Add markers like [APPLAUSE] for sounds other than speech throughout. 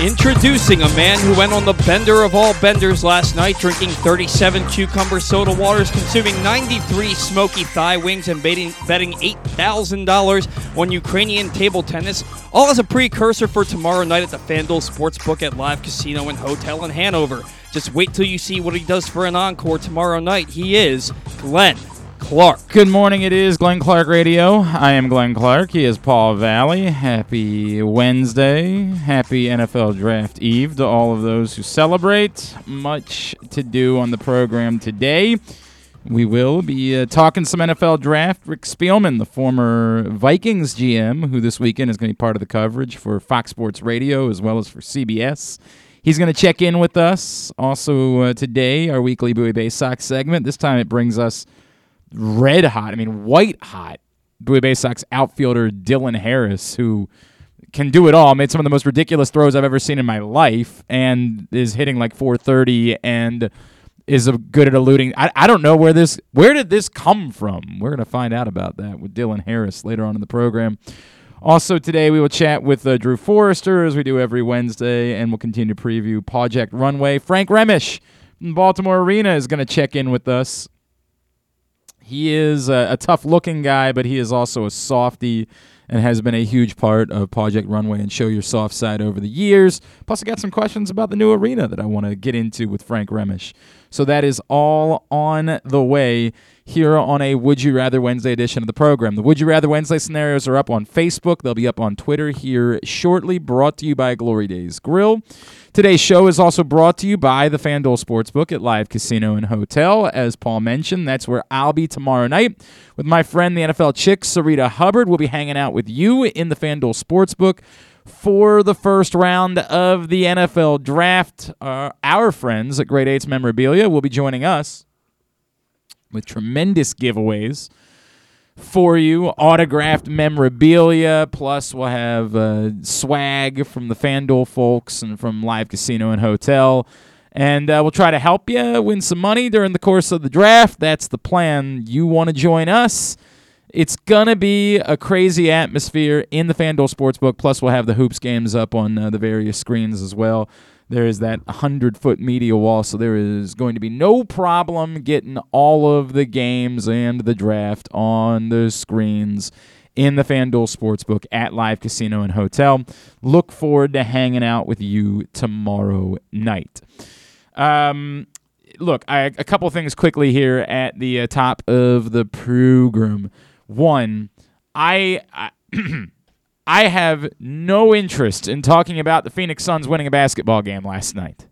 Introducing a man who went on the bender of all benders last night, drinking 37 cucumber soda waters, consuming 93 smoky thigh wings, and betting, betting $8,000 on Ukrainian table tennis, all as a precursor for tomorrow night at the FanDuel Sportsbook at Live Casino and Hotel in Hanover. Just wait till you see what he does for an encore tomorrow night. He is Glenn Clark. Good morning. It is Glenn Clark Radio. I am Glenn Clark. He is Paul Valle. Happy Wednesday. Happy NFL Draft Eve to all of those who celebrate. Much to do on the program today. We will be uh, talking some NFL draft. Rick Spielman, the former Vikings GM, who this weekend is going to be part of the coverage for Fox Sports Radio as well as for CBS. He's going to check in with us. Also, uh, today, our weekly Bowie Bay Sox segment. This time it brings us red hot, I mean, white hot Bowie Bay Sox outfielder Dylan Harris, who can do it all. Made some of the most ridiculous throws I've ever seen in my life and is hitting like 430 and is good at eluding. I, I don't know where this where did this come from. We're gonna find out about that with Dylan Harris later on in the program. Also today we will chat with uh, Drew Forrester as we do every Wednesday, and we'll continue to preview Project Runway. Frank Remesch from Baltimore Arena is going to check in with us he is a, a tough looking guy, but he is also a softy and has been a huge part of Project Runway and Show Your Soft Side over the years. Plus, I got some questions about the new arena that I want to get into with Frank Remesch. So that is all on the way here on a Would You Rather Wednesday edition of the program. The Would You Rather Wednesday scenarios are up on Facebook. They'll be up on Twitter here shortly, brought to you by Glory Days Grill. Today's show is also brought to you by the FanDuel Sportsbook at Live Casino and Hotel. As Paul mentioned, that's where I'll be tomorrow night with my friend, the NFL chick, Sarita Hubbard. We'll be hanging out with you in the FanDuel Sportsbook for the first round of the NFL draft. Uh, our friends at Great Eights Memorabilia will be joining us with tremendous giveaways for you autographed memorabilia plus we'll have uh, swag from the fanduel folks and from live casino and hotel and uh, we'll try to help you win some money during the course of the draft that's the plan you want to join us it's gonna be a crazy atmosphere in the FanDuel Sportsbook. Plus, we'll have the hoops games up on uh, the various screens as well. There is that 100 foot media wall, so there is going to be no problem getting all of the games and the draft on the screens in the FanDuel Sportsbook at Live Casino and Hotel. Look forward to hanging out with you tomorrow night. Um, look, I, a couple things quickly here at the uh, top of the program. One, I, I [CLEARS THROAT] I have no interest in talking about the Phoenix Suns winning a basketball game last night.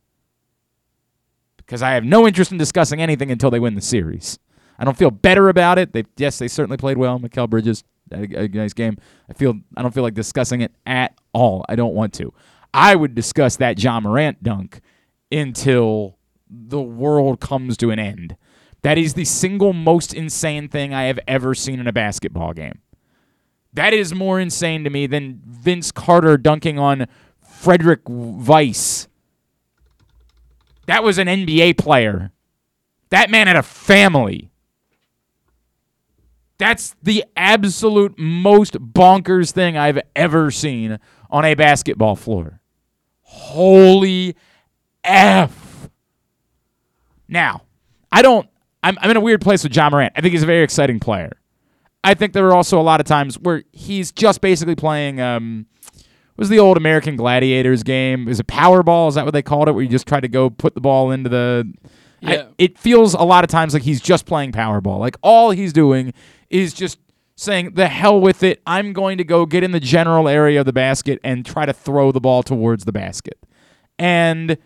Because I have no interest in discussing anything until they win the series. I don't feel better about it. They yes, they certainly played well. Mikal Bridges a, a nice game. I feel I don't feel like discussing it at all. I don't want to. I would discuss that Ja Morant dunk until the world comes to an end. That is the single most insane thing I have ever seen in a basketball game. That is more insane to me than Vince Carter dunking on Frederic Weis. That was an NBA player. That man had a family. That's the absolute most bonkers thing I've ever seen on a basketball floor. Holy F. Now, I don't, I'm, I'm in a weird place with Ja Morant. I think he's a very exciting player. I think there are also a lot of times where he's just basically playing. Um, was the old American Gladiators game? Is it Powerball? Is that what they called it? Where you just try to go put the ball into the. Yeah. I, it feels a lot of times like he's just playing Powerball. Like all he's doing is just saying, the hell with it. I'm going to go get in the general area of the basket and try to throw the ball towards the basket. And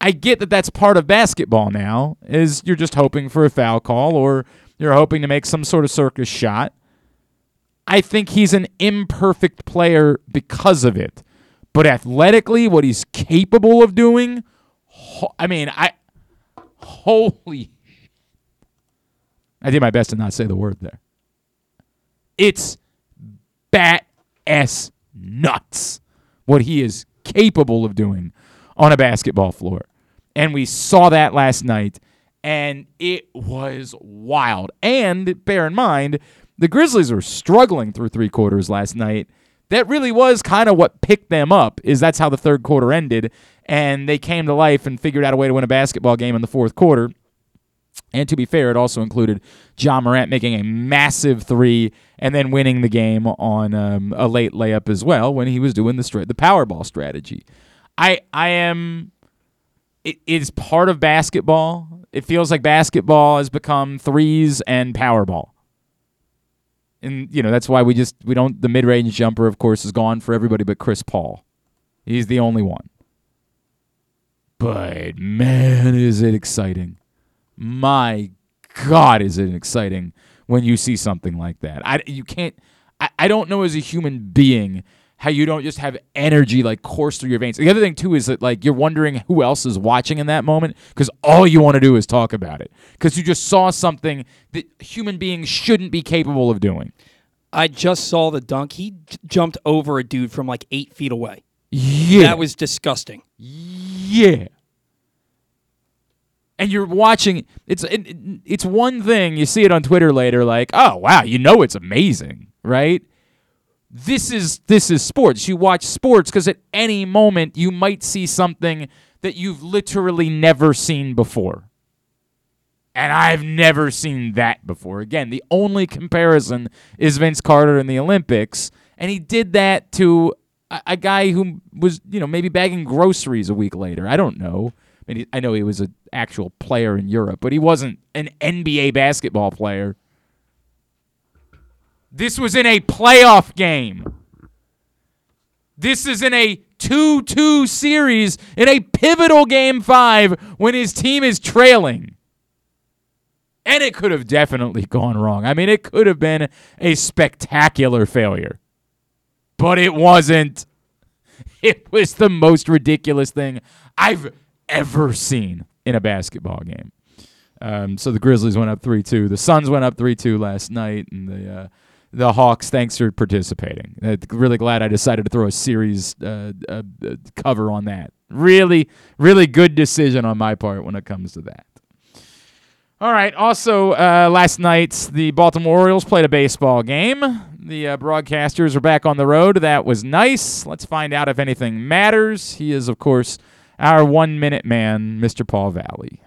I get that that's part of basketball now, is you're just hoping for a foul call or you're hoping to make some sort of circus shot. I think he's an imperfect player because of it. But athletically, what he's capable of doing, ho- I mean, I holy I did my best to not say the word there. It's bat ass nuts what he is capable of doing on a basketball floor. And we saw that last night and it was wild. And bear in mind, the Grizzlies were struggling through three quarters last night. that really was kind of what picked them up. Is that's how the third quarter ended, and they came to life and figured out a way to win a basketball game in the fourth quarter. And to be fair, it also included Ja Morant making a massive three and then winning the game on um, a late layup as well when he was doing the stra- the Powerball strategy. I I am. It is part of basketball. It feels like basketball has become threes and Powerball. And you know that's why we just we don't. The mid range jumper, of course, is gone for everybody but Chris Paul. He's the only one. But man, is it exciting! my God, is it exciting when you see something like that? I you can't. I, I don't know as a human being how you don't just have energy like course through your veins. The other thing too is that like you're wondering who else is watching in that moment because all you want to do is talk about it because you just saw something that human beings shouldn't be capable of doing. I just saw the dunk. He j- jumped over a dude from like eight feet away. Yeah, That was disgusting. Yeah. And you're watching it's it, it- it's one thing you see it on Twitter later like, "Oh, wow, you know it's amazing." Right? This is this is sports. You watch sports cuz at any moment you might see something that you've literally never seen before. And I've never seen that before. Again, the only comparison is Vince Carter in the Olympics, and he did that to a, a guy who was, you know, maybe bagging groceries a week later. I don't know. I, mean, I know he was an actual player in Europe, but he wasn't an NBA basketball player. This was in a playoff game. This is in a 2 2 series in a pivotal game five when his team is trailing. And it could have definitely gone wrong. I mean, it could have been a spectacular failure, but it wasn't. [LAUGHS] It was the most ridiculous thing I've ever seen in a basketball game. Um, so the Grizzlies went up three two. The Suns went up three two last night, and the uh, the Hawks. Thanks for participating. Uh, really glad I decided to throw a series uh, uh, cover on that. Really, really good decision on my part when it comes to that. All right. Also, uh, last night the Baltimore Orioles played a baseball game. The uh, broadcasters are back on the road. That was nice. Let's find out if anything matters. He is, of course, our one-minute man, Mr. Paul Valle.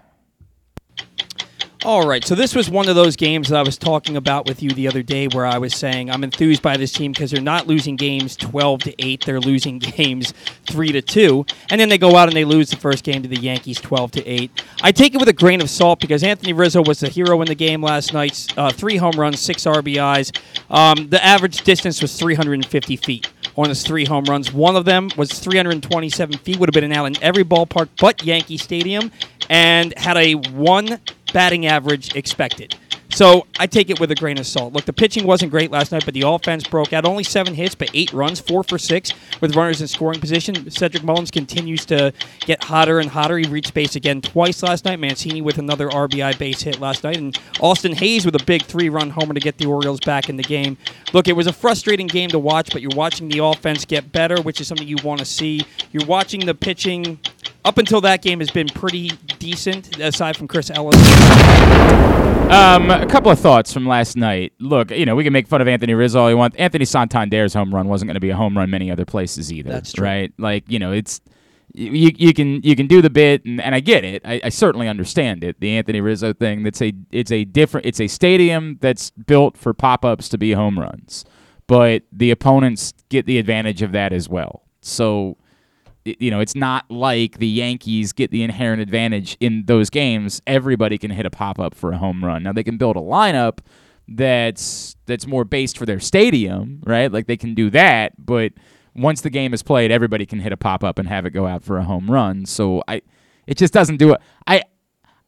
All right, so this was one of those games that I was talking about with you the other day where I was saying I'm enthused by this team because they're not losing games 12 to 8, they're losing [LAUGHS] games 3 to 2, and then they go out and they lose the first game to the Yankees 12 to 8. I take it with a grain of salt because Anthony Rizzo was the hero in the game last night, uh, 3 home runs, 6 RBIs. Um, the average distance was 350 feet on his 3 home runs. One of them was 327 feet, would have been an out in every ballpark but Yankee Stadium, and had a 1 batting average expected. So I take it with a grain of salt. Look, the pitching wasn't great last night, but the offense broke out. Only seven hits, but eight runs, four for six with runners in scoring position. Cedric Mullins continues to get hotter and hotter. He reached base again twice last night. Mancini with another RBI base hit last night, and Austin Hays with a big three-run homer to get the Orioles back in the game. Look, it was a frustrating game to watch, but you're watching the offense get better, which is something you want to see. You're watching the pitching. Up until that game has been pretty decent, aside from Chris Ellis. Um, a couple of thoughts from last night. Look, you know, we can make fun of Anthony Rizzo all you want. Anthony Santander's home run wasn't going to be a home run many other places either. That's true. right? Like, you know, it's you, you can you can do the bit, and, and I get it. I, I certainly understand it. The Anthony Rizzo thing. That's a it's a different. It's a stadium that's built for pop ups to be home runs, but the opponents get the advantage of that as well. So you know, it's not like the Yankees get the inherent advantage in those games. Everybody can hit a pop up for a home run. Now they can build a lineup that's that's more based for their stadium, right? Like they can do that, but once the game is played, everybody can hit a pop up and have it go out for a home run. So I it just doesn't do it. I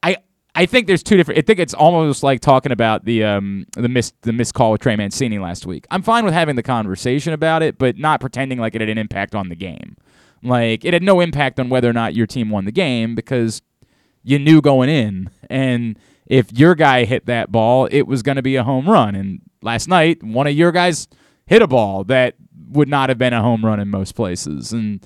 I I think there's two different. I think it's almost like talking about the um the miss the missed call with Trey Mancini last week. I'm fine with having the conversation about it, but not pretending like it had an impact on the game. Like it had no impact on whether or not your team won the game because you knew going in, and if your guy hit that ball, it was going to be a home run. And last night, one of your guys hit a ball that would not have been a home run in most places, and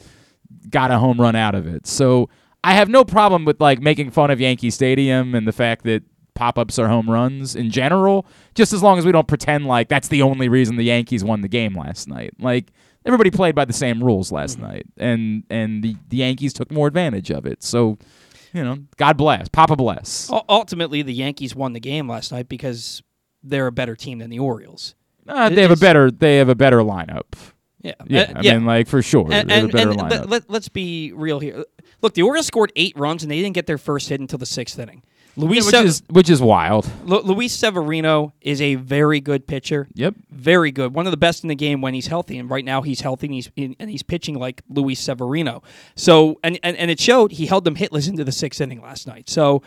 got a home run out of it. So I have no problem with like making fun of Yankee Stadium and the fact that pop-ups are home runs in general, just as long as we don't pretend like that's the only reason the Yankees won the game last night. Like everybody played by the same rules last night, and and the, the Yankees took more advantage of it. So, you know, God bless, Papa bless. U- Ultimately, the Yankees won the game last night because they're a better team than the Orioles. Uh, they have a better they have a better lineup. Yeah, Yeah, Uh, I mean, like for sure, and, they have a and, better and lineup. let, let, us be real here. Look, the Orioles scored eight runs and they didn't get their first hit until the sixth inning. Luis, which Se- is which is wild. Lu- Luis Severino is a very good pitcher. Yep. very good. One of the best in the game when he's healthy, and right now he's healthy and he's and he's pitching like Luis Severino. So and, and and it showed. He held them hitless into the sixth inning last night. So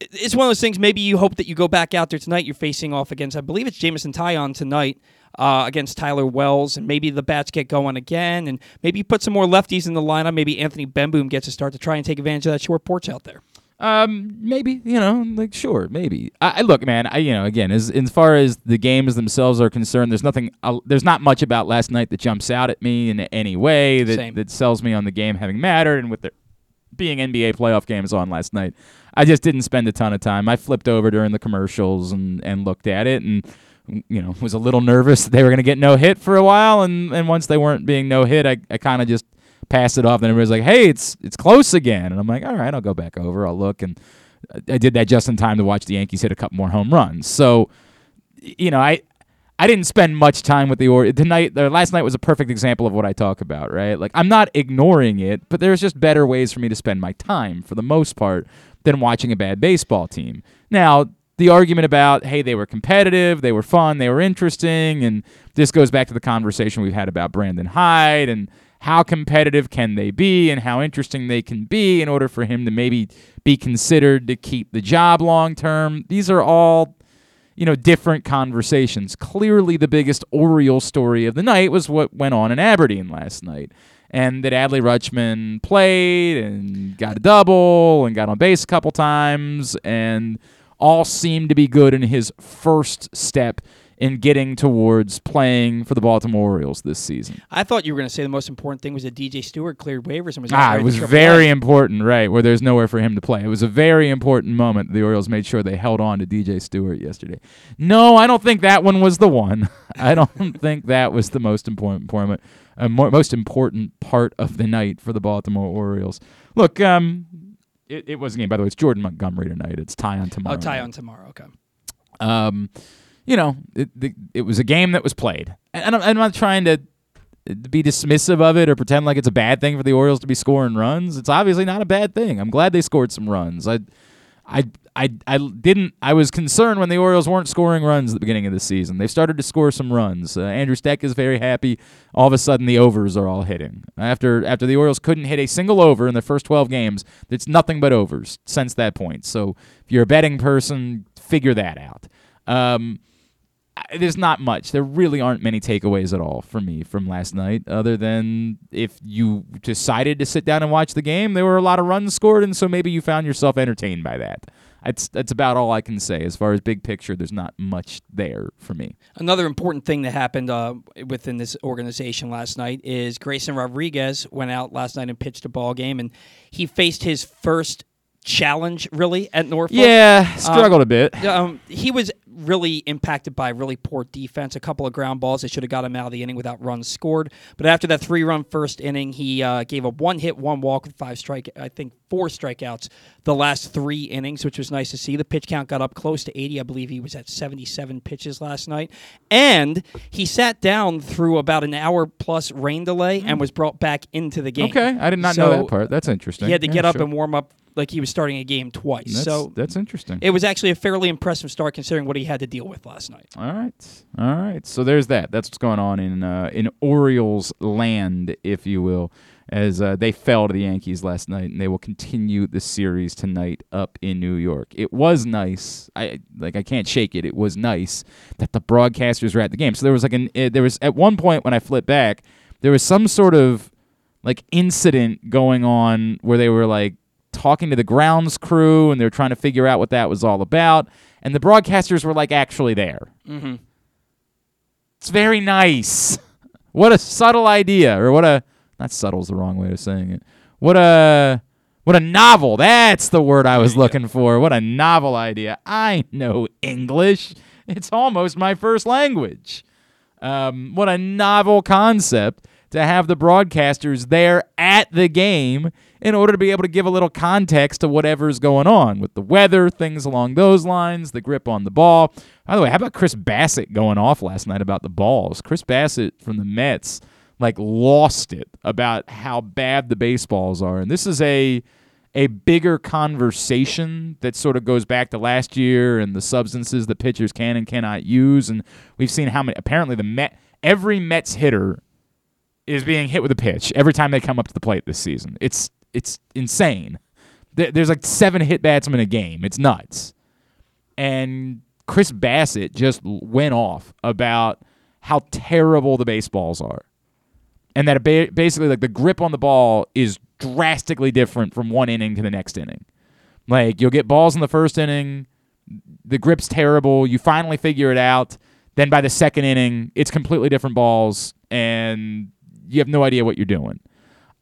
it's one of those things. Maybe you hope that you go back out there tonight. You're facing off against, I believe it's Jameson Taillon tonight. Uh, against Tyler Wells, and maybe the bats get going again, and maybe you put some more lefties in the lineup. Maybe Anthony Bemboom gets a start to try and take advantage of that short porch out there. Um, maybe you know, like sure, maybe. I, I look, man. I you know, again, as as far as the games themselves are concerned, there's nothing. Uh, there's not much about last night that jumps out at me in any way that Same. that sells me on the game having mattered. And with there being NBA playoff games on last night, I just didn't spend a ton of time. I flipped over during the commercials and and looked at it and. You know, was a little nervous that they were going to get no hit for a while, and, and once they weren't being no hit, I, I kind of just passed it off. Then everybody's like, "Hey, it's it's close again," and I'm like, "All right, I'll go back over. I'll look." And I did that just in time to watch the Yankees hit a couple more home runs. So, you know, I I didn't spend much time with the or tonight. Or last night was a perfect example of what I talk about. Right? Like I'm not ignoring it, but there's just better ways for me to spend my time for the most part than watching a bad baseball team. Now. The argument about, hey, they were competitive, they were fun, they were interesting, and this goes back to the conversation we've had about Brandon Hyde and how competitive can they be and how interesting they can be in order for him to maybe be considered to keep the job long term. These are all, you know, different conversations. Clearly, the biggest Oriole story of the night was what went on in Aberdeen last night. And that Adley Rutschman played and got a double and got on base a couple times and all seemed to be good in his first step in getting towards playing for the Baltimore Orioles this season. I thought you were going to say the most important thing was that DJ Stewart cleared waivers and was Ah, it was very A. important, right? Where there's nowhere for him to play. It was a very important moment. The Orioles made sure they held on to DJ Stewart yesterday. No, I don't think that one was the one. [LAUGHS] I don't [LAUGHS] think that was the most important important, uh, mo- most important part of the night for the Baltimore Orioles. Look, um, it, it was a game. By the way, it's Jordan Montgomery tonight. It's Taillon tomorrow. Oh, Taillon tomorrow. Okay. Um, you know, it, the, it was a game that was played, and I'm, I'm not trying to be dismissive of it or pretend like it's a bad thing for the Orioles to be scoring runs. It's obviously not a bad thing. I'm glad they scored some runs. I, I, I, I didn't. I was concerned when the Orioles weren't scoring runs at the beginning of the season. They've started to score some runs. Uh, Andrew Steck is very happy. All of a sudden, the overs are all hitting. After after the Orioles couldn't hit a single over in their first 12 games, it's nothing but overs since that point. So if you're a betting person, figure that out. Um, there's not much. There really aren't many takeaways at all for me from last night, other than if you decided to sit down and watch the game, there were a lot of runs scored, and so maybe you found yourself entertained by that. That's that's about all I can say as far as big picture. There's not much there for me. Another important thing that happened uh, within this organization last night is Grayson Rodriguez went out last night and pitched a ball game, and he faced his first challenge really at Norfolk. Yeah, struggled a bit. Um, he was really impacted by really poor defense. A couple of ground balls that should have got him out of the inning without runs scored. But after that three-run first inning, he uh, gave up one hit, one walk with five strike. I think four strikeouts the last three innings, which was nice to see. The pitch count got up close to 80. I believe he was at 77 pitches last night, and he sat down through about an hour plus rain delay and was brought back into the game. Okay, I did not know that part. That's interesting. He had to Yeah, get up sure. and warm up like he was starting a game twice. That's, so that's interesting. it was actually a fairly impressive start considering what he had to deal with last night. All right, all right. So there's that. That's what's going on in uh, in Orioles land, if you will, as uh, they fell to the Yankees last night, and they will continue the series tonight up in New York. It was nice. I like. I can't shake it. It was nice that the broadcasters were at the game. So there was like an. Uh, there was at one point when I flipped back, there was some sort of like incident going on where they were like talking to the grounds crew and they were trying to figure out what that was all about and the broadcasters were like actually there. Mm-hmm. it's very nice. What a subtle idea or what a not subtle is the wrong way of saying it. What a what a novel. That's the word i was looking for. What a novel idea. I know english. It's almost my first language. Um, what a novel concept to have the broadcasters there at the game in order to be able to give a little context to whatever's going on with the weather, things along those lines, the grip on the ball. By the way, how about Chris Bassitt going off last night about the balls? Chris Bassitt from the Mets like lost it about how bad the baseballs are. And this is a a bigger conversation that sort of goes back to last year and the substances the pitchers can and cannot use. And we've seen how many apparently the Met every Mets hitter is being hit with a pitch every time they come up to the plate this season. It's it's insane. There's like seven hit batsmen a game. It's nuts. And Chris Bassitt just went off about how terrible the baseballs are. And that basically like the grip on the ball is drastically different from one inning to the next inning. Like you'll get balls in the first inning, the grip's terrible, you finally figure it out, then by the second inning, it's completely different balls and you have no idea what you're doing.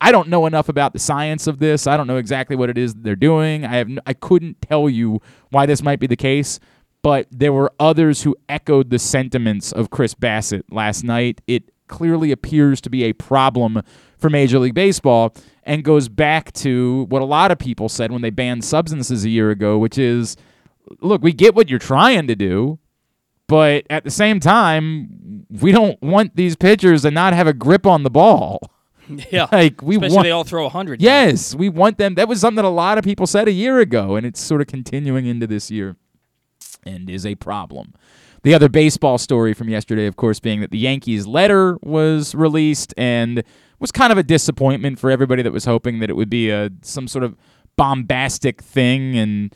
I don't know enough about the science of this. I don't know exactly what it is they're doing. I have I couldn't tell you why this might be the case, but there were others who echoed the sentiments of Chris Bassitt last night. It clearly appears to be a problem for Major League Baseball and goes back to what a lot of people said when they banned substances a year ago, which is look, we get what you're trying to do, but at the same time, we don't want these pitchers to not have a grip on the ball. [LAUGHS] [LAUGHS] Yeah, like we Especially want. they all throw hundred. Yes, we want them. That was something that a lot of people said a year ago, and it's sort of continuing into this year, and is a problem. The other baseball story from yesterday, of course, being that the Yankees letter was released and was kind of a disappointment for everybody that was hoping that it would be a some sort of bombastic thing and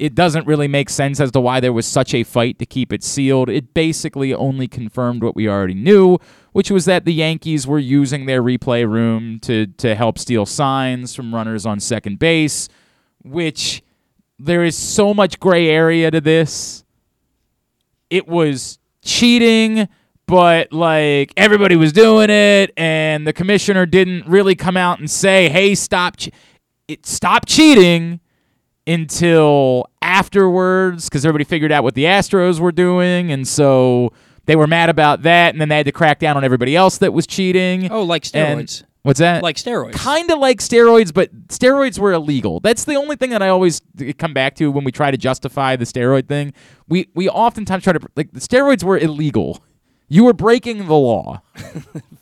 it doesn't really make sense as to why there was such a fight to keep it sealed. It basically only confirmed what we already knew, which was that the Yankees were using their replay room to to help steal signs from runners on second base, which there is so much gray area to this. It was cheating but like everybody was doing it and the commissioner didn't really come out and say hey stop che- it stop cheating until afterwards because everybody figured out what the astros were doing and so they were mad about that and then they had to crack down on everybody else that was cheating Oh, like And- steroids. what's that like steroids. kind of like steroids, but steroids were illegal. That's the only thing that I always come back to when we try to justify the steroid thing. We we oftentimes try to like the steroids were illegal. You were breaking the law. [LAUGHS]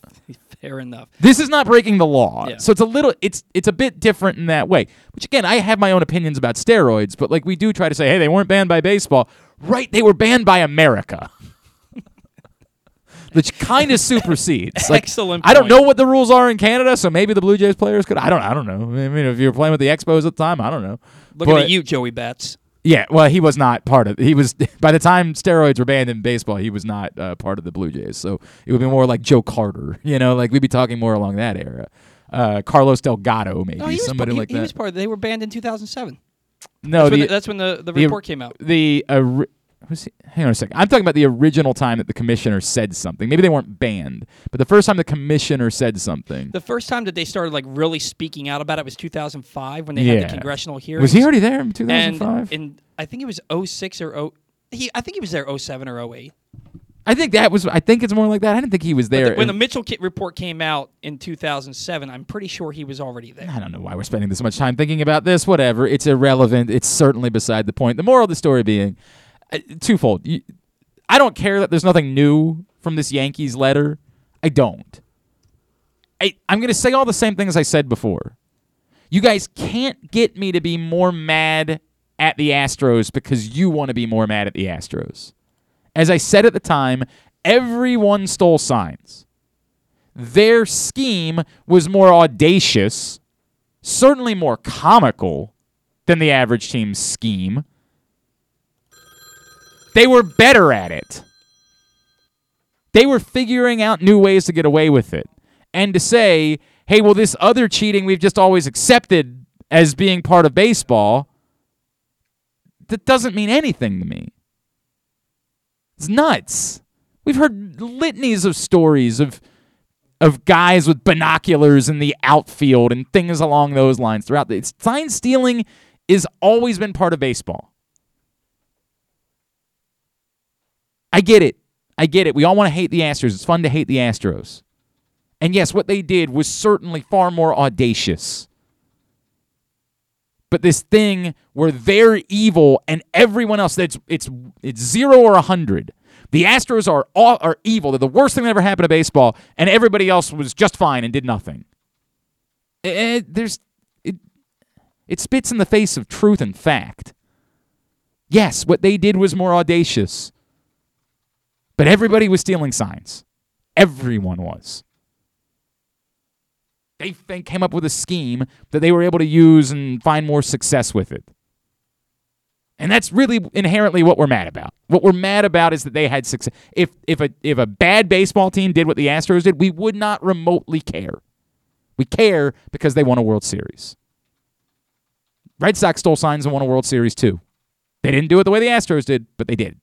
Fair enough. This is not breaking the law. Yeah. So it's a little it's it's a bit different in that way. Which again, I have my own opinions about steroids, but like we do try to say, hey, they weren't banned by baseball. Right, they were banned by America. [LAUGHS] Which kind of supersedes. Like, Excellent. I don't know what the rules are in Canada, so maybe the Blue Jays players could. I don't. I don't know. I mean, if you were playing with the Expos at the time, I don't know. Looking But- at you, Joey Bats. Yeah, well, he was not part of. He was [LAUGHS] by the time steroids were banned in baseball, he was not uh, part of the Blue Jays. So it would be more like Joe Carter. [LAUGHS] You know, like we'd be talking more along that era. Uh, Carlos Delgado, maybe No, he somebody part, he- like he, that. was part of. They were banned in 2007. no, that's, when the the, that's when the, the the- report came out. the uh, who's he- hang on a second. I'm talking about the original time that the commissioner said something. Maybe they weren't banned, but the first time the commissioner said something. The first time that they started like really speaking out about it was 2005 when they had the congressional hearing. Was he already there in and 2005? in I think it was 06 or 0 he I think he was there 07 or 08. I think that was. I think it's more like that. I didn't think he was there. the- when the Mitchell kit report came out in 2007, I'm pretty sure he was already there. I don't know why we're spending this much time thinking about this. Whatever. It's irrelevant. It's certainly beside the point. The moral of the story being twofold. I don't care that there's nothing new from this Yankees letter. I don't. I, I'm going to say all the same things I said before. You guys can't get me to be more mad at the Astros because you want to be more mad at the Astros. As I said at the time, everyone stole signs. Their scheme was more audacious, certainly more comical than the average team's scheme. They were better at it. They were figuring out new ways to get away with it. And to say, hey, well, this other cheating we've just always accepted as being part of baseball, that doesn't mean anything to me. It's nuts. We've heard litanies of stories of of guys with binoculars in the outfield and things along those lines throughout the sign stealing is always been part of baseball. I get it. I get it. We all want to hate the Astros. It's fun to hate the Astros. And yes, what they did was certainly far more audacious. But this thing where they're evil and everyone else that's it's it's 0 or a 100. The Astros are all, are evil. They're the worst thing that ever happened to baseball and everybody else was just fine and did nothing. It, it, there's it, it spits in the face of truth and fact. Yes, what they did was more audacious. But everybody was stealing signs. Everyone was. They, came up with a scheme that they were able to use and find more success with it. And that's really inherently what we're mad about. What we're mad about is that they had success. If if a if a bad baseball team did what the Astros did, we would not remotely care. We care because they won a World Series. Red Sox stole signs and won a World Series too. They didn't do it the way the Astros did, but they did.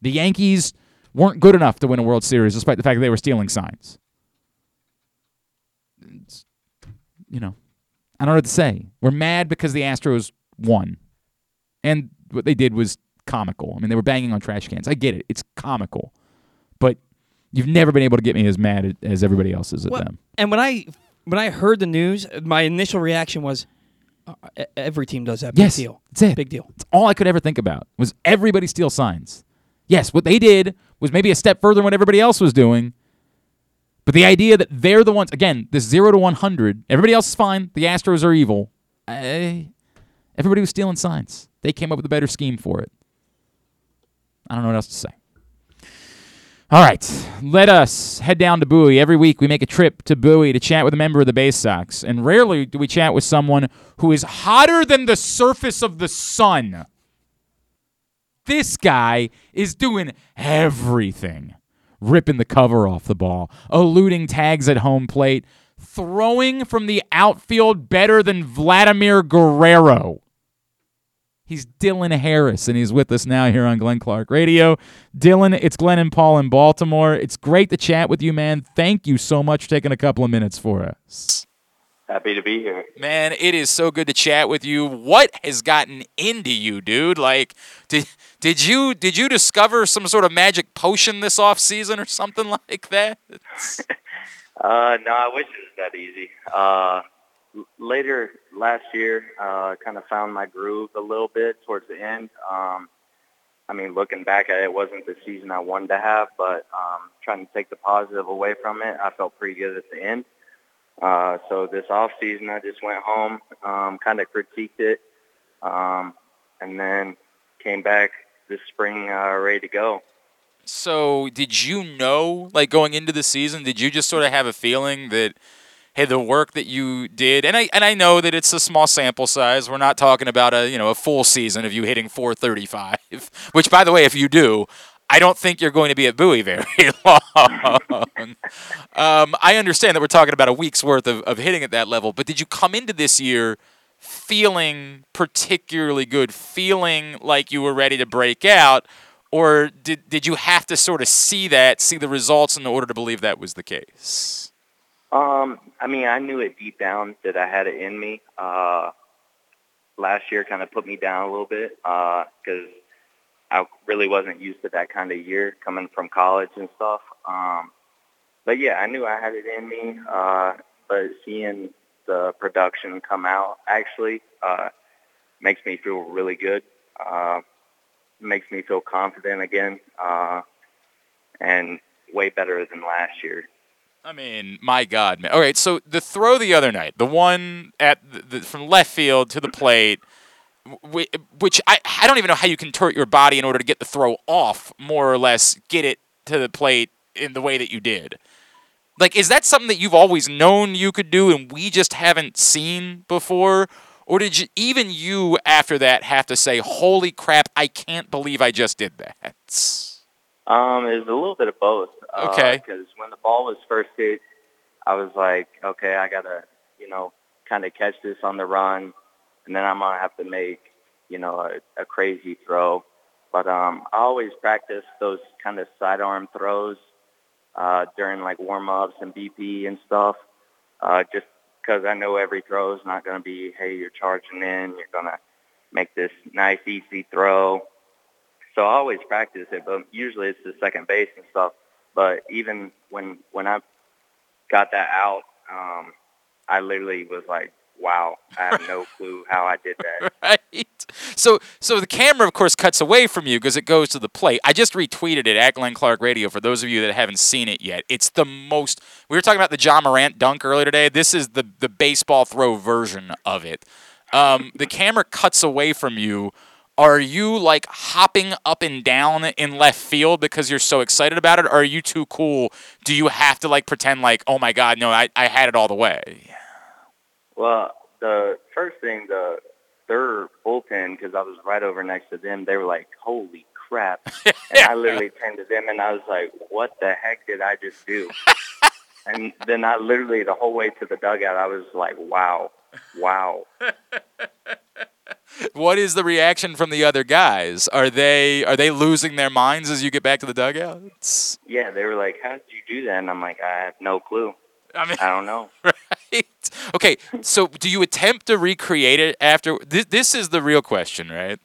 The Yankees weren't good enough to win a World Series, despite the fact that they were stealing signs. It's, you know, I don't know what to say. We're mad because the Astros won. And what they did was comical. I mean, they were banging on trash cans. I get it. It's comical. But you've never been able to get me as mad as everybody else is at well, them. And when I when I heard the news, my initial reaction was uh, every team does that. Big yes, deal. That's it. Big deal. It's all I could ever think about was everybody steal signs. Yes, what they did was maybe a step further than what everybody else was doing. But the idea that they're the ones, again, this 0 to 100, everybody else is fine. The Astros are evil. I, everybody was stealing signs. They came up with a better scheme for it. I don't know what else to say. All right, let us head down to Bowie. Every week we make a trip to Bowie to chat with a member of the Bay Sox, and rarely do we chat with someone who is hotter than the surface of the sun. This guy is doing everything ripping the cover off the ball, eluding tags at home plate, throwing from the outfield better than Vladimir Guerrero. He's Dylan Harris, and he's with us now here on Glenn Clark Radio. Dylan, it's Glenn and Paul in Baltimore. It's great to chat with you, man. Thank you so much for taking a couple of minutes for us. Happy to be here. Man, it is so good to chat with you. What has gotten into you, dude? Like, did did you did you discover some sort of magic potion this off season or something [LAUGHS] like that? [LAUGHS] uh, no, I wish it was that easy. Uh, later last year, uh, kind of found my groove a little bit towards the end. Um, I mean, looking back at it, it wasn't the season I wanted to have, but um, trying to take the positive away from it, I felt pretty good at the end. Uh, so this off season, I just went home, um, kind of critiqued it, um, and then came back this spring uh, ready to go. So, did you know, like going into the season, did you just sort of have a feeling that, hey, the work that you did, and I and I know that it's a small sample size. We're not talking about a you know a full season of you hitting 435, [LAUGHS] which, by the way, if you do, I don't think you're going to be at Bowie [LAUGHS] very long. um, I understand that we're talking about a week's worth of, of hitting at that level, but did you come into this year feeling particularly good, feeling like you were ready to break out, or did, did you have to sort of see that, see the results in order to believe that was the case? Um, I mean, I knew it deep down that I had it in me. Uh, last year kind of put me down a little bit because uh, I really wasn't used to that kind of year coming from college and stuff. Um, but yeah, I knew I had it in me. Uh, but seeing the production come out actually uh, makes me feel really good. Uh, makes me feel confident again, uh, and way better than last year. I mean, my God, man. All right, so the throw the other night, the one at the, the, from left field to the plate which I, I don't even know how you can turn your body in order to get the throw off, more or less, get it to the plate in the way that you did. Like, is that something that you've always known you could do and we just haven't seen before? Or did you, even you, after that, have to say, holy crap, I can't believe I just did that? Um, it was a little bit of both. Okay. Because uh, when the ball was first hit, I was like, okay, I got to, you know, kind of catch this on the run and then I'm gonna have to make, you know, a, a crazy throw. But um, I always practice those kind of sidearm throws uh, during like warm ups and BP and stuff, uh, just because I know every throw is not going to be, hey, you're charging in, you're going to make this nice easy throw. So I always practice it, but usually it's the second base and stuff. But even when when I got that out, um, I literally was like, wow, [LAUGHS] I have no clue how I did that. right. So, so the camera, of course, cuts away from you because it goes to the plate. I just retweeted it at Glenn Clark Radio for those of you that haven't seen it yet. It's the most. We were talking about the Ja Morant dunk earlier today. This is the the baseball throw version of it. Um, the camera cuts away from you. Are you like hopping up and down in left field because you're so excited about it? Or are you too cool? Do you have to like pretend like, oh my God, no, I, I had it all the way? Well, the first thing, the their bullpen, because I was right over next to them, they were like, holy crap. [LAUGHS] And I literally turned to them and I was like, what the heck did I just do? [LAUGHS] and then I literally, the whole way to the dugout, I was like, wow, wow. [LAUGHS] what is the reaction from the other guys? Are they are they losing their minds as you get back to the dugouts? Yeah, they were like, "How did you do that?" And I'm like, "I have no clue. I mean, I don't know." [LAUGHS] Right. Okay. So, do you attempt to recreate it after? This, this is the real question, right?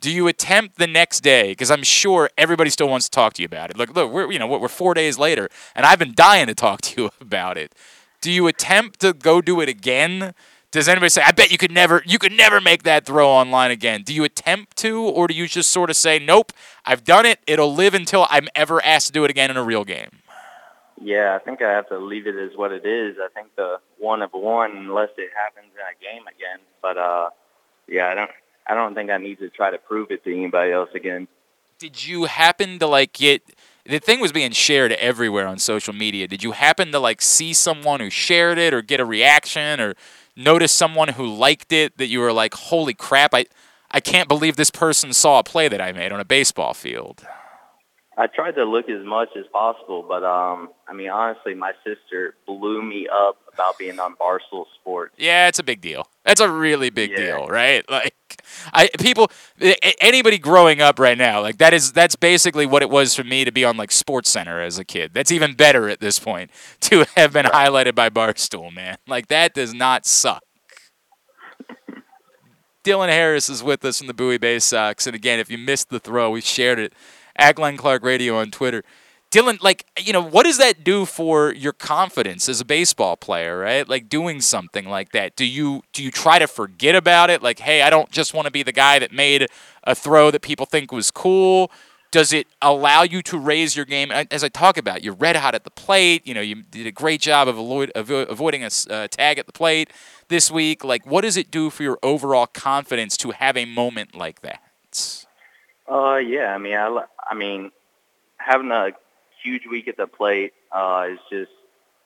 Do you attempt the next day? Because I'm sure everybody still wants to talk to you about it. Look, look, we're you know we're four days later, and I've been dying to talk to you [LAUGHS] about it. Do you attempt to go do it again? Does anybody say, I bet you could never you could never make that throw online again? Do you attempt to or do you just sort of say, Nope, I've done it, it'll live until I'm ever asked to do it again in a real game? Yeah, I think I have to leave it as what it is. I think the one of one unless it happens in a game again. But uh yeah, I don't I don't think I need to try to prove it to anybody else again. Did you happen to like get the thing was being shared everywhere on social media. Did you happen to like see someone who shared it or get a reaction or notice someone who liked it that you were like, holy crap, I, I can't believe this person saw a play that I made on a baseball field? I tried to look as much as possible, but um, I mean, honestly, my sister blew me up about being on Barstool Sports. Yeah, it's a big deal. That's a really big yeah. deal, right? [LAUGHS] Like, I people, anybody growing up right now, like that is that's basically what it was for me to be on like Sports Center as a kid. That's even better at this point [LAUGHS] to have been right. highlighted by Barstool, man. Like that does not suck. [LAUGHS] Dylan Harris is with us from the Bowie Bay Sox, and again, if you missed the throw, we shared it at Glenn Clark Radio on Twitter. Dylan, like, you know, what does that do for your confidence as a baseball player, right? Like doing something like that. Do you do you try to forget about it? Like, hey, I don't just want to be the guy that made a throw that people think was cool. Does it allow you to raise your game? As I talk about, you're red hot at the plate. You know, you did a great job of avoid, avoiding a uh, tag at the plate this week. Like, what does it do for your overall confidence to have a moment like that? Uh, yeah. I mean, I, I mean, having a huge week at the plate uh, is just,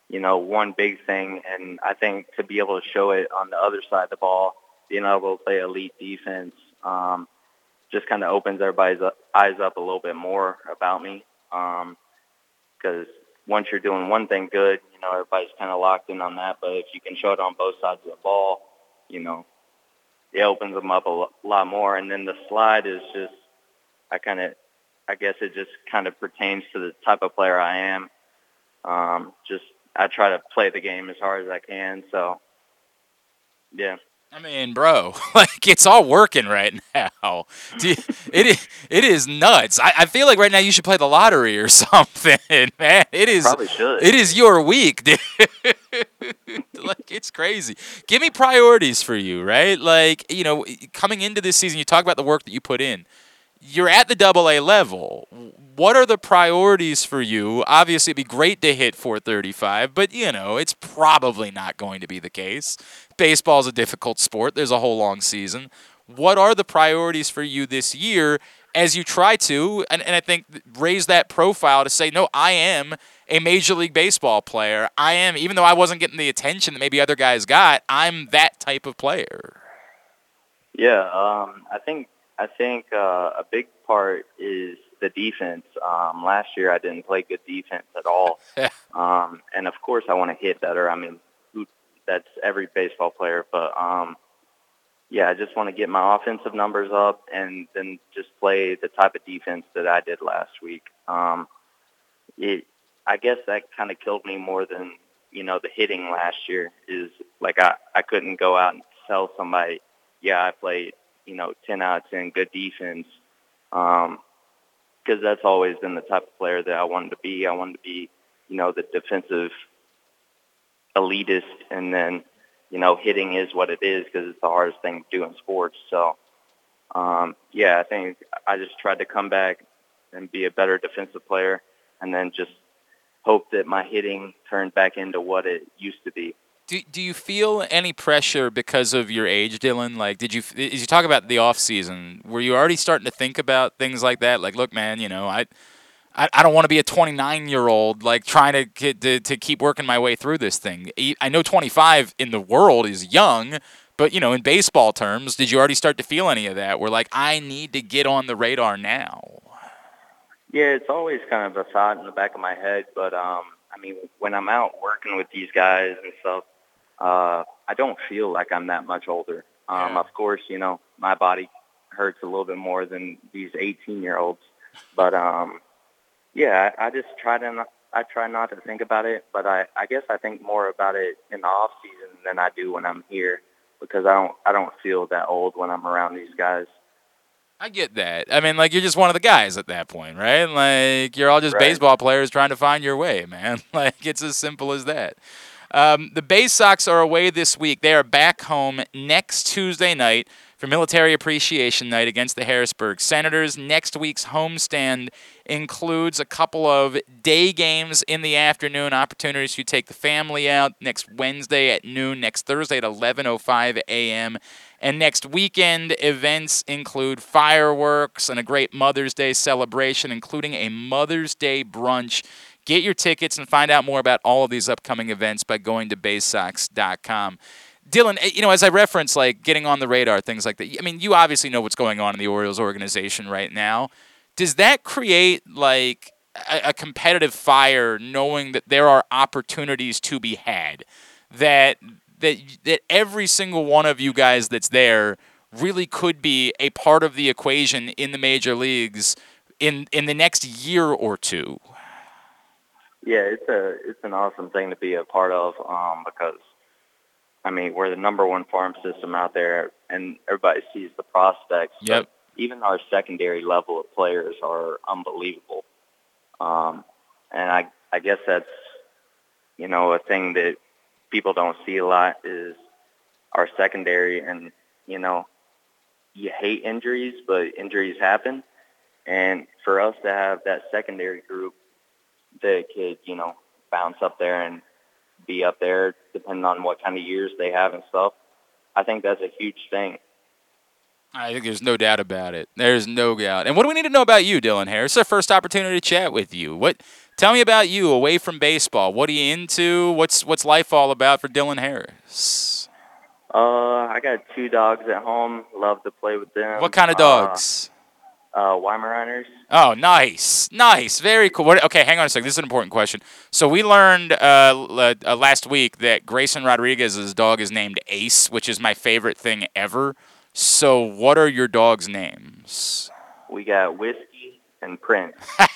you know, one big thing. And I think to be able to show it on the other side of the ball, being able to play elite defense, um, just kind of opens everybody's eyes up a little bit more about me. Because um, once you're doing one thing good, you know, everybody's kind of locked in on that. But if you can show it on both sides of the ball, you know, it opens them up a lot more. And then the slide is just, I kind of I guess it just kind of pertains to the type of player I am. Um, just I try to play the game as hard as I can. So, yeah. I mean, bro, [LAUGHS] like it's all working right now. it is, it is nuts. I, I feel like right now you should play the lottery or [LAUGHS] something, man. It is probably should. It is your week, [LAUGHS] dude. like it's crazy. Give me priorities for you, right? Like you know, coming into this season, you talk about the work that you put in you're at the double A level. What are the priorities for you? Obviously, it'd be great to hit 435, but you know, it's probably not going to be the case. Baseball's a difficult sport. There's a whole long season. What are the priorities for you this year as you try to, and, and I think raise that profile to say, no, I am a Major League Baseball player. I am, even though I wasn't getting the attention that maybe other guys got, I'm that type of player. Yeah, um, I think I think uh, a big part is the defense. Um, last year, I didn't play good defense at all, [LAUGHS] um, and of course, I want to hit better. I mean, who, that's every baseball player, but um, yeah, I just want to get my offensive numbers up and then just play the type of defense that I did last week. Um, it, I guess that kind of killed me more than you know the hitting last year. Is like I I couldn't go out and tell somebody, yeah, I played you know, 10 out of 10, good defense. Um, because that's always been the type of player that I wanted to be. I wanted to be, you know, the defensive elitist, and then you know hitting is what it is because it's the hardest thing to do in sports. So um, yeah, I think I just tried to come back and be a better defensive player, and then just hope that my hitting turned back into what it used to be. Do, do you feel any pressure because of your age, Dylan? Like, did you, as you talk about the off season, were you already starting to think about things like that? Like, look, man, you know, I, I, I don't want to be a 29 year old like trying to, get, to to keep working my way through this thing. I know 25 in the world is young, but you know, in baseball terms, did you already start to feel any of that? Where like, I need to get on the radar now. Yeah, it's always kind of a thought in the back of my head, but um, I mean, when I'm out working with these guys and stuff, uh, I don't feel like I'm that much older. Um, Yeah. Of course, you know, my body hurts a little bit more than these 18 year olds, but um, yeah, I, I just try to. Not, I try not to think about it, but I, I guess I think more about it in the off season than I do when I'm here because I don't I don't feel that old when I'm around these guys. I get that. I mean, like you're just one of the guys at that point, right? Like you're all just Right. baseball players trying to find your way, man. [LAUGHS] Like it's as simple as that. Um, the Bay Sox are away this week. They are back home next Tuesday night for Military Appreciation Night against the Harrisburg Senators. Next week's homestand includes a couple of day games in the afternoon, opportunities to take the family out next Wednesday at noon, next Thursday at 11:05 a.m. And next weekend events include fireworks and a great Mother's Day celebration, including a Mother's Day brunch. Get your tickets and find out more about all of these upcoming events by going to baysox.com. Dylan, eh, you know, as I reference, like getting on the radar, things like that. I mean, you obviously know what's going on in the Orioles organization right now. Does that create like a, a competitive fire, knowing that there are opportunities to be had? That that that every single one of you guys that's there really could be a part of the equation in the major leagues in in the next year or two. Yeah, it's a it's an awesome thing to be a part of um, because I mean we're the number one farm system out there, and everybody sees the prospects. Yep. even our secondary level of players are unbelievable, um, and I I guess that's you know a thing that people don't see a lot is our secondary, and you know you hate injuries, but injuries happen, and for us to have that secondary group that could, you know, bounce up there and be up there depending on what kind of years they have and stuff. I think that's a huge thing. I think there's no doubt about it. There's no doubt. And what do we need to know about you, Dylan Harris? It's our first opportunity to chat with you. What? Tell me about you away from baseball. What are you into? What's what's life all about for Dylan Harris? Uh, I got two dogs at home. Love to play with them. What kind of dogs? Uh, Weimaraners. Oh, nice, nice, very cool. What, okay, hang on a second. This is an important question. So we learned uh, uh, last week that Grayson Rodriguez's dog is named Ace, which is my favorite thing ever. So, what are your dogs' names? We got Whiskey and Prince. [LAUGHS] I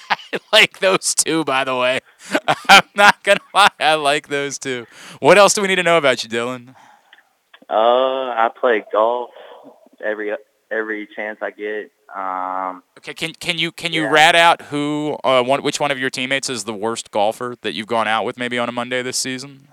like those two, by the way. [LAUGHS] I'm not gonna lie, I like those two. What else do we need to know about you, Dylan? Uh, I play golf every every chance I get. Um, Okay, can can you can you Yeah. rat out who uh, one which one of your teammates is the worst golfer that you've gone out with maybe on a Monday this season?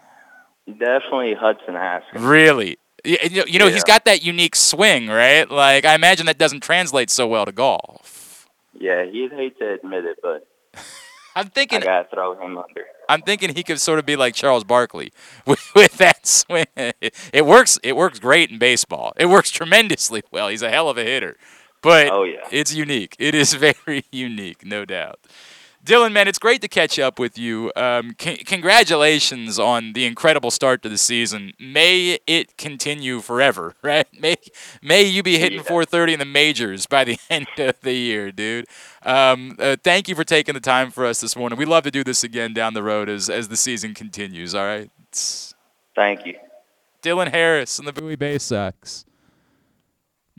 definitely Hudson Haskins. Really? You know, you know he's Yeah. got that unique swing, right? Like I imagine that doesn't translate so well to golf. Yeah, he'd hate to admit it, but [LAUGHS] I'm I thinking gotta throw him under. I'm thinking he could sort of be like Charles Barkley [LAUGHS] with, with that swing. It works. It works great in baseball. It works tremendously well. He's a hell of a hitter, but Oh yeah. it's unique. It is [LAUGHS] very unique, no doubt. Dylan, man, it's great to catch up with you. Um, c- congratulations on the incredible start to the season. May it continue forever, [LAUGHS] right? May May you be hitting Yeah. 430 in the majors by the [LAUGHS] end of the year, dude. Um, uh, thank you for taking the time for us this morning. We'd love to do this again down the road as as the season continues. All right. It's Thank you. Dylan Harris and the Bowie Bay Sox.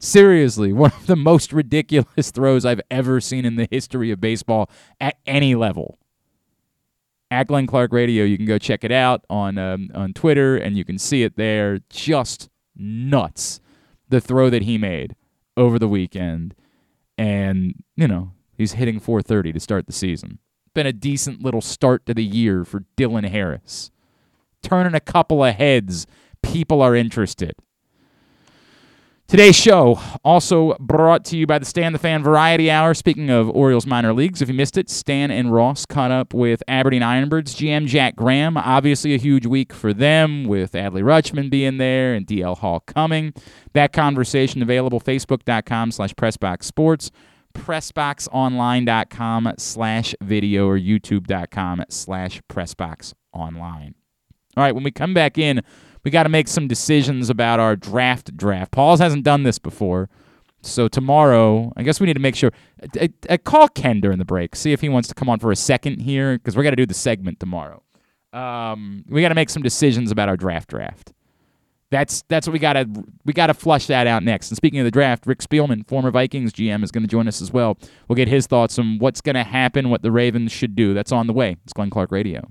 Seriously, one of the most ridiculous [LAUGHS] throws I've ever seen in the history of baseball at any level. At Glenn Clark Radio, you can go check it out on um, on Twitter, and you can see it there. Just nuts, the throw that he made over the weekend, and you know he's hitting 430 to start the season. Been a decent little start to the year for Dylan Harris. turning a couple of heads. People are interested. Today's show also brought to you by the Stan the Fan Variety Hour. Speaking of Orioles minor leagues, if you missed it, Stan and Ross caught up with Aberdeen Ironbirds GM Jack Graham. Obviously, a huge week for them with Adley Rutschman being there and DL Hall coming. That conversation available facebook.com slash Pressbox pressboxsports, pressboxonline.com slash video, or youtube.com slash pressboxonline. All right, when we come back in, we got to make some decisions about our draft draft. Paul's hasn't done this before. So tomorrow, I guess we need to make sure. I, I, I call Ken during the break, see if he wants to come on for a second here, because we're gonna do the segment tomorrow. Um, we got to make some decisions about our draft draft. That's that's what we gotta we gotta flush that out next. And speaking of the draft, Rick Spielman, former Vikings GM, is going to join us as well. We'll get his thoughts on what's going to happen, what the Ravens should do. That's on the way. It's Glenn Clark Radio.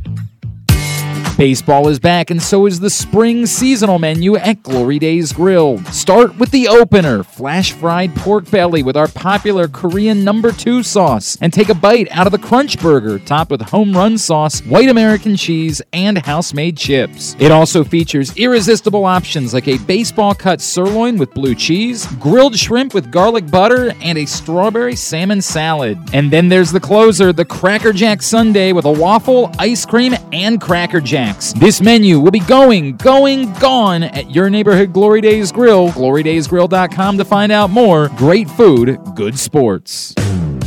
Baseball is back, and so is the spring seasonal menu at Glory Days Grill. Start with the opener flash fried pork belly with our popular Korean number two sauce, and take a bite out of the Crunch Burger topped with home run sauce, white American cheese, and house made chips. It also features irresistible options like a baseball cut sirloin with blue cheese, grilled shrimp with garlic butter, and a strawberry salmon salad. And then there's the closer, the Cracker Jack Sundae with a waffle, ice cream, and Cracker Jacks. This menu will be going, going, gone at your neighborhood Glory Days Grill. GloryDaysGrill.com to find out more. Great food, good sports.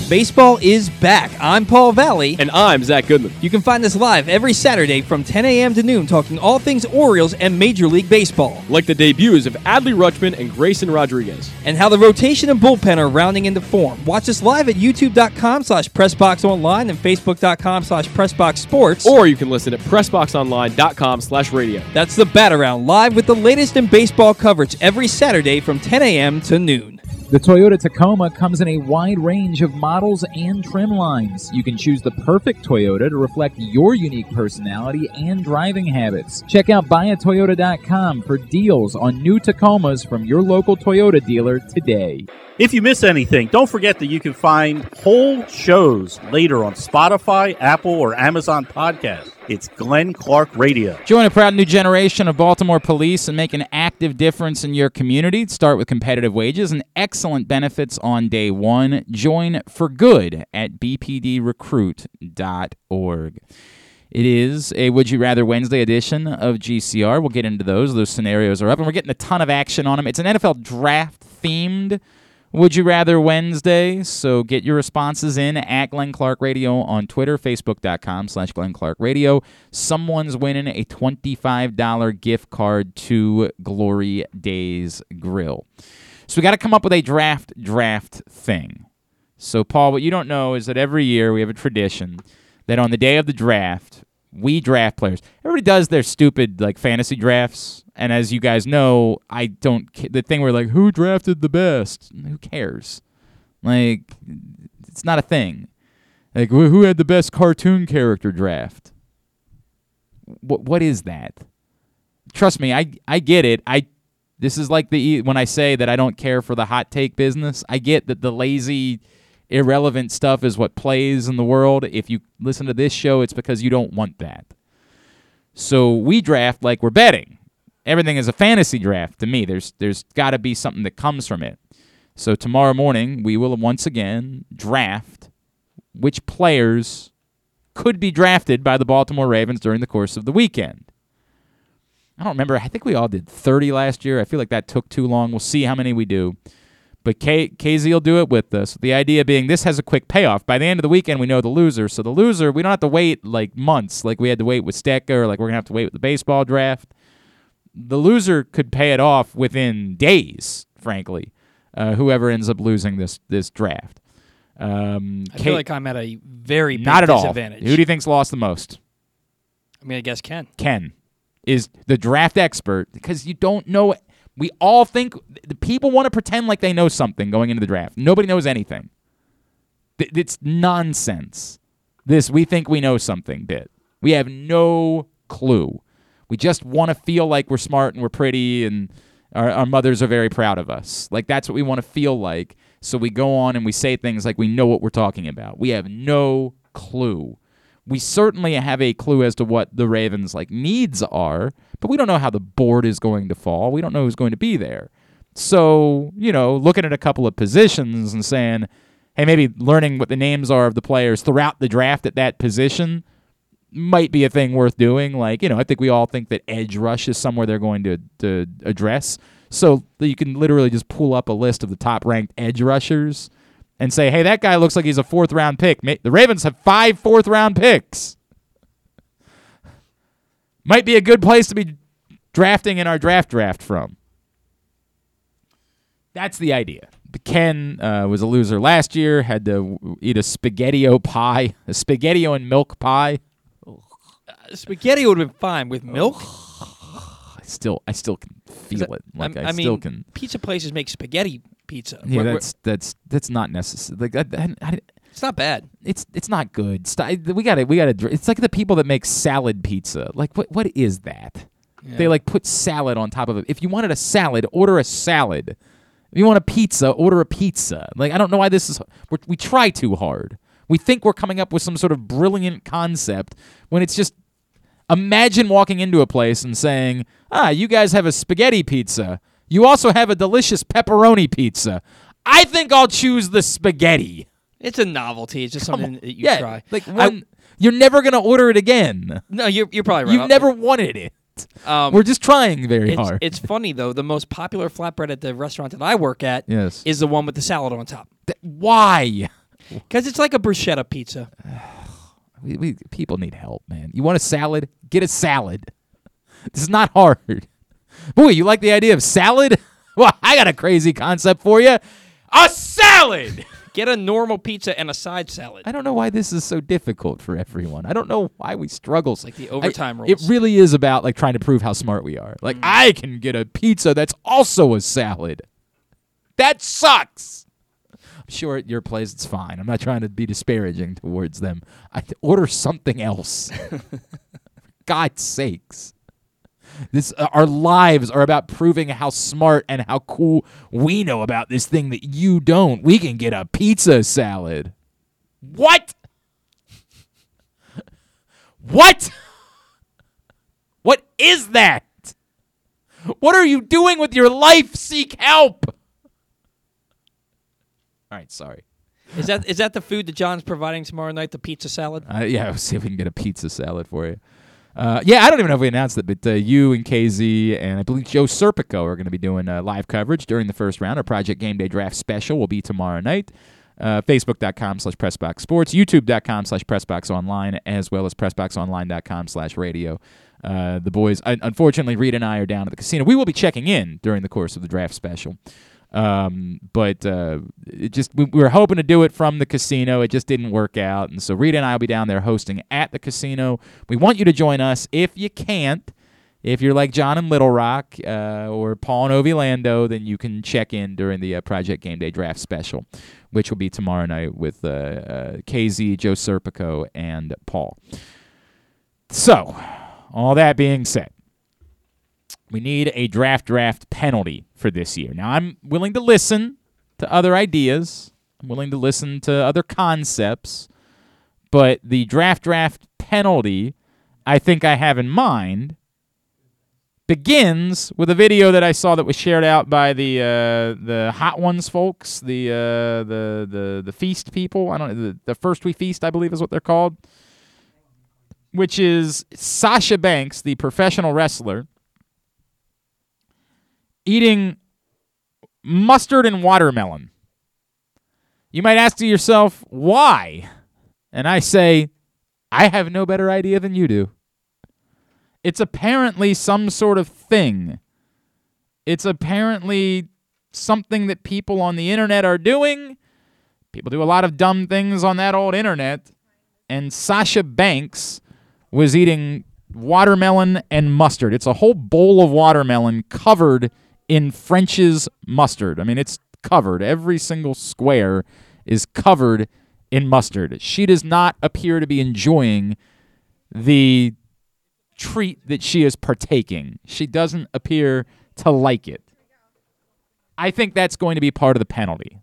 Baseball is back. I'm Paul Valle. And I'm Zach Goodman. You can find us live every Saturday from 10 a.m. to noon talking all things Orioles and Major League Baseball. Like the debuts of Adley Rutschman and Grayson Rodriguez. And how the rotation and bullpen are rounding into form. Watch us live at youtube.com slash pressboxonline and facebook.com slash pressboxsports. Or you can listen at pressboxonline.com slash radio. That's the Bat Around live with the latest in baseball coverage every Saturday from 10 a.m. to noon. The Toyota Tacoma comes in a wide range of models and trim lines. You can choose the perfect Toyota to reflect your unique personality and driving habits. Check out buyatoyota.com for deals on new Tacomas from your local Toyota dealer today. If you miss anything, don't forget that you can find whole shows later on Spotify, Apple, or Amazon Podcasts. It's Glenn Clark Radio. Join a proud new generation of Baltimore police and make an active difference in your community. Start with competitive wages and excellent benefits on day one. Join for good at bpdrecruit.org. It is a Would You Rather Wednesday edition of GCR. We'll get into those. Those scenarios are up, and we're getting a ton of action on them. It's an NFL draft themed Would You Rather Wednesday. So get your responses in at Glenn Clark Radio on Twitter, Facebook.com slash Glenn Clark Radio. Someone's winning a $25 gift card to Glory Days Grill. So we got to come up with a draft draft thing. So, Paul, what you don't know is that every year we have a tradition that on the day of the draft, we draft players. Everybody does their stupid like fantasy drafts, and as you guys know, I don't. ca- The thing where like who drafted the best? Who cares? Like, it's not a thing. Like who who had the best cartoon character draft? What what is that? Trust me, I I get it. I this is like the when I say that I don't care for the hot take business. I get that the lazy irrelevant stuff is what plays in the world. If you listen to this show, it's because you don't want that. So we draft like we're betting. Everything is a fantasy draft to me. There's there's got to be something that comes from it. So tomorrow morning we will once again draft which players could be drafted by the Baltimore Ravens during the course of the weekend. I don't remember. I think we all did 30 last year. I feel like that took too long. We'll see how many we do. But K- KZ will do it with us. The idea being this has a quick payoff. By the end of the weekend, we know the loser. So the loser, we don't have to wait like months like we had to wait with Stecca or like we're going to have to wait with the baseball draft. The loser could pay it off within days, frankly, uh, whoever ends up losing this, this draft. Um, I K- feel like I'm at a very big not at all. Who do you think's lost the most? I'm gonna guess Ken. Ken is the draft expert because you don't know. We all think the people want to pretend like they know something going into the draft. Nobody knows anything. It's nonsense. This we think we know something bit. We have no clue. We just want to feel like we're smart and we're pretty and our, our mothers are very proud of us. Like that's what we want to feel like. So we go on and we say things like we know what we're talking about. We have no clue. We certainly have a clue as to what the Ravens like needs are, but we don't know how the board is going to fall. We don't know who's going to be there. So, you know, looking at a couple of positions and saying, hey, maybe learning what the names are of the players throughout the draft at that position might be a thing worth doing. Like, you know, I think we all think that edge rush is somewhere they're going to, to address. So you can literally just pull up a list of the top ranked edge rushers and say, hey, that guy looks like he's a fourth round pick. The Ravens have five fourth round picks. Might be a good place to be drafting in our draft draft from. That's the idea. Ken uh, was a loser last year, had to eat a spaghettio pie, a spaghettio and milk pie. Spaghetti would have been fine with milk. I still, I still can feel it. Like I, I still mean, can. pizza places make spaghetti pizza. Yeah, where- that's that's that's not necessary. Like I, I, I, it's not bad. it's it's not good. St- we got to we got to. It's like the people that make salad pizza. Like what what is that? They like put salad on top of it. If you wanted a salad, order a salad. If you want a pizza, order a pizza. Like I don't know why this is. We try too hard. We think we're coming up with some sort of brilliant concept when it's just. Imagine walking into a place and saying, "Ah, you guys have a spaghetti pizza. You also have a delicious pepperoni pizza. I think I'll choose the spaghetti." It's a novelty. It's just Come something on. that you yeah, try. Like I- you're never gonna order it again. no, you're you're probably right. You've never wanted it. Um, We're just trying very it's, hard. it's funny though. The most popular flatbread at the restaurant that I work at yes. is the one with the salad on top Th- why? [LAUGHS] because it's like a bruschetta pizza. [SIGHS] We, we, people need help, man. You want a salad? Get a salad. This is not hard. Boy, you like the idea of salad? [LAUGHS] Well, I got a crazy concept for you. A salad. [LAUGHS] Get a normal pizza and a side salad. I don't know why this is so difficult for everyone. I don't know why we struggle. like the overtime I- rules. It really is about like trying to prove how smart we are. Like mm. I can get a pizza that's also a salad. That sucks. I'm sure at your place it's fine. I'm not trying to be disparaging towards them. I order something else. [LAUGHS] God's sakes. This uh, our lives are about proving how smart and how cool we know about this thing that you don't. We can get a pizza salad. What? What? What is that? What are you doing with your life? Seek help. All right, sorry. Is that is that the food that John's providing tomorrow night? The pizza salad. Uh, yeah, we'll [LAUGHS] see if we can get a pizza salad for you. Uh, yeah, I don't even know if we announced it, but uh, you and KZ and I believe Joe Serpico are going to be doing uh, live coverage during the first round. Our Project Game Day Draft special will be tomorrow night. Uh, Facebook.com slash Pressbox Sports, YouTube.com slash Pressbox Online, as well as PressboxOnline.com slash radio. Uh, the boys, unfortunately, Reed and I are down at the casino. We will be checking in during the course of the draft special. Um, but uh, it just we, we were hoping to do it from the casino. It just didn't work out, and so Rita and I will be down there hosting at the casino. We want you to join us if you can't. If you're like John in Little Rock uh, or Paul and Ovi Lando, then you can check in during the uh, Project Game Day Draft Special, which will be tomorrow night with uh, uh, KZ, Joe Serpico, and Paul. So, all that being said, we need a draft draft penalty for this year. Now, I'm willing to listen to other ideas. I'm willing to listen to other concepts, but the draft draft penalty I think I have in mind begins with a video that I saw that was shared out by the uh, the Hot Ones folks, the uh, the the the feast people. I don't the, the first we feast, I believe is what they're called. which is Sasha Banks, the professional wrestler, eating mustard and watermelon. You might ask to yourself, why? And I say, I have no better idea than you do. It's apparently some sort of thing. It's apparently something that people on the internet are doing. People do a lot of dumb things on that old internet. And Sasha Banks was eating watermelon and mustard. It's a whole bowl of watermelon covered in French's mustard. I mean, it's covered. Every single square is covered in mustard. She does not appear to be enjoying the treat that she is partaking. She doesn't appear to like it. I think that's going to be part of the penalty.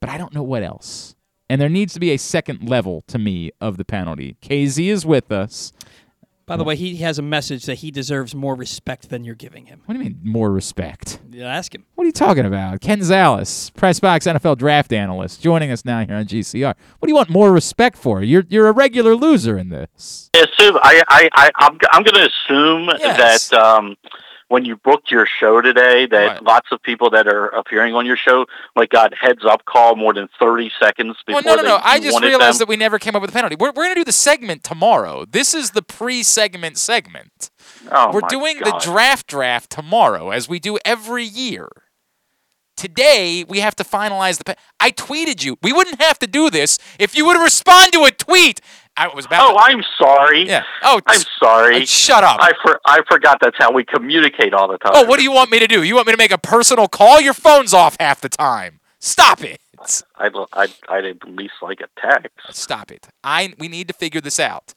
But I don't know what else. And there needs to be a second level to me of the penalty. KZ is with us. By the way, he has a message that he deserves more respect than you're giving him. What do you mean more respect? Yeah, ask him. What are you talking about? Ken Zales, Pressbox NFL draft analyst, joining us now here on GCR. What do you want more respect for? You're you're a regular loser in this. I assume I I, I I'm I'm going to assume Yes. that um, when you booked your show today, that Right. lots of people that are appearing on your show like got heads up call more than thirty seconds before Well, no, no, no. I just realized them. that we never came up with a penalty. We're, we're going to do the segment tomorrow. This is the pre-segment segment. Oh, we're doing God. the draft draft tomorrow, as we do every year. Today we have to finalize the. Pe- I tweeted you. We wouldn't have to do this if you would respond to a tweet. I was about. Oh, to, I'm sorry. yeah. Oh, I'm sorry. uh, shut up. I for I forgot that's how we communicate all the time. oh, what do you want me to do? You want me to make a personal call? Your phone's off half the time. Stop it. I'd, I'd, I'd at least like a text. Stop it. I we need to figure this out.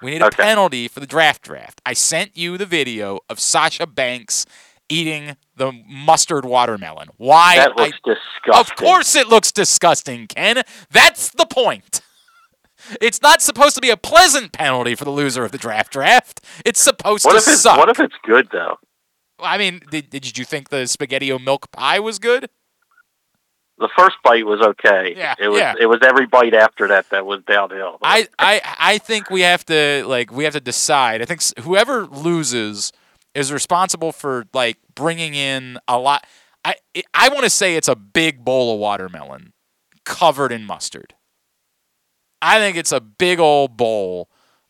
We need a Okay. penalty for the draft draft. I sent you the video of Sasha Banks eating the mustard watermelon. Why? That I- looks disgusting. of course it looks disgusting, Ken. That's the point. It's not supposed to be a pleasant penalty for the loser of the draft draft. It's supposed What to if it's suck. What if it's good though? I mean, did, did you think the spaghetti milk pie was good? The first bite was okay. Yeah, it was. yeah. It was every bite after that that was downhill. I, I I think we have to like we have to decide. I think whoever loses is responsible for like bringing in a lot. I I want to say it's a big bowl of watermelon covered in mustard. I think it's a big old bowl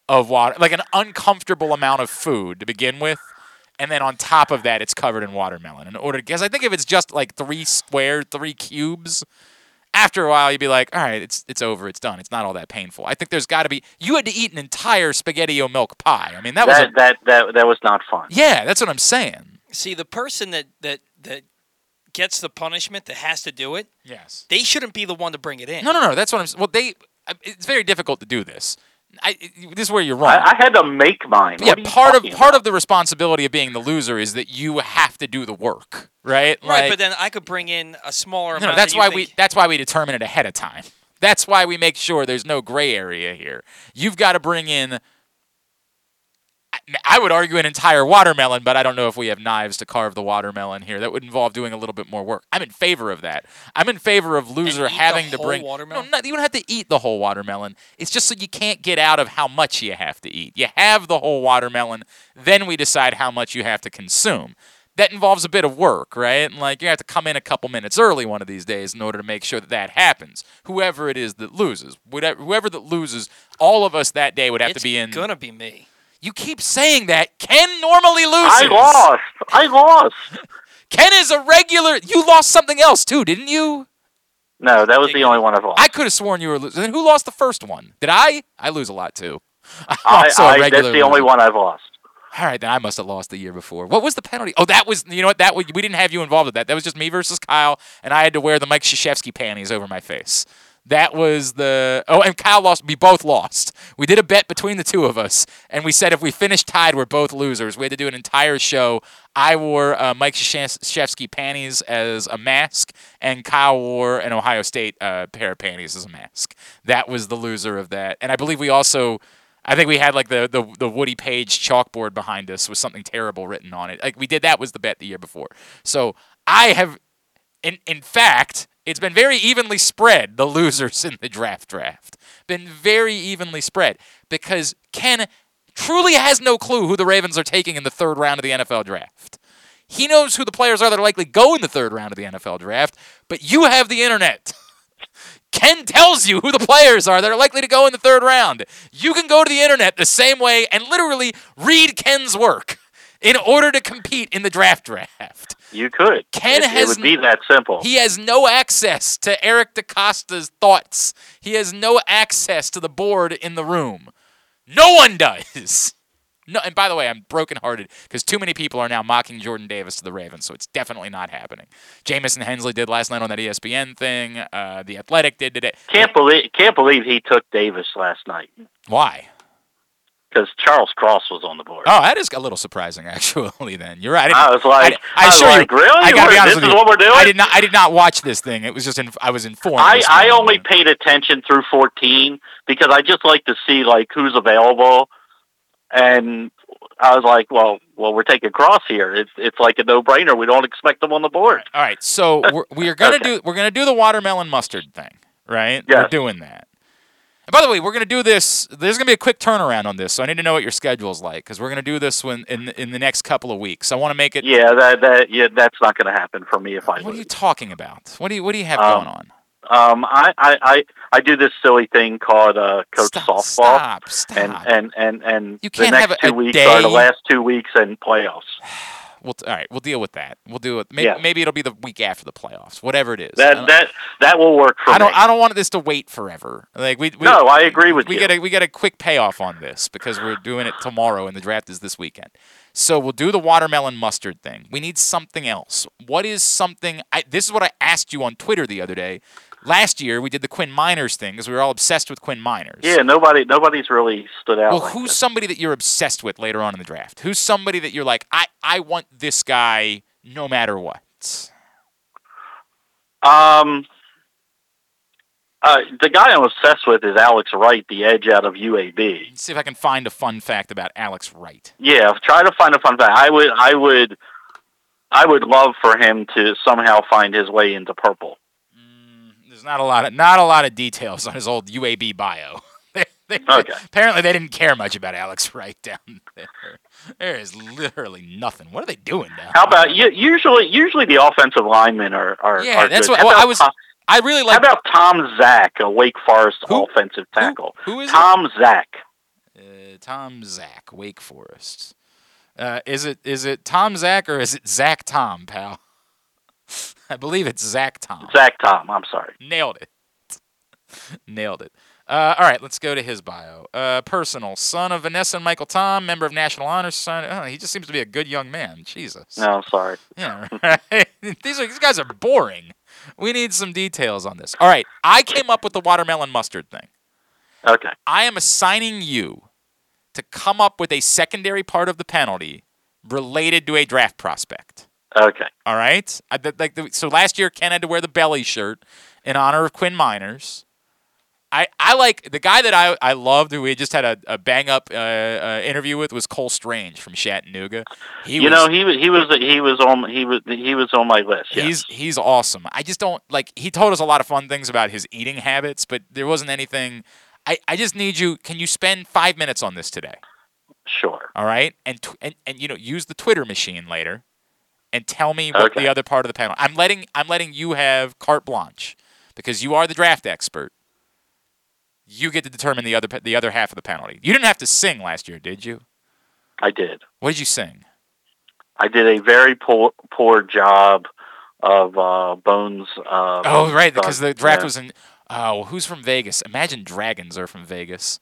of water, like an uncomfortable amount of food to begin with, and then on top of that, it's covered in watermelon. In order, because I think if it's just like three square, three cubes, after a while you'd be like, all right, it's it's over, it's done, it's not all that painful. I think there's got to be. You had to eat an entire spaghetti o milk pie. I mean, that was that, a, that that that was not fun. yeah, that's what I'm saying. See, the person that that that gets the punishment that has to do it, Yes. they shouldn't be the one to bring it in. No, no, no. That's what I'm. s- Well, they. I- It's very difficult to do this. I, this is where you're wrong. I, I had to make mine. yeah, What are you part of talking part about? of the responsibility of being the loser is that you have to do the work, right? Right, Like- but then I could bring in a smaller No, amount. no, that's that you why think- we that's why we determine it ahead of time. That's why we make sure there's no gray area here. You've got to bring in I- would argue an entire watermelon, but I don't know if we have knives to carve the watermelon here. That would involve doing a little bit more work. I'm in favor of that. I'm in favor of loser having to bring. watermelon? No, not, you don't have to eat the whole watermelon. It's just so you can't get out of how much you have to eat. You have the whole watermelon, then we decide how much you have to consume. That involves a bit of work, right? And like you have to come in a couple minutes early one of these days in order to make sure that that happens. Whoever it is that loses, whatever, whoever that loses, all of us that day would have it's to be in. It's gonna be me. You keep saying that. Ken normally loses. I lost. I lost. [LAUGHS] Ken is a regular. You lost something else too, didn't you? No, that was the only one I've lost. I could have sworn you were losing. Then who lost the first one? Did I? I lose a lot too. [LAUGHS] I'm I, also a I, that's the only one I've lost. All right, then I must have lost the year before. What was the penalty? Oh, that was you know what that was, we didn't have you involved with that. That was just me versus Kyle, and I had to wear the Mike Krzyzewski panties over my face. That was the oh, and Kyle lost. We both lost. We did a bet between the two of us, and we said if we finished tied, we're both losers. We had to do an entire show. I wore uh, Mike Krzyzewski panties as a mask, and Kyle wore an Ohio State uh, pair of panties as a mask. That was the loser of that, and I believe we also. I think we had like the, the the Woody Paige chalkboard behind us with something terrible written on it. Like we did that was the bet the year before. So I have, in in fact, It's been very evenly spread, the losers in the draft draft. Been very evenly spread because Ken truly has no clue who the Ravens are taking in the third round of the NFL draft. He knows who the players are that are likely go in the third round of the NFL draft, but you have the internet. [LAUGHS] Ken tells you who the players are that are likely to go in the third round. You can go to the internet the same way and literally read Ken's work in order to compete in the draft draft. You could. Ken it, it would be that simple. He has no access to Eric DeCosta's thoughts. He has no access to the board in the room. No one does. No, and by the way, I'm brokenhearted because too many people are now mocking Jordan Davis to the Ravens, so it's definitely not happening. Jamison Hensley did last night on that ESPN thing. Uh, the Athletic did today. Can't believe can't believe he took Davis last night Why? Because Charles Cross was on the board. Oh, that is a little surprising, actually. Then you're right. I was like, I, I was assure like, you, really? I gotta be honest this with is you. what we're doing? I did not. I did not watch this thing. It was just. In, I was informed. I, I only paid attention through 14 because I just like to see like who's available, and I was like, well, well, we're taking Cross here. It's it's like a no brainer. We don't expect them on the board. All right, so we're, we are gonna [LAUGHS] Okay. do we're gonna do the watermelon mustard thing, right? We're doing that. And by the way, we're gonna do this. There's gonna be a quick turnaround on this, so I need to know what your schedule's like because we're gonna do this when in in the next couple of weeks. I want to make it. Yeah, that that yeah, that's not going to happen for me if I What are you talking about? What do you What do you have Um, going on? Um, I, I I I do this silly thing called uh, coach Stop, softball. Stop! Stop! And, and and and You the can't next have a- two a weeks are the last two weeks in playoffs. [SIGHS] [SIGHS] we'll all right. We'll deal with that. We'll do it. Maybe, Yeah. maybe it'll be the week after the playoffs. Whatever it is. That that that will work for I don't. me. I don't want this to wait forever. Like we. we No, I agree with we you. get a we get a quick payoff on this because we're doing it tomorrow and the draft is this weekend. So we'll do the watermelon mustard thing. We need something else. What is something? I, this is what I asked you on Twitter the other day. Last year we did the Quinn Meinerz thing because we were all obsessed with Quinn Meinerz. yeah, nobody nobody's really stood out. Well, like who's somebody that you're obsessed with later on in the draft? Who's somebody that you're like, I I want this guy no matter what. Um, uh, the guy I'm obsessed with is Alex Wright, the edge out of UAB. Let's see if I can find a fun fact about Alex Wright. Yeah, try to find a fun fact. I would, I would, I would love for him to somehow find his way into purple. There's not a lot of not a lot of details on his old UAB bio. [LAUGHS] They- they- Okay. Apparently, they didn't care much about Alex Wright down there. There is literally nothing. What are they doing down How about? Usually, usually the offensive linemen are are. Yeah, are that's good. what well, I was. Tom- I really like. how about Tom Zach, a Wake Forest Who? offensive tackle? who is it? Tom Zach. Uh, Tom Zach, Wake Forest. Uh, is it is it Tom Zach or is it Zach Tom, pal? I believe it's Zach Tom. Zach Tom. I'm sorry. Nailed it. [LAUGHS] Nailed it. Uh, all right, let's go to his bio. Uh, personal son of Vanessa and Michael Tom, member of National Honor Society. Oh, he just seems to be a good young man. Jesus. No, I'm sorry. [LAUGHS] Yeah, right. [LAUGHS] these are these guys are boring. We need some details on this. All right, I came up with the watermelon mustard thing. Okay. I am assigning you to come up with a secondary part of the penalty related to a draft prospect. Okay. All right. I, like the, so last year, Ken had to wear the belly shirt in honor of Quinn Meinerz. I, I like the guy that I, I loved who we just had a, a bang up uh, uh, interview with was Cole Strange from Chattanooga. He you was, know, he was he was he was on he was he was on my list. yes. He's he's awesome. I just don't like. He told us a lot of fun things about his eating habits, but there wasn't anything. I, I just need you. Can you spend five minutes on this today? sure. All right, and tw- and and you know use the Twitter machine later, and tell me what Okay. the other part of the panel. I'm letting I'm letting you have carte blanche because you are the draft expert. You get to determine the other the other half of the penalty. You didn't have to sing last year, did you? I did. What did you sing? I did a very poor poor job of uh, Bones. Uh, Oh, right, because the draft Yeah. was in. Oh, who's from Vegas? Imagine Dragons are from Vegas.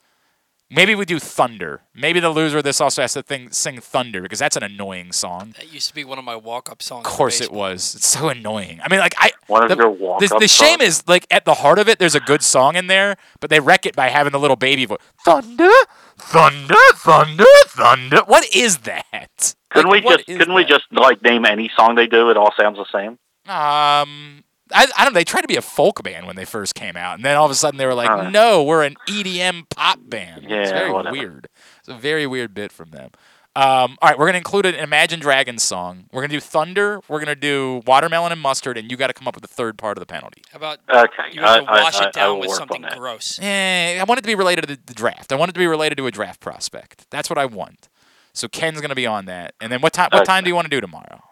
Maybe we do Thunder. Maybe the loser of this also has to think, sing Thunder because that's an annoying song. That used to be one of my walk-up songs. Of course it was. It's so annoying. I mean, like I. One of the, your walk-up. the, the shame is like at the heart of it. There's a good song in there, but they wreck it by having the little baby voice. Thunder, thunder, thunder, thunder. What is that? Couldn't Like, we just couldn't we that? just like name any song they do? It all sounds the same. Um, I, I don't know. They tried to be a folk band when they first came out, and then all of a sudden they were like, Uh. "No, we're an EDM pop band." Yeah, it's very whatever. weird. It's a very weird bit from them. Um, all right, we're gonna include an Imagine Dragons song. We're gonna do Thunder. We're gonna do Watermelon and Mustard, and you got to come up with the third part of the penalty. How about Okay. you have to I- I- wash I- I it down with something gross? Eh, I want it to be related to the, the draft. I want it to be related to a draft prospect. That's what I want. So Ken's gonna be on that. And then what time? What time do you want to do tomorrow?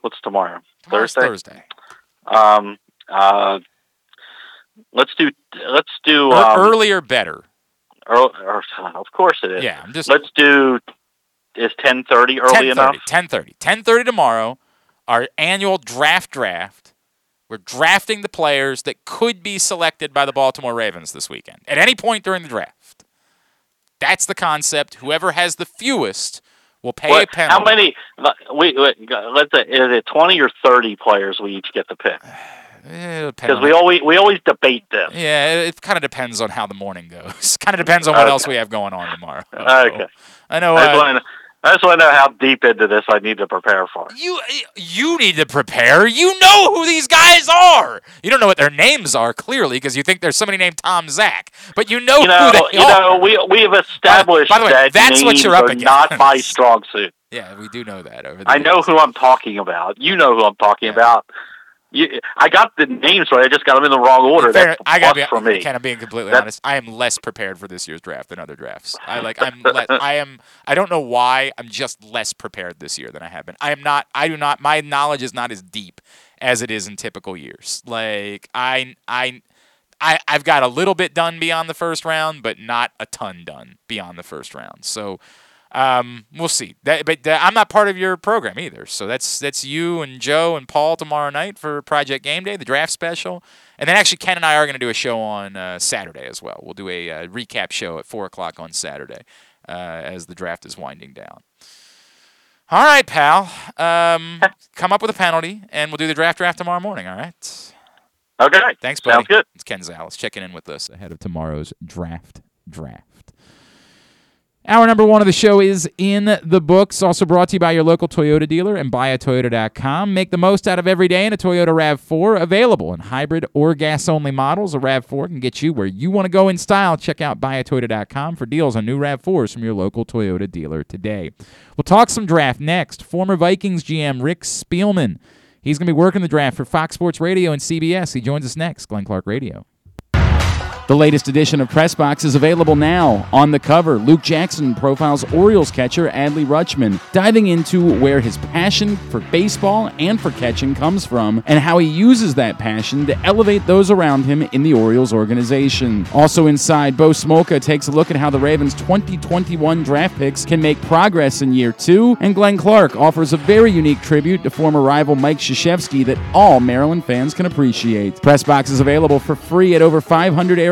What's tomorrow? Thursday. Thursday. Um. Uh. Let's do. Let's do. Um, earlier, better. or- of course it is. Yeah, I'm just Let's do. Is ten thirty early enough? 10:30. 10:30. 10:30 tomorrow. Our annual draft draft. We're drafting the players that could be selected by the Baltimore Ravens this weekend at any point during the draft. That's the concept. Whoever has the fewest will pay a penalty. how many? We, we let's say is it twenty or thirty players we each get to pick? [SIGHS] Eh, Because we always we always debate this. Yeah, it, it kind of depends on how the morning goes. [LAUGHS] kind of depends on what Okay. else we have going on tomorrow. Okay. [LAUGHS] I know. I uh. I just want to know how deep into this I need to prepare for. You you need to prepare. You know who these guys are. You don't know what their names are clearly because you think there's somebody named Tom Zach, but you know, You know, who they you are. know, we we have established by the way, that that's what you're up are not my strong suit. [LAUGHS] yeah, we do know that over. I know who I'm talking about. You know who I'm talking about. You, I got the names right. I just got them in the wrong order. Fair, That's I be for me. Kind I'm being completely That- honest. I am less prepared for this year's draft than other drafts. I like I'm [LAUGHS] le- I am I don't know why I'm just less prepared this year than I have been. I am not I do not my knowledge is not as deep as it is in typical years. Like I I I I've got a little bit done beyond the first round, but not a ton done beyond the first round. So um, we'll see. That, but that, I'm not part of your program either. So that's that's you and Joe and Paul tomorrow night for Project Game Day, the draft special, and then actually Ken and I are going to do a show on uh, Saturday as well. We'll do a uh, recap show at four o'clock on Saturday uh, as the draft is winding down. All right, pal. Um, [LAUGHS] come up with a penalty, and we'll do the draft draft tomorrow morning. All right. Okay. Thanks, buddy. Sounds good. It's Ken Zales checking in with us ahead of tomorrow's draft draft. Hour number one of the show is in the books. Also brought to you by your local Toyota dealer and buyatoyota.com. Make the most out of every day in a Toyota RAV4. Available in hybrid or gas only models. A RAV4 can get you where you want to go in style. Check out buyatoyota.com for deals on new RAV4s from your local Toyota dealer today. We'll talk some draft next. Former Vikings GM Rick Spielman. He's going to be working the draft for Fox Sports Radio and CBS. He joins us next, Glenn Clark Radio. The latest edition of Press Box is available now. On the cover, Luke Jackson profiles Orioles catcher Adley Rutschman, diving into where his passion for baseball and for catching comes from and how he uses that passion to elevate those around him in the Orioles organization. Also inside, Bo Smolka takes a look at how the Ravens' 2021 draft picks can make progress in year two, and Glenn Clark offers a very unique tribute to former rival Mike Krzyzewski that all Maryland fans can appreciate. Press Box is available for free at over 500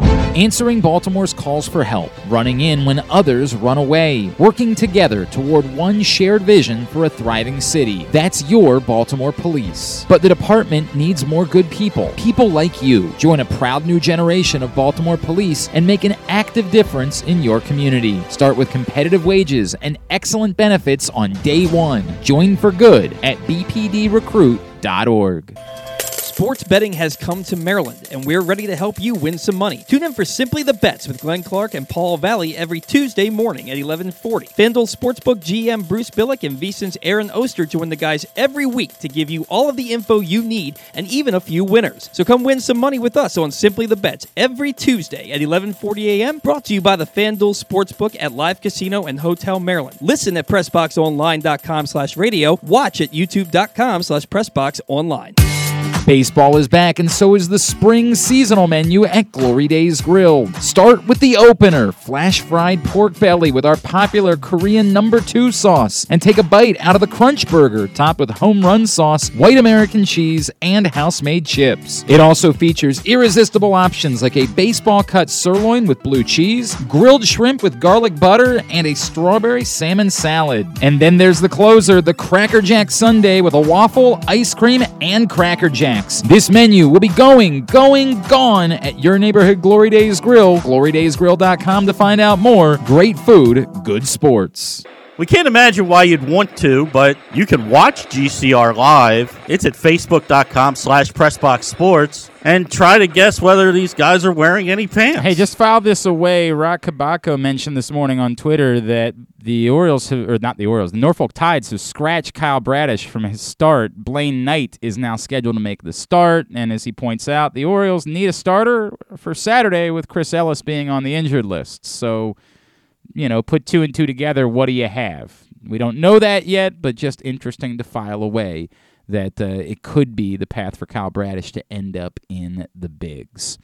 Answering Baltimore's calls for help, running in when others run away, working together toward one shared vision for a thriving city. That's your Baltimore Police. But the department needs more good people, people like you. Join a proud new generation of Baltimore Police and make an active difference in your community. Start with competitive wages and excellent benefits on day one. Join for good at bpdrecruit.org. Sports betting has come to Maryland, and we're ready to help you win some money. Tune in for Simply the Bets with Glenn Clark and Paul Valle every Tuesday morning at 1140. FanDuel Sportsbook GM Bruce Billick and VSiN's Aaron Oster join the guys every week to give you all of the info you need and even a few winners. So come win some money with us on Simply the Bets every Tuesday at 1140 a.m. Brought to you by the FanDuel Sportsbook at Live Casino and Hotel Maryland. Listen at PressBoxOnline.com slash radio. Watch at YouTube.com slash PressBoxOnline. Baseball is back, and so is the spring seasonal menu at Glory Days Grill. Start with the opener flash fried pork belly with our popular Korean number two sauce, and take a bite out of the Crunch Burger topped with home run sauce, white American cheese, and house made chips. It also features irresistible options like a baseball cut sirloin with blue cheese, grilled shrimp with garlic butter, and a strawberry salmon salad. And then there's the closer, the Cracker Jack Sundae with a waffle, ice cream, and Cracker This menu will be going, going, gone at your neighborhood Glory Days Grill. GloryDaysGrill.com to find out more. Great food, good sports. We can't imagine why you'd want to, but you can watch GCR live. It's at facebook.com slash pressboxsports and try to guess whether these guys are wearing any pants. Hey, just file this away. Roch Kubatko mentioned this morning on Twitter that the Orioles, have, or not the Orioles, the Norfolk Tides have scratched Kyle Bradish from his start. Blaine Knight is now scheduled to make the start, and as he points out, the Orioles need a starter for Saturday with Chris Ellis being on the injured list. So, you know, put two and two together. What do you have? We don't know that yet, but just interesting to file away that uh, it could be the path for Kyle Bradish to end up in the bigs.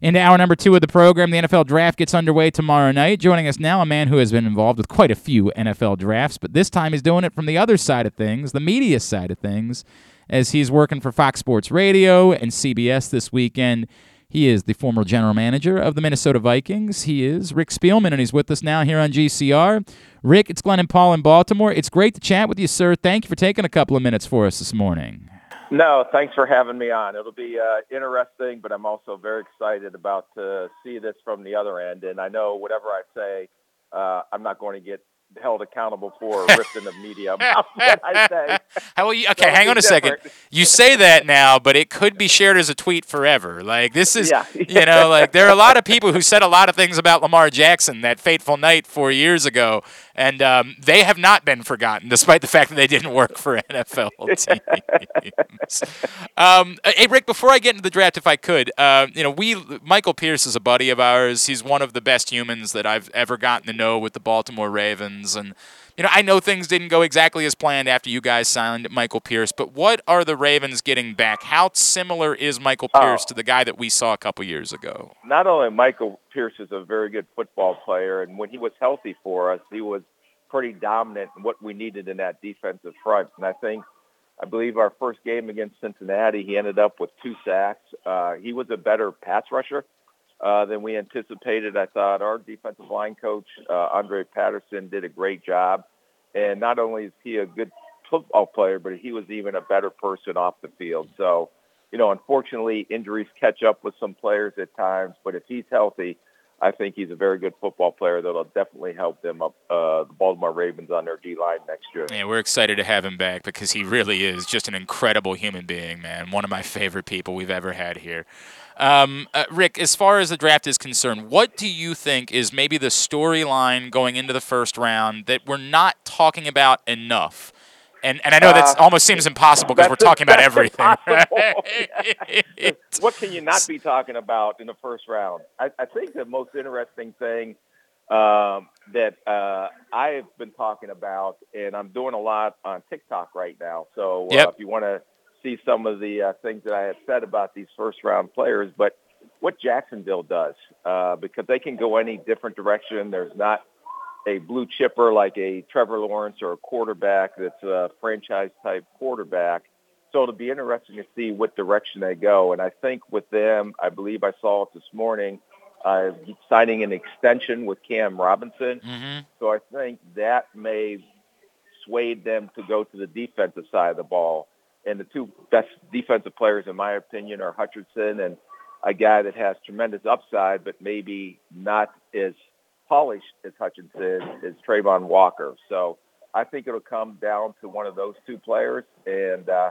Into hour number two of the program, the NFL draft gets underway tomorrow night. Joining us now, a man who has been involved with quite a few NFL drafts, but this time he's doing it from the other side of things, the media side of things, as he's working for Fox Sports Radio and CBS this weekend. He is the former general manager of the Minnesota Vikings. He is Rick Spielman, and he's with us now here on GCR. Rick, it's Glenn and Paul in Baltimore. It's great to chat with you, sir. Thank you for taking a couple of minutes for us this morning. No, thanks for having me on. It'll be uh, interesting, but I'm also very excited about to see this from the other end. And I know whatever I say, uh, I'm not going to get held accountable for [LAUGHS] or ripped in the media about [LAUGHS] what I say. How will you, okay, That'll hang on a second. You say that now, but it could be shared as a tweet forever. Like this is, Yeah. [LAUGHS] you know, like there are a lot of people who said a lot of things about Lamar Jackson that fateful night four years ago, and um, they have not been forgotten, despite the fact that they didn't work for [LAUGHS] NFL [LAUGHS] teams. um, hey, Rick, before I get into the draft, if I could, uh, you know, we Michael Pierce is a buddy of ours. He's one of the best humans that I've ever gotten to know with the Baltimore Ravens, and you know, I know things didn't go exactly as planned after you guys signed Michael Pierce, but what are the Ravens getting back? How similar is Michael Pierce to the guy that we saw a couple years ago? Not only Michael Pierce is a very good football player, and when he was healthy for us, he was pretty dominant in what we needed in that defensive front. And I think, I believe our first game against Cincinnati, he ended up with two sacks. Uh, he was a better pass rusher uh, than we anticipated. I thought our defensive line coach, uh, Andre Patterson, did a great job. And not only is he a good football player, but he was even a better person off the field. So, you know, unfortunately, injuries catch up with some players at times. But if he's healthy, I think he's a very good football player that'll definitely help them up uh, the Baltimore Ravens on their D line next year. Yeah, we're excited to have him back because he really is just an incredible human being, man. One of my favorite people we've ever had here. Um, uh, Rick, as far as the draft is concerned, what do you think is maybe the storyline going into the first round that we're not talking about enough? And and I know that Uh, almost seems impossible because we're talking about everything. [LAUGHS] what can you not be talking about in the first round? I, I think the most interesting thing um, that uh, I've been talking about, and I'm doing a lot on TikTok right now. So uh, Yep. if you want to see some of the uh, things that I have said about these first round players, but what Jacksonville does, uh, because they can go any different direction. There's not a blue chipper like a Trevor Lawrence or a quarterback that's a franchise type quarterback. So it'll be interesting to see what direction they go. And I think with them, I believe I saw it this morning, uh, signing an extension with Cam Robinson. hmm So I think that may sway them to go to the defensive side of the ball. And the two best defensive players, in my opinion, are Hutchinson and a guy that has tremendous upside, but maybe not as polished as Hutchinson is Travon Walker. So I think it'll come down to one of those two players. And uh,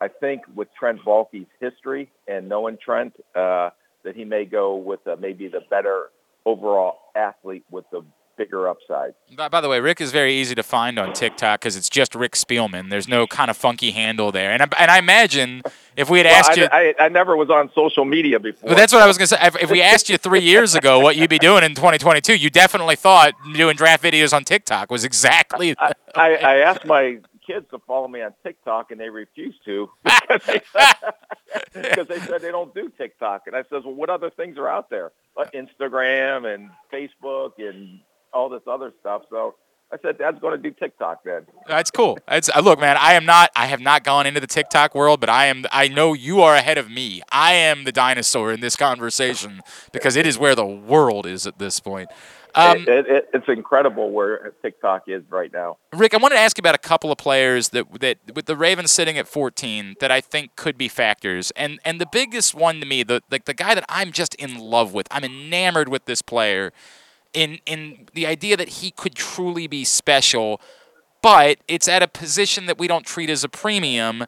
I think with Trent Baalke's history and knowing Trent, uh, that he may go with uh, maybe the better overall athlete with the bigger upside. By, by the way, Rick is very easy to find on TikTok because it's just Rick Spielman. There's no kind of funky handle there. And I, and I imagine if we had Well, asked I, you, I, I never was on social media before. Well, that's what I was going to say. If, if we asked you three years ago what you'd be doing in 2022, you definitely thought doing draft videos on TikTok was exactly. I, I asked my kids to follow me on TikTok, and they refused to [LAUGHS] because they, because [LAUGHS] they said they don't do TikTok. And I says, well, what other things are out there? Like Instagram and Facebook and all this other stuff. So I said, Dad's going to do TikTok then. That's cool. It's, uh, look, man. I am not. I have not gone into the TikTok world, but I am. I know you are ahead of me. I am the dinosaur in this conversation because it is where the world is at this point. Um, it, it, it, it's incredible where TikTok is right now. Rick, I wanted to ask you about a couple of players that that with the Ravens sitting at 14 that I think could be factors, and and the biggest one to me, the like the guy that I'm just in love with, I'm enamored with this player, in in the idea that he could truly be special, but it's at a position that we don't treat as a premium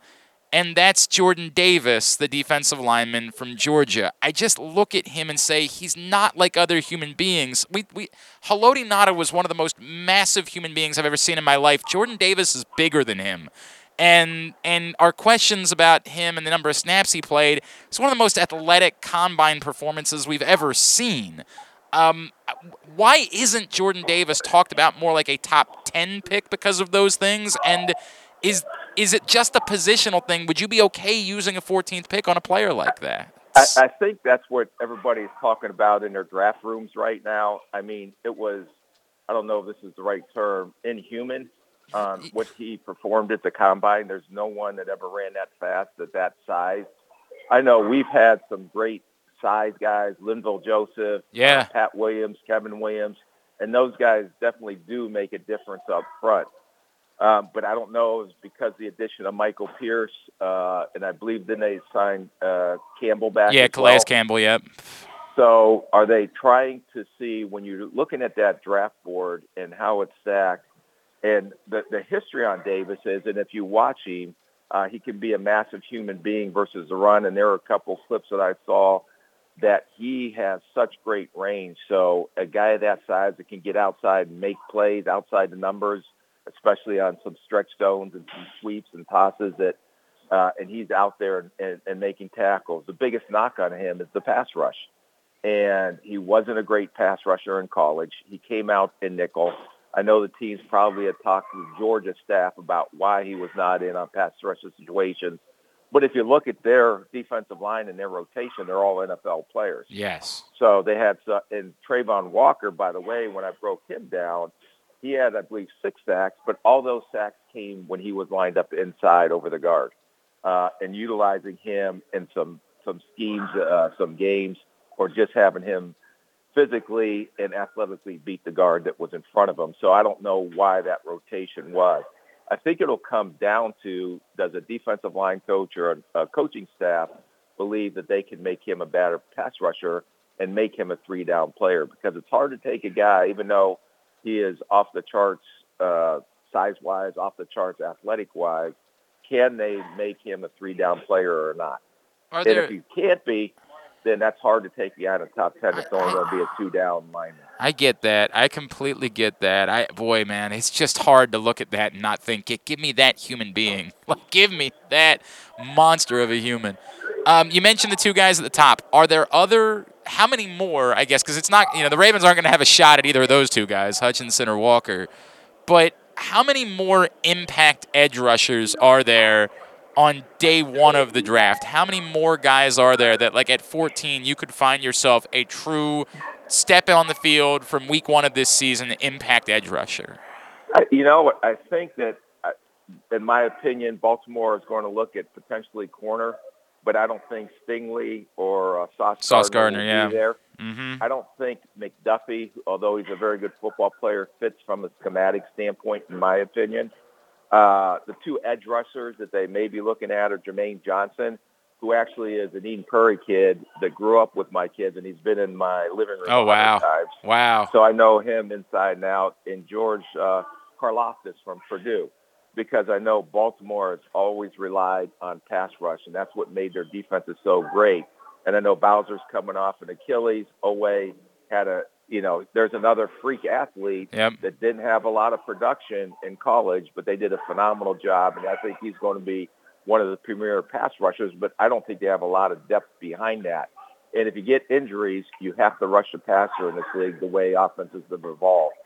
and that's Jordan Davis, the defensive lineman from Georgia. I just look at him and say he's not like other human beings. We, we, Haloti Ngata was one of the most massive human beings I've ever seen in my life. Jordan Davis is bigger than him. And and our questions about him and the number of snaps he played, it's one of the most athletic combine performances we've ever seen. Um, why isn't Jordan Davis talked about more like a top 10 pick because of those things? And is is it just a positional thing? Would you be okay using a 14th pick on a player like that? I, I think that's what everybody's talking about in their draft rooms right now. I mean, it was, I don't know if this is the right term, inhuman. Um, what he performed at the combine. There's no one that ever ran that fast at that size. I know we've had some great size guys, Linval Joseph, yeah, uh, Pat Williams, Kevin Williams, and those guys definitely do make a difference up front. Um, but I don't know if it's because the addition of Michael Pierce, uh, and I believe then they signed uh, Campbell back. Yeah, Calais well. Campbell. Yep. So are they trying to see when you're looking at that draft board and how it's stacked, and the the history on Davis is, and if you watch him, uh, he can be a massive human being versus the run. And there are a couple clips that I saw that he has such great range. So a guy of that size that can get outside and make plays outside the numbers especially on some stretch zones and some sweeps and tosses that, uh, and he's out there and, and, and making tackles. The biggest knock on him is the pass rush. And he wasn't a great pass rusher in college. He came out in nickel. I know the teams probably had talked to Georgia staff about why he was not in on pass rush situations. But if you look at their defensive line and their rotation, they're all NFL players. Yes. So they had, and Travon Walker, by the way, when I broke him down, he had, I believe, six sacks, but all those sacks came when he was lined up inside over the guard, uh, and utilizing him in some some schemes, uh, some games, or just having him physically and athletically beat the guard that was in front of him. So I don't know why that rotation was. I think it'll come down to does a defensive line coach or a, a coaching staff believe that they can make him a better pass rusher and make him a three down player because it's hard to take a guy, even though he is off the charts uh, size-wise, off the charts athletic-wise. Can they make him a three-down player or not? Are and there, if he can't be, then that's hard to take you out of top 10. It's only going to be a two-down lineman. I get that. I completely get that. I boy, man, it's just hard to look at that and not think, give me that human being. [LAUGHS] Like, give me that monster of a human. Um, you mentioned the two guys at the top. Are there other how many more, I guess, because it's not, you know, the Ravens aren't going to have a shot at either of those two guys, Hutchinson or Walker. But how many more impact edge rushers are there on day one of the draft? How many more guys are there that, like, at 14, you could find yourself a true step on the field from week one of this season impact edge rusher? You know, I think that, in my opinion, Baltimore is going to look at potentially corner but I don't think Stingley or uh, Sauce, Sauce Gardner, Gardner yeah. there. Mm-hmm. I don't think McDuffie, although he's a very good football player, fits from a schematic standpoint, in my opinion. Uh, the two edge rushers that they may be looking at are Jermaine Johnson, who actually is an Eden Prairie kid that grew up with my kids, and he's been in my living room. Oh wow! Times. Wow! So I know him inside and out. And George uh, Karlaftis from Purdue because I know Baltimore has always relied on pass rush, and that's what made their defenses so great. And I know Bowser's coming off an Achilles. Oweh had a, you know, there's another freak athlete yep. that didn't have a lot of production in college, but they did a phenomenal job, and I think he's going to be one of the premier pass rushers, but I don't think they have a lot of depth behind that. And if you get injuries, you have to rush the passer in this league the way offenses have evolved.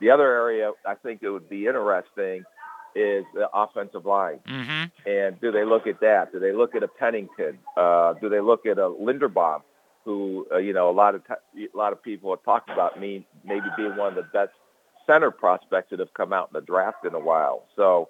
The other area I think it would be interesting – is the offensive line. Mm-hmm. And do they look at that? Do they look at a Pennington? Uh, do they look at a Linderbaum, who uh, you know a lot of t- a lot of people have talked about me maybe being one of the best center prospects that have come out in the draft in a while. So,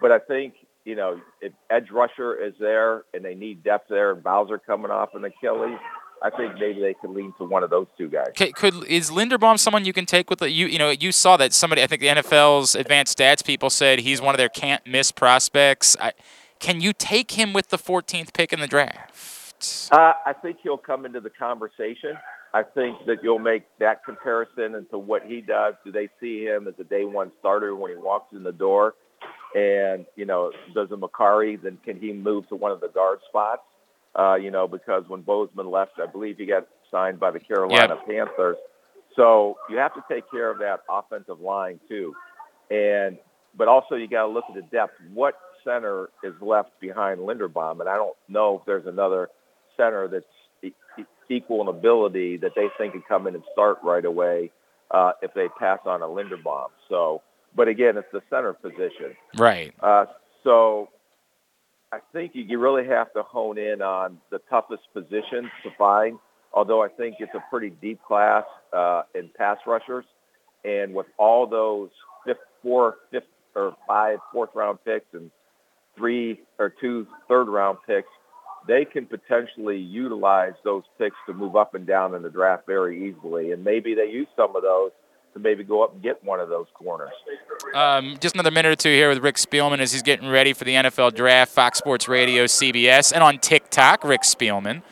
but I think you know if edge rusher is there and they need depth there, and Bowser coming off an Achilles. I think maybe they could lean to one of those two guys. Okay, could is Linderbaum someone you can take with the, you? You know, you saw that somebody. I think the NFL's advanced stats people said he's one of their can't miss prospects. I, can you take him with the 14th pick in the draft? Uh, I think he'll come into the conversation. I think that you'll make that comparison into what he does. Do they see him as a day one starter when he walks in the door? And, you know, does a Mekari, then can he move to one of the guard spots? Uh, you know, because when Bozeman left, I believe he got signed by the Carolina Panthers. So you have to take care of that offensive line too. And but also you got to look at the depth. What center is left behind Linderbaum? And I don't know if there's another center that's e- equal in ability that they think can come in and start right away uh, if they pass on a Linderbaum. So, but again, it's the center position. Right. Uh, so I think you, really have to hone in on the toughest positions to find, although I think it's a pretty deep class uh, in pass rushers. And with all those fifth, four, fifth, or five fourth round picks and three or two third round picks, they can potentially utilize those picks to move up and down in the draft very easily. And maybe they use some of those to maybe go up and get one of those corners. Um, just another minute or two here with Rick Spielman as he's getting ready for the NFL Draft, Fox Sports Radio, CBS, and on TikTok, Rick Spielman.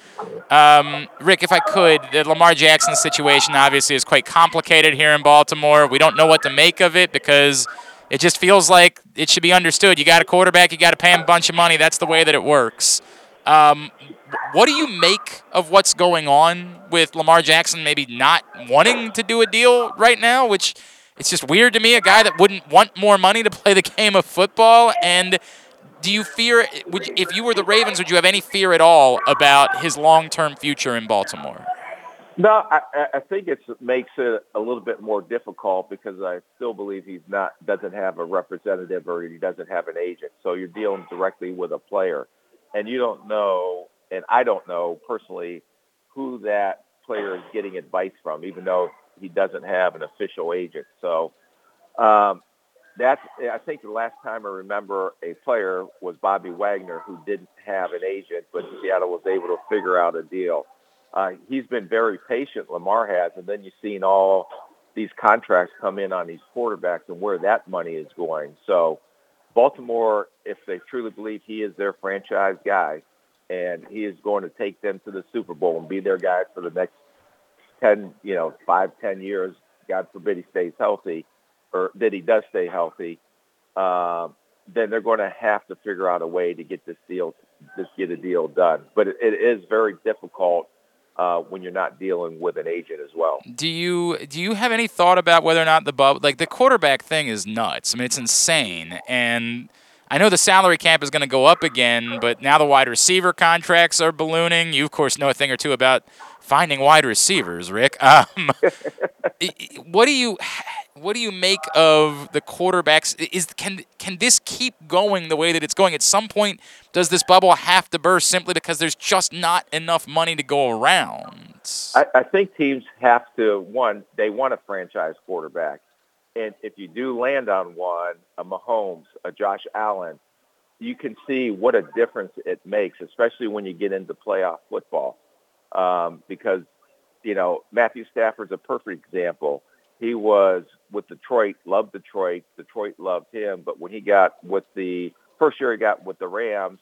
Um, Rick, if I could, the Lamar Jackson situation obviously is quite complicated here in Baltimore. We don't know what to make of it because it just feels like it should be understood. You got a quarterback, you got to pay him a bunch of money. That's the way that it works. Um, what do you make of what's going on with Lamar Jackson maybe not wanting to do a deal right now, which it's just weird to me, a guy that wouldn't want more money to [LAUGHS] play the game of football and do you fear would if you were the Ravens would you have any fear at all about his long-term future in Baltimore? No, I, I think it makes it a little bit more difficult because I still believe he's not doesn't have a representative or he doesn't have an agent. So you're dealing directly with a player, and you don't know, and I don't know personally who that player is getting advice from, even though he doesn't have an official agent. So um, that's I think the last time I remember a player was Bobby Wagner, who didn't have an agent, but Seattle was able to figure out a deal. Uh, he's been very patient, Lamar has, and then you've seen all these contracts come in on these quarterbacks and where that money is going. So Baltimore, if they truly believe he is their franchise guy and he is going to take them to the Super Bowl and be their guy for the next 10, you know, five, ten years, God forbid he stays healthy or that he does stay healthy, uh, then they're going to have to figure out a way to get this deal, just get a deal done. But it, it is very difficult uh, when you're not dealing with an agent as well. Do you do you have any thought about whether or not the bubble like the quarterback thing is nuts? I mean, it's insane, and I know the salary cap is going to go up again, but now the wide receiver contracts are ballooning. You of course know a thing or two about finding wide receivers, Rick. [LAUGHS] Um, what do you what do you make of the quarterbacks? Is can can this keep going the way that it's going? At some point, does this bubble have to burst simply because there's just not enough money to go around? I, I think teams have to one. They want a franchise quarterback, and if you do land on one, a Mahomes, a Josh Allen, you can see what a difference it makes, especially when you get into playoff football. Um, because you know Matthew Stafford's a perfect example he was with Detroit, loved Detroit. Detroit loved him. But when he got with the first year he got with the Rams,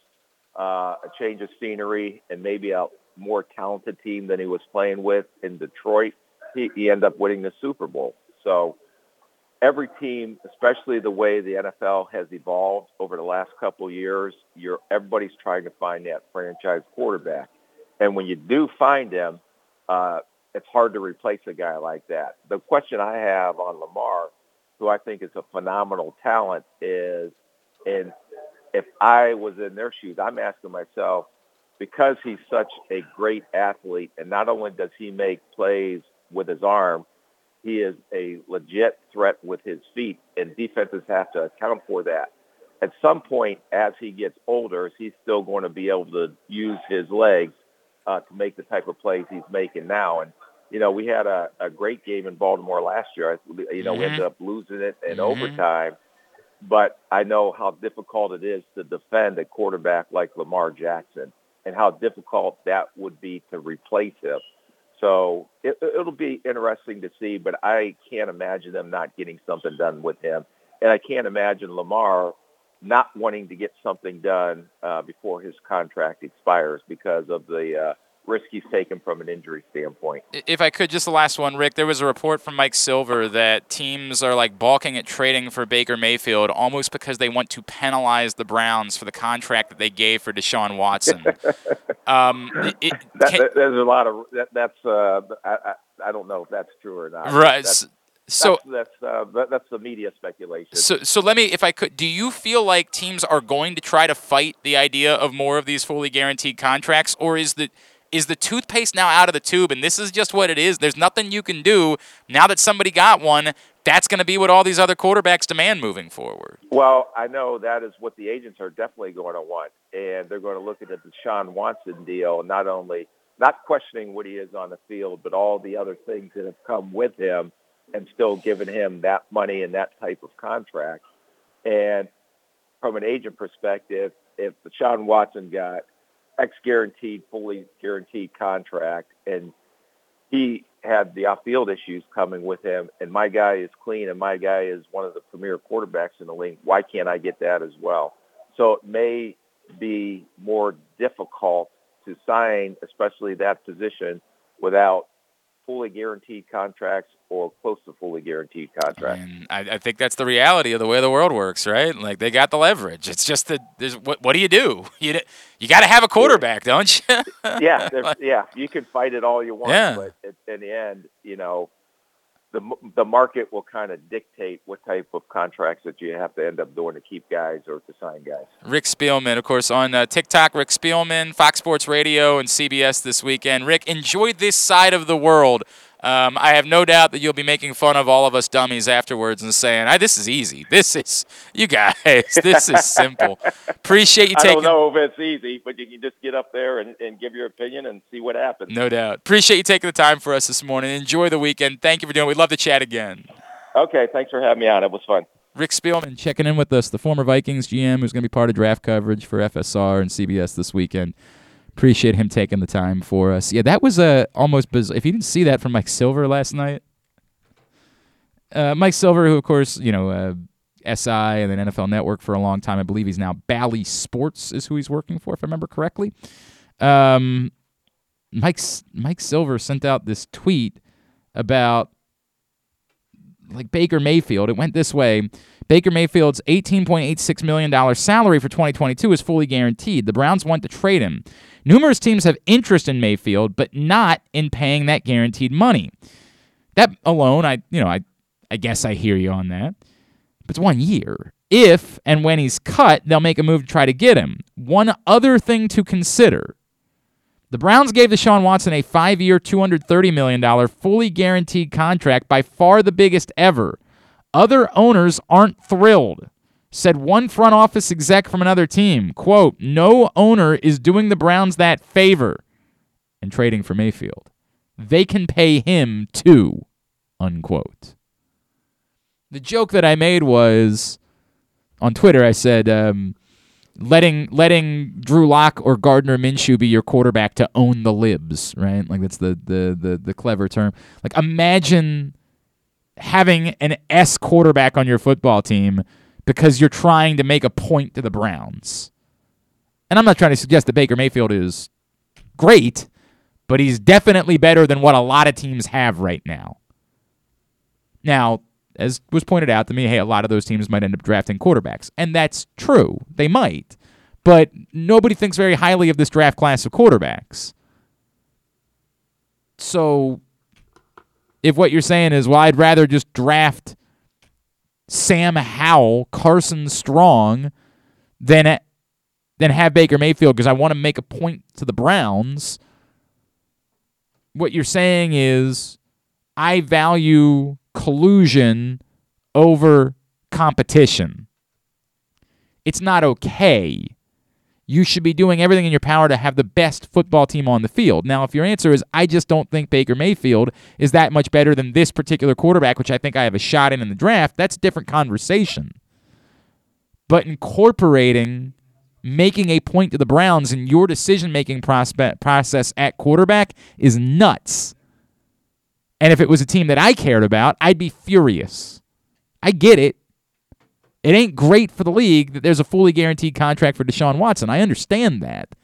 uh, a change of scenery and maybe a more talented team than he was playing with in Detroit, he, he ended up winning the Super Bowl. So every team, especially the way the NFL has evolved over the last couple years, you're everybody's trying to find that franchise quarterback. And when you do find him, uh, it's hard to replace a guy like that. The question I have on Lamar, who I think is a phenomenal talent, is, and if I was in their shoes, I'm asking myself, because he's such a great athlete, and not only does he make plays with his arm, he is a legit threat with his feet, and defenses have to account for that. at some point, as he gets older, he's still going to be able to use his legs uh, to make the type of plays he's making now. And you know, we had a, a great game in Baltimore last year. You know, we ended up losing it in Mhm. overtime, but I know how difficult it is to defend a quarterback like Lamar Jackson and how difficult that would be to replace him. So it, it'll be interesting to see, but I can't imagine them not getting something done with him. And I can't imagine Lamar not wanting to get something done uh, before his contract expires because of the uh, risk he's taken from an injury standpoint. If I could, just the last one, Rick. There was a report from Mike Silver that teams are like balking at trading for Baker Mayfield almost because they want to penalize the Browns for the contract that they gave for Deshaun Watson. [LAUGHS] um, it- it- That, can- that- there's a lot of that, that's uh, I, I I don't know if that's true or not. Right, That's, so- that's that's, uh, that's the media speculation. So, so let me, if I could, do you feel like teams are going to try to fight the idea of more of these fully guaranteed contracts, or is the is the toothpaste now out of the tube and this is just what it is? There's nothing you can do now that somebody got one. That's going to be what all these other quarterbacks demand moving forward. Well, I know that is what the agents are definitely going to want, and they're going to look at the Deshaun Watson deal, not only not questioning what he is on the field, but all the other things that have come with him, and still giving him that money and that type of contract. And from an agent perspective, if Deshaun Watson got X guaranteed, fully guaranteed contract, and he had the off-field issues coming with him, and my guy is clean, and my guy is one of the premier quarterbacks in the league. Why can't I get that as well? So it may be more difficult to sign, especially that position, without fully guaranteed contracts or close to fully guaranteed contracts. I, I think that's the reality of the way the world works, right? Like they got the leverage. It's just that there's what what do you do? [LAUGHS] You you got to have a quarterback, don't you? [LAUGHS] yeah, yeah, you can fight it all you want, Yeah. but in the end, you know, the the market will kind of dictate what type of contracts that you have to end up doing to keep guys or to sign guys. Rick Spielman, of course, on uh, TikTok. Rick Spielman, Fox Sports Radio, and CBS this weekend. Rick, enjoy this side of the world. Um, I have no doubt that you'll be making fun of all of us dummies afterwards and saying, "Ah, "This is easy. This is you guys. [LAUGHS] This is simple." Appreciate you taking. I don't know if it's easy, but you can just get up there and, and give your opinion and see what happens. No doubt. Appreciate you taking the time for us this morning. Enjoy the weekend. Thank you for doing it. We'd love to chat again. Okay, thanks for having me on. It was fun. Rick Spielman checking in with us, the former Vikings GM who's going to be part of draft coverage for FSR and CBS this weekend. Appreciate him taking the time for us. Yeah, that was a almost bizarre. If you didn't see that from Mike Silver last night, uh, Mike Silver, who of course you know uh, SI and then NFL Network for a long time. I believe he's now Bally Sports is who he's working for, if I remember correctly. Um, Mike Mike Silver sent out this tweet about like Baker Mayfield. It went this way. Baker Mayfield's $18.86 million salary for 2022 is fully guaranteed. The Browns want to trade him. Numerous teams have interest in Mayfield, but not in paying that guaranteed money. That alone, I you know, I I guess I hear you on that. But it's one year. If and when he's cut, they'll make a move to try to get him. One other thing to consider. The Browns gave Deshaun Watson a five year, $230 million fully guaranteed contract, by far the biggest ever. Other owners aren't thrilled, said one front office exec from another team. Quote, no owner is doing the Browns that favor in trading for Mayfield. They can pay him too, unquote. The joke that I made was on Twitter, I said, um, letting letting Drew Lock or Gardner Minshew be your quarterback to own the libs, right? Like that's the the the, the clever term. Like imagine having an S quarterback on your football team because you're trying to make a point to the Browns. And I'm not trying to suggest that Baker Mayfield is great, but he's definitely better than what a lot of teams have right now. Now, as was pointed out to me, hey, a lot of those teams might end up drafting quarterbacks. And that's true. They might. But nobody thinks very highly of this draft class of quarterbacks. So if what you're saying is, well, I'd rather just draft Sam Howell, Carson Strong, than than have Baker Mayfield because I want to make a point to the Browns. What you're saying is, I value collusion over competition. it's not okay. You should be doing everything in your power to have the best football team on the field. Now, if your answer is, I just don't think Baker Mayfield is that much better than this particular quarterback, which I think I have a shot in in the draft, that's a different conversation. But incorporating, making a point to the Browns in your decision making prospect process at quarterback is nuts. And if it was a team that I cared about, I'd be furious. I get it. It ain't great for the league that there's a fully guaranteed contract for Deshaun Watson. I understand that.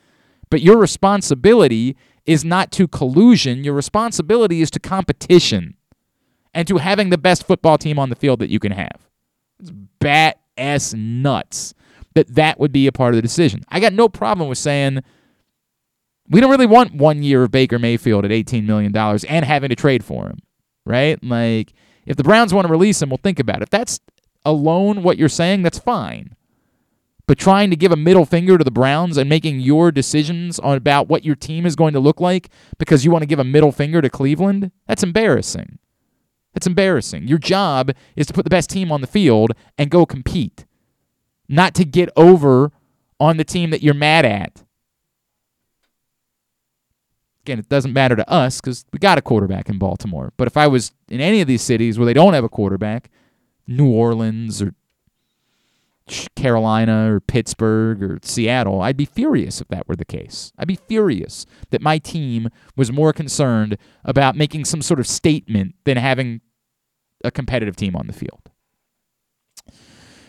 But your responsibility is not to collusion, your responsibility is to competition and to having the best football team on the field that you can have. It's bat ass nuts that that would be a part of the decision. I got no problem with saying we don't really want one year of Baker Mayfield at $18 million and having to trade for him, right? Like, if the Browns want to release him, we'll think about it. If that's alone what you're saying, that's fine. But trying to give a middle finger to the Browns and making your decisions on about what your team is going to look like because you want to give a middle finger to Cleveland, that's embarrassing. That's embarrassing. Your job is to put the best team on the field and go compete, not to get over on the team that you're mad at. Again, it doesn't matter to us because we got a quarterback in Baltimore. But if I was in any of these cities where they don't have a quarterback, New Orleans or Carolina or Pittsburgh or Seattle, I'd be furious if that were the case. I'd be furious that my team was more concerned about making some sort of statement than having a competitive team on the field.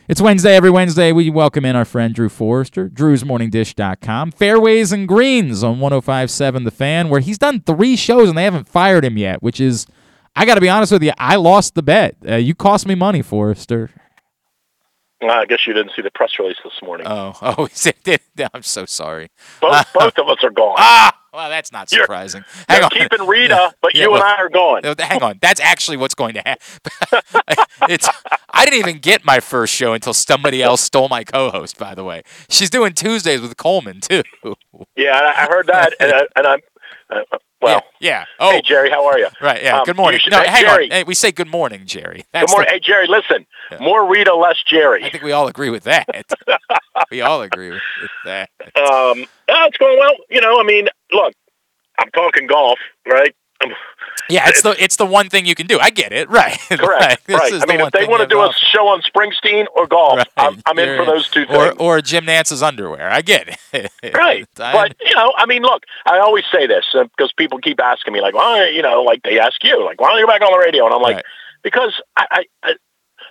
It's Wednesday. Every Wednesday, we welcome in our friend Drew Forrester, drewsmorningdish.com, Fairways and Greens on 1057 The Fan, where he's done three shows and they haven't fired him yet, which is – I got to be honest with you. I lost the bet. Uh, you cost me money, Forrester. Well, I guess you didn't see the press release this morning. Oh, [LAUGHS] oh, I'm so sorry. Both, [LAUGHS] both of us are gone. Ah, well, that's not surprising. You're, hang you're on. keeping [LAUGHS] Rita, but yeah, you well, and I are gone. Hang on, that's actually what's going to happen. it's I didn't even get my first show until somebody else stole my co-host. By the way, she's doing Tuesdays with Coleman too. Yeah, I heard that, and, I, and I'm. Well, yeah. yeah. Oh, hey Jerry, how are you? Right. Yeah. Um, good morning. Should, no, hey, hang Jerry. on. Hey, we say good morning, Jerry. That's good morning. The, hey, Jerry. Listen, yeah. more Rita, less Jerry. I think we all agree with that. [LAUGHS] we all agree with that. Um, oh, it's going well. You know, I mean, look, I'm talking golf, right? Yeah, it's the it's the one thing you can do. I get it, [LAUGHS] right? Correct, right. right. I mean, if they want to do golf. a show on Springsteen or golf, right. I'm, I'm in for those two things. Or, or Jim Nantz's underwear. I get it. [LAUGHS] right, but you know, I mean, look, I always say this uh, because people keep asking me, like, why, you know, like they ask you, like, why don't you go back on the radio? And I'm like, right. because I, I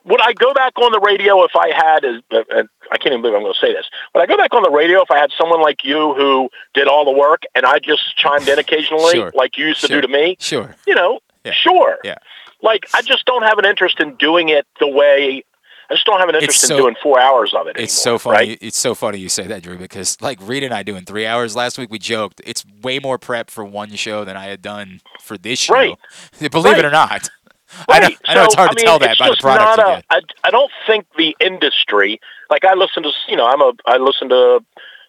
would I go back on the radio if I had, a, a, a, I can't even believe I'm going to say this, would I go back on the radio if I had someone like you who did all the work and I just chimed in occasionally sure. like you used to sure. do to me? Sure. You know, yeah. sure. Yeah. Like, I just don't have an interest in doing it the way I just don't have an interest so, in doing four hours of it. It's anymore, so funny. Right? It's so funny you say that, Drew, because like Reed and I doing three hours last week, we joked it's way more prep for one show than I had done for this show. Right. [LAUGHS] Believe right. it or not. Right. I know, I know it's hard I to tell that by the product not a, I, I don't think the industry, like I listen to, you know, I'm a, I listen to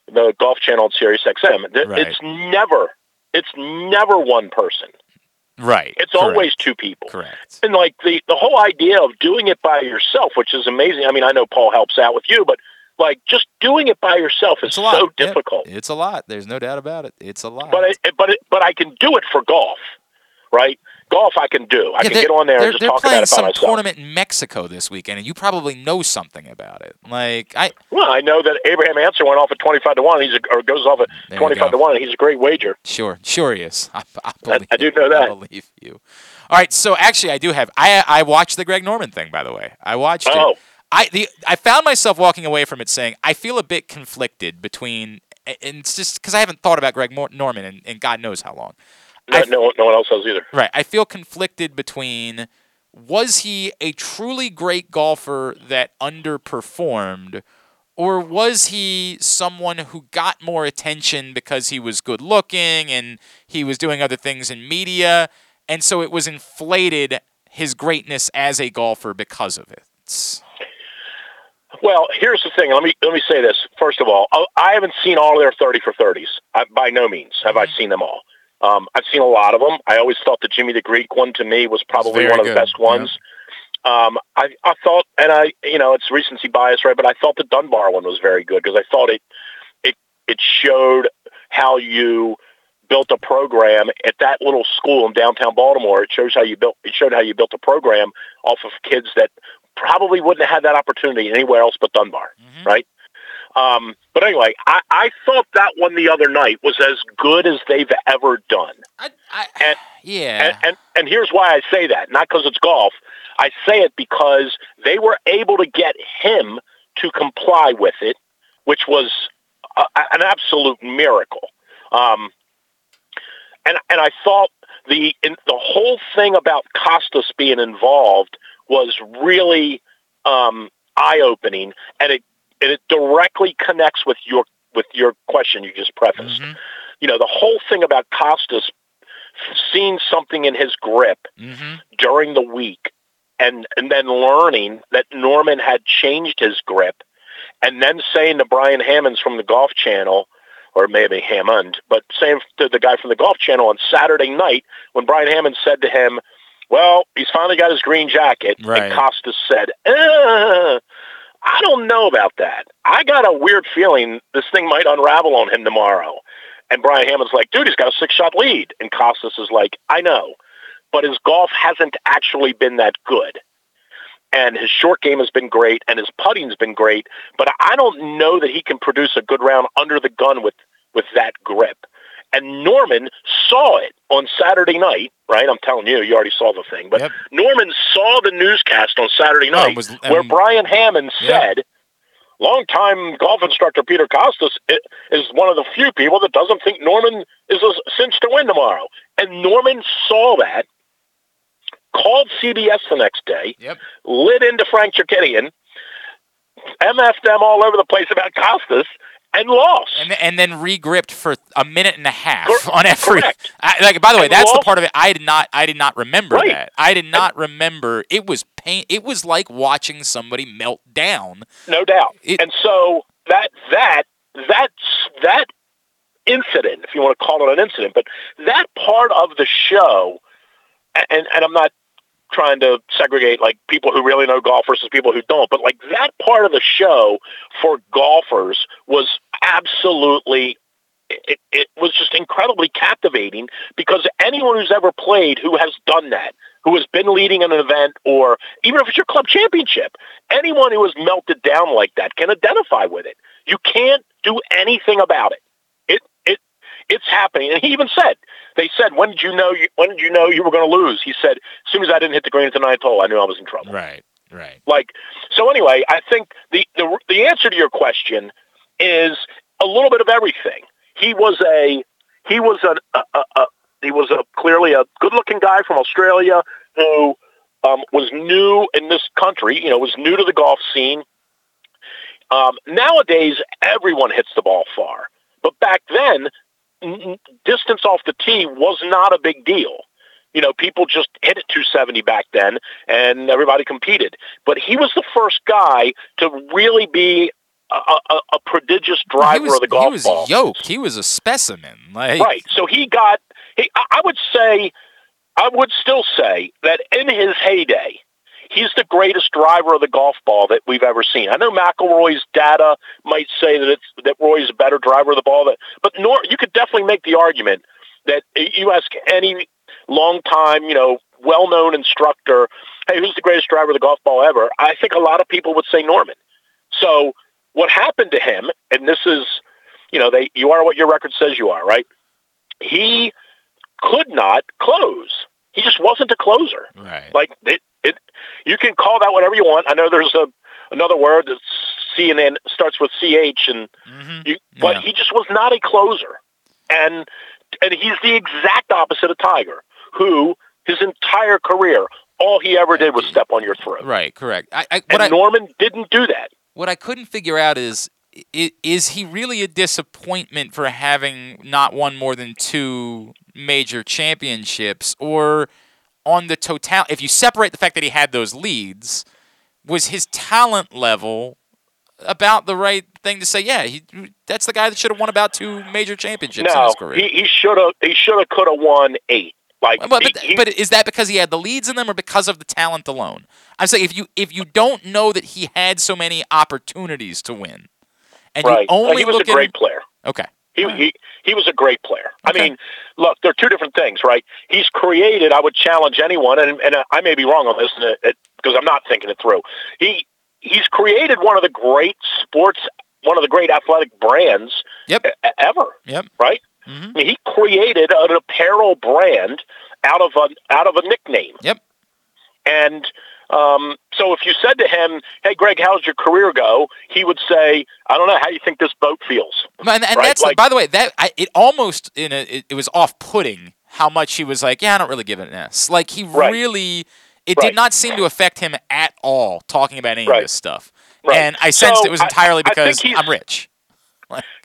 the Golf Channel at Sirius XM. Right. It's never, it's never one person. Right. It's Correct. always two people. Correct. And like the the whole idea of doing it by yourself, which is amazing. I mean, I know Paul helps out with you, but like just doing it by yourself is so difficult. It's a lot. There's no doubt about it. It's a lot. But it, but it, but I can do it for golf, right? Golf I can do. I yeah, can get on there and just they're talk playing about it some by myself. tournament in Mexico this weekend, and you probably know something about it. Like I, well, I know that Abraham Ancer went off at twenty five to one. He's a, or goes off at twenty five to one. and He's a great wager. Sure, sure he is. [LAUGHS] I, I, believe, I, I do know that. I believe you. All right, so actually, I do have. I I watched the Greg Norman thing, by the way. I watched oh. it. I the I found myself walking away from it saying I feel a bit conflicted between, and it's just because I haven't thought about Greg Norman in, in God knows how long. No, no, no one else has either. Right. I feel conflicted between was he a truly great golfer that underperformed, or was he someone who got more attention because he was good looking and he was doing other things in media, and so it was inflated his greatness as a golfer because of it? Well, here's the thing. Let me let me say this. First of all, I haven't seen all their thirty for thirties. By no means have I mm-hmm. seen them all. Um, I've seen a lot of them. I always thought the Jimmy the Greek one to me was probably one of the best ones. Yeah. Um, I, I thought, and I, you know, it's recency bias, right? But I thought the Dunbar one was very good because I thought it, it, it showed how you built a program at that little school in downtown Baltimore. It shows how you built. It showed how you built a program off of kids that probably wouldn't have had that opportunity anywhere else but Dunbar, mm-hmm. right? Um, but anyway, I, I thought that one the other night was as good as they've ever done. I, I, and, yeah. And, and and here's why I say that. Not because it's golf. I say it because they were able to get him to comply with it, which was a, an absolute miracle. Um, and and I thought the in, the whole thing about Kostis being involved was really um, eye opening, and it and it directly connects with your with your question you just prefaced. Mm-hmm. You know, the whole thing about Kostis seeing something in his grip mm-hmm. during the week and and then learning that Norman had changed his grip and then saying to Brian Hammonds from the Golf Channel or maybe Hammond, but saying to the guy from the Golf Channel on Saturday night when Brian Hammond said to him, well, he's finally got his green jacket. Right. And Kostis said, I don't know about that. I got a weird feeling this thing might unravel on him tomorrow. And Brian Hammond's like, dude, he's got a six shot lead. And Kostis is like, I know, but his golf hasn't actually been that good. And his short game has been great and his putting's been great, but I don't know that he can produce a good round under the gun with, with that grip. And Norman saw it on Saturday night, right? I'm telling you, you already saw the thing. But Yep. Norman saw the newscast on Saturday night it was- where um, Brian Hammond yeah. said, longtime golf instructor Peter Kostis is one of the few people that doesn't think Norman is a cinch to win tomorrow. And Norman saw that, called CBS the next day, Yep. lit into Frank Chirkinian, MF'd them all over the place about Kostis, and lost. and, and then regripped for a minute and a half Cor- on every. [LAUGHS] I, like by the way, And that's the part of it I did not. I did not remember Right. that. I did not remember. It was pain. It was like watching somebody melt down. no doubt. It- and so that that that's that incident, if you want to call it an incident, but that part of the show, and and I'm not trying to segregate like people who really know golf versus people who don't, but like that part of the show for golfers was absolutely it, it was just incredibly captivating because anyone who's ever played who has done that, who has been leading an event or even if it's your club championship, anyone who has melted down like that can identify with it. You can't do anything about it. It it it's happening. And he even said, they said, when did you know you, when did you know you were going to lose? He said, as soon as I didn't hit the green at the ninth hole, I knew I was in trouble. Right. Right. Like, so anyway, I think the, the, the answer to your question is a little bit of everything. He was a, he was a, a, a, a he was a clearly a good looking guy from Australia who um, was new in this country, you know, was new to the golf scene. Um, nowadays, everyone hits the ball far. But back then, distance off the tee was not a big deal. You know, people just hit it 270 back then, and everybody competed. But he was the first guy to really be a, a, a prodigious driver was, of the golf ball. he was ball. yoked. He was a specimen. Like, Right. So he got. He, I would say, I would still say that in his heyday, he's the greatest driver of the golf ball that we've ever seen. I know McIlroy's data might say that it's that Roy's a better driver of the ball, that, but nor you could definitely make the argument that you ask any long-time, you know, well-known instructor, hey, who's the greatest driver of the golf ball ever? I think a lot of people would say Norman. So what happened to him, and this is, you know, they you are what your record says you are, right? He could not close. He just wasn't a closer. Right. Like it, it you can call that whatever you want. I know there's a another word that C and starts with CH and Mhm. you, but Yeah. he just was not a closer. And and he's the exact opposite of Tiger, who his entire career all he ever did was step on your throat. Right. Correct. I, I, And I, Norman didn't do that. what I couldn't figure out is, is he really a disappointment for having not won more than two major championships, or on the total? If you separate the fact that he had those leads, was his talent level about the right thing to say? Yeah, he, that's the guy that should have won about two major championships in No, his career. he he should have he should have could have won eight. Like, Well, but, he- but is that because he had the leads in them, or because of the talent alone? I'm saying if you if you don't know that he had so many opportunities to win, and right. you only he was look a at great player. okay, He, he he was a great player. I mean, look, they're two different things, right? He's created. I would challenge anyone, and, and I may be wrong on this, and it, it, because I'm not thinking it through. He he's created one of the great sports, one of the great athletic brands Yep. ever. Yep. Right. Mhm. I mean, he created an apparel brand out of a out of a nickname. Yep. And um, so, if you said to him, "Hey, Greg, how's your career go?" He would say, "I don't know. How do you think this boat feels?" and, and Right, that's like- by the way that I, it almost in a it, it was off putting how much he was like, yeah, I don't really give it an S. Like he Right. really, it Right. did not seem to affect him at all talking about any of this stuff. And I sensed So, it was entirely I because he's- I'm rich.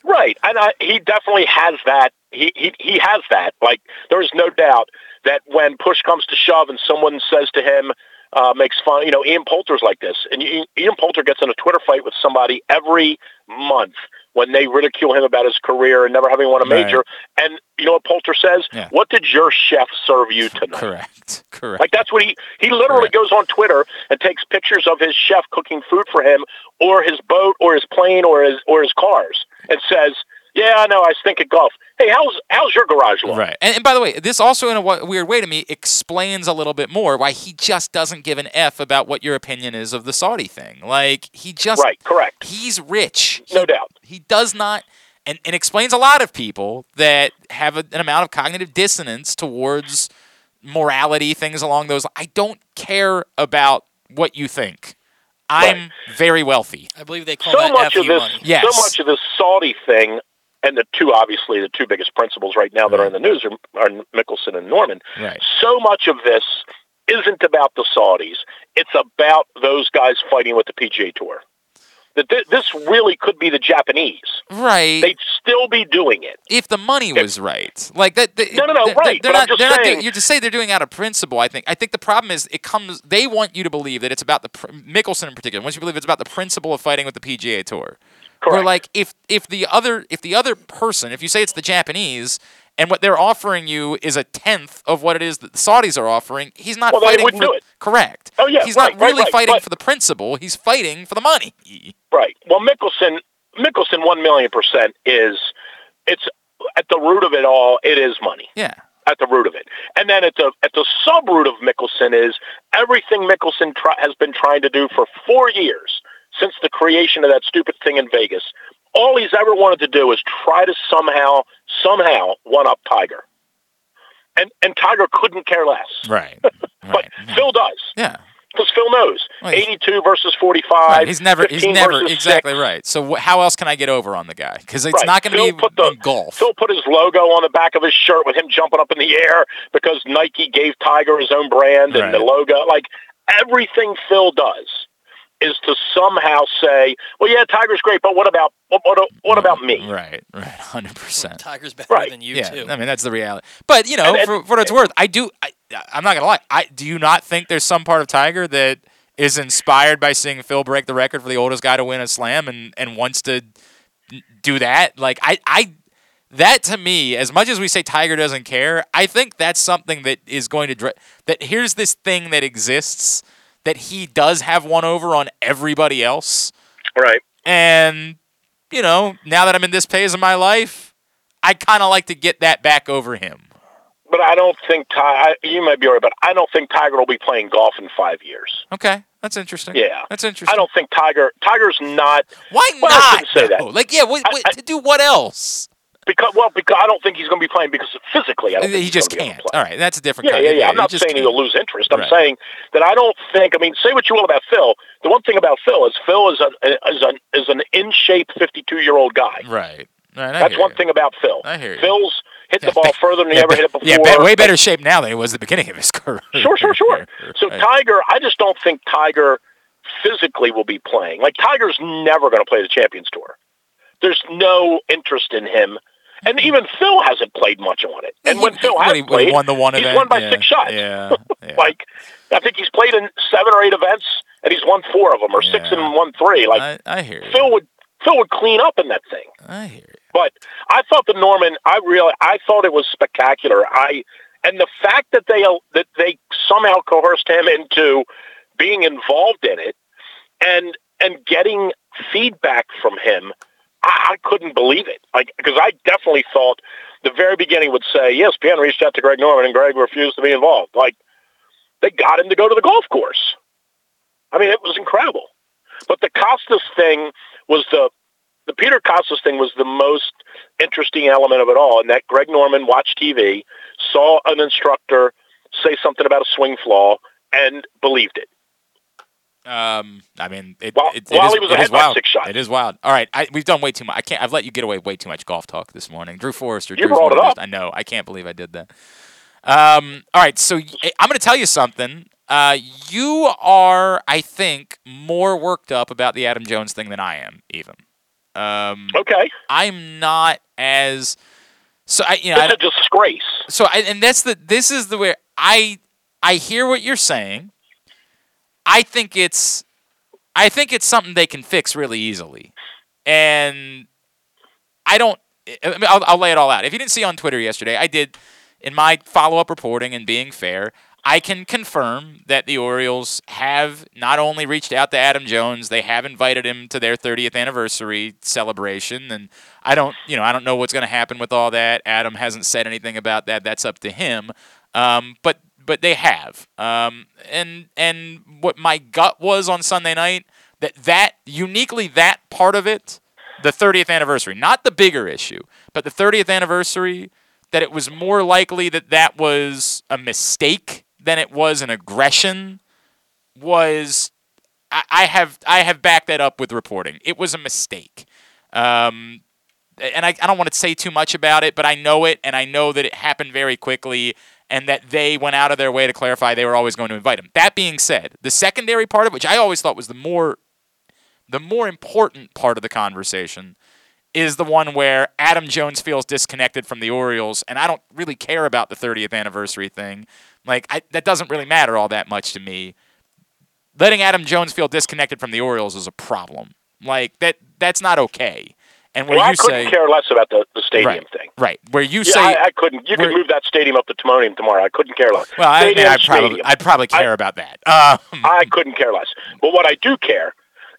Right, and I, he definitely has that. He, he he has that. Like there is no doubt that when push comes to shove, and someone says to him, uh, makes fun. You know, Ian Poulter's like this, and Ian Ian Poulter gets in a Twitter fight with somebody every month when they ridicule him about his career and never having won a Right. major. And you know what Poulter says? Yeah. What did your chef serve you [LAUGHS] tonight? Correct. [LAUGHS] Correct. Like that's what he he literally Correct. goes on Twitter and takes pictures of his chef cooking food for him, or his boat, or his plane, or his or his cars, and says, "Yeah, I know. I stink at golf. Hey, how's how's your garage look? Right. And, and by the way, this also, in a weird way to me, explains a little bit more why he just doesn't give an F about what your opinion is of the Saudi thing. Like, he just. Right, correct. He's rich. No doubt. He does not. And, and explains a lot of people that have a, an amount of cognitive dissonance towards morality, things along those. I don't care about what you think. I'm very wealthy. I believe they call So that much FU of this, money. Yes. so much of this Saudi thing, and the two obviously the two biggest principals right now that are in the news are, are Mickelson and Norman. Right. So much of this isn't about the Saudis. It's about those guys fighting with the PGA Tour. That thi- this really could be the Japanese. Right. They'd still be doing it. if the money was right, like that. that- No, no, no, they're- right, They're not. just they're not saying- doing, you just say they're doing it out of principle. I think. I think the problem is it comes. They want you to believe that it's about the Mickelson in particular. Once you believe it's about the principle of fighting with the PGA Tour. Where like if if the other if the other person if you say it's the Japanese and what they're offering you is a tenth of what it is that the Saudis are offering, he's not Well, fighting for it. correct. Oh, yeah, he's right, not really right, fighting but- for the principle. He's fighting for the money. Right. Well, Mickelson, Mickelson, one million percent is it's at the root of it all. It is money. Yeah. At the root of it, and then at the at the sub root of Mickelson is everything Mickelson try, has been trying to do for four years since the creation of that stupid thing in Vegas. All he's ever wanted to do is try to somehow somehow one up Tiger, and and Tiger couldn't care less. Right. right. [LAUGHS] But Phil does. Yeah. Because Phil knows, Well, he- 82 versus 45. Right. He's never. He's never exactly 6. right. So wh- how else can I get over on the guy? Because it's Right. not going to be put the- golf. Phil put his logo on the back of his shirt with him jumping up in the air because Nike gave Tiger his own brand and the logo. Like everything Phil does is to somehow say, "Well, yeah, Tiger's great, but what about what what, what about me?" Right. Right. Hundred percent. Tiger's better Right. than you Yeah. too. I mean that's the reality. But you know, And- and- for, for what it's worth, I do. I, I'm not gonna lie. I do you not think there's some part of Tiger that is inspired by seeing Phil break the record for the oldest guy to win a slam and and wants to do that? Like I I. That to me, as much as we say Tiger doesn't care, I think that's something that is going to dri- that here's this thing that exists that he does have one over on everybody else. Right. And, you know, now that I'm in this phase of my life, I kind of like to get that back over him. But I don't think Ty. You might be right, but I don't think Tiger will be playing golf in five years. Okay, that's interesting. Yeah, That's interesting. I don't think Tiger. Tiger's not. Why Well, I not? shouldn't say that. Like, yeah, what, what, to do what else? Because well, because I don't think he's going to be playing because physically, I don't He just be can't. All right, that's a different. Yeah, kind yeah, of- yeah. I'm not saying can't. he'll lose interest. I'm Right. saying that I don't think. I mean, say what you will about Phil. The one thing about Phil is Phil is a is an is an in shape 52 year old guy. Right. Right. That's one you. thing about Phil. I hear you. Phil's hit the ball [LAUGHS] further than he Yeah, ever hit it before. Yeah, be- way better shape now than he was at the beginning of his [LAUGHS] career. Sure, sure, sure. [LAUGHS] So Right. Tiger, I just don't think Tiger physically will be playing. Like Tiger's never going to play the Champions Tour. There's no interest in him. And even Phil hasn't played much on it. And when Phil when has he, when he played, won the one he's event, won by yeah, six shots. Yeah, [LAUGHS] yeah. like I think he's played in seven or eight events, and he's won four of them, or six and won three. Like I, I hear you. Phil would Phil would clean up in that thing. I hear you. But I thought the Norman, I really, I thought it was spectacular. I, And the fact that they that they somehow coerced him into being involved in it and and getting feedback from him, I, I couldn't believe it. Like because I definitely thought the very beginning would say yes, ESPN reached out to Greg Norman and Greg refused to be involved. Like they got him to go to the golf course. I mean, it was incredible. But the Kostis thing was the the Peter Kostis thing was the most interesting element of it all, and that Greg Norman watched TV, saw an instructor say something about a swing flaw, and believed it. Um, I mean, it, while, it, it is, was it ahead wild. It is wild. All right, I, we've done way too much. I can't. I've let you get away with way too much golf talk this morning. Drew Forrester. You Drew's brought it up. I know. I can't believe I did that. Um, all right, so I'm going to tell you something. Uh, you are, I think, more worked up about the Adam Jones thing than I am, even. Um, okay. I'm not as so. I you know. I, It's a disgrace. so I, and that's the this is the way I I hear what you're saying. I think it's I think it's something they can fix really easily, and I don't. I mean, I'll, I'll lay it all out. If you didn't see on Twitter yesterday, I did in my follow up reporting and being fair. I can confirm that the Orioles have not only reached out to Adam Jones, they have invited him to their 30th anniversary celebration. And I don't, you know, I don't know what's going to happen with all that. Adam hasn't said anything about that. That's up to him. Um, but but they have. Um, and and what my gut was on Sunday night that that uniquely that part of it, the 30th anniversary, not the bigger issue, but the 30th anniversary, that it was more likely that that was a mistake than it was an aggression was I, have I have backed that up with reporting. It was a mistake. Um, and I, I don't want to say too much about it, but I know it, and I know that it happened very quickly, and that they went out of their way to clarify they were always going to invite him. That being said, the secondary part of which I always thought was the more the more important part of the conversation is the one where Adam Jones feels disconnected from the Orioles, and I don't really care about the 30th anniversary thing. Like I, that doesn't really matter all that much to me. Letting Adam Jones feel disconnected from the Orioles is a problem. Like that that's not okay. And where Well, you I couldn't say care less about the, the stadium right, thing. right, where you Yeah, say I, I couldn't. You could move that stadium up to Timonium tomorrow. I couldn't care less. well, I mean, Stadium, I'd probably stadium. I'd probably care about that. Um, I couldn't care less. But what I do care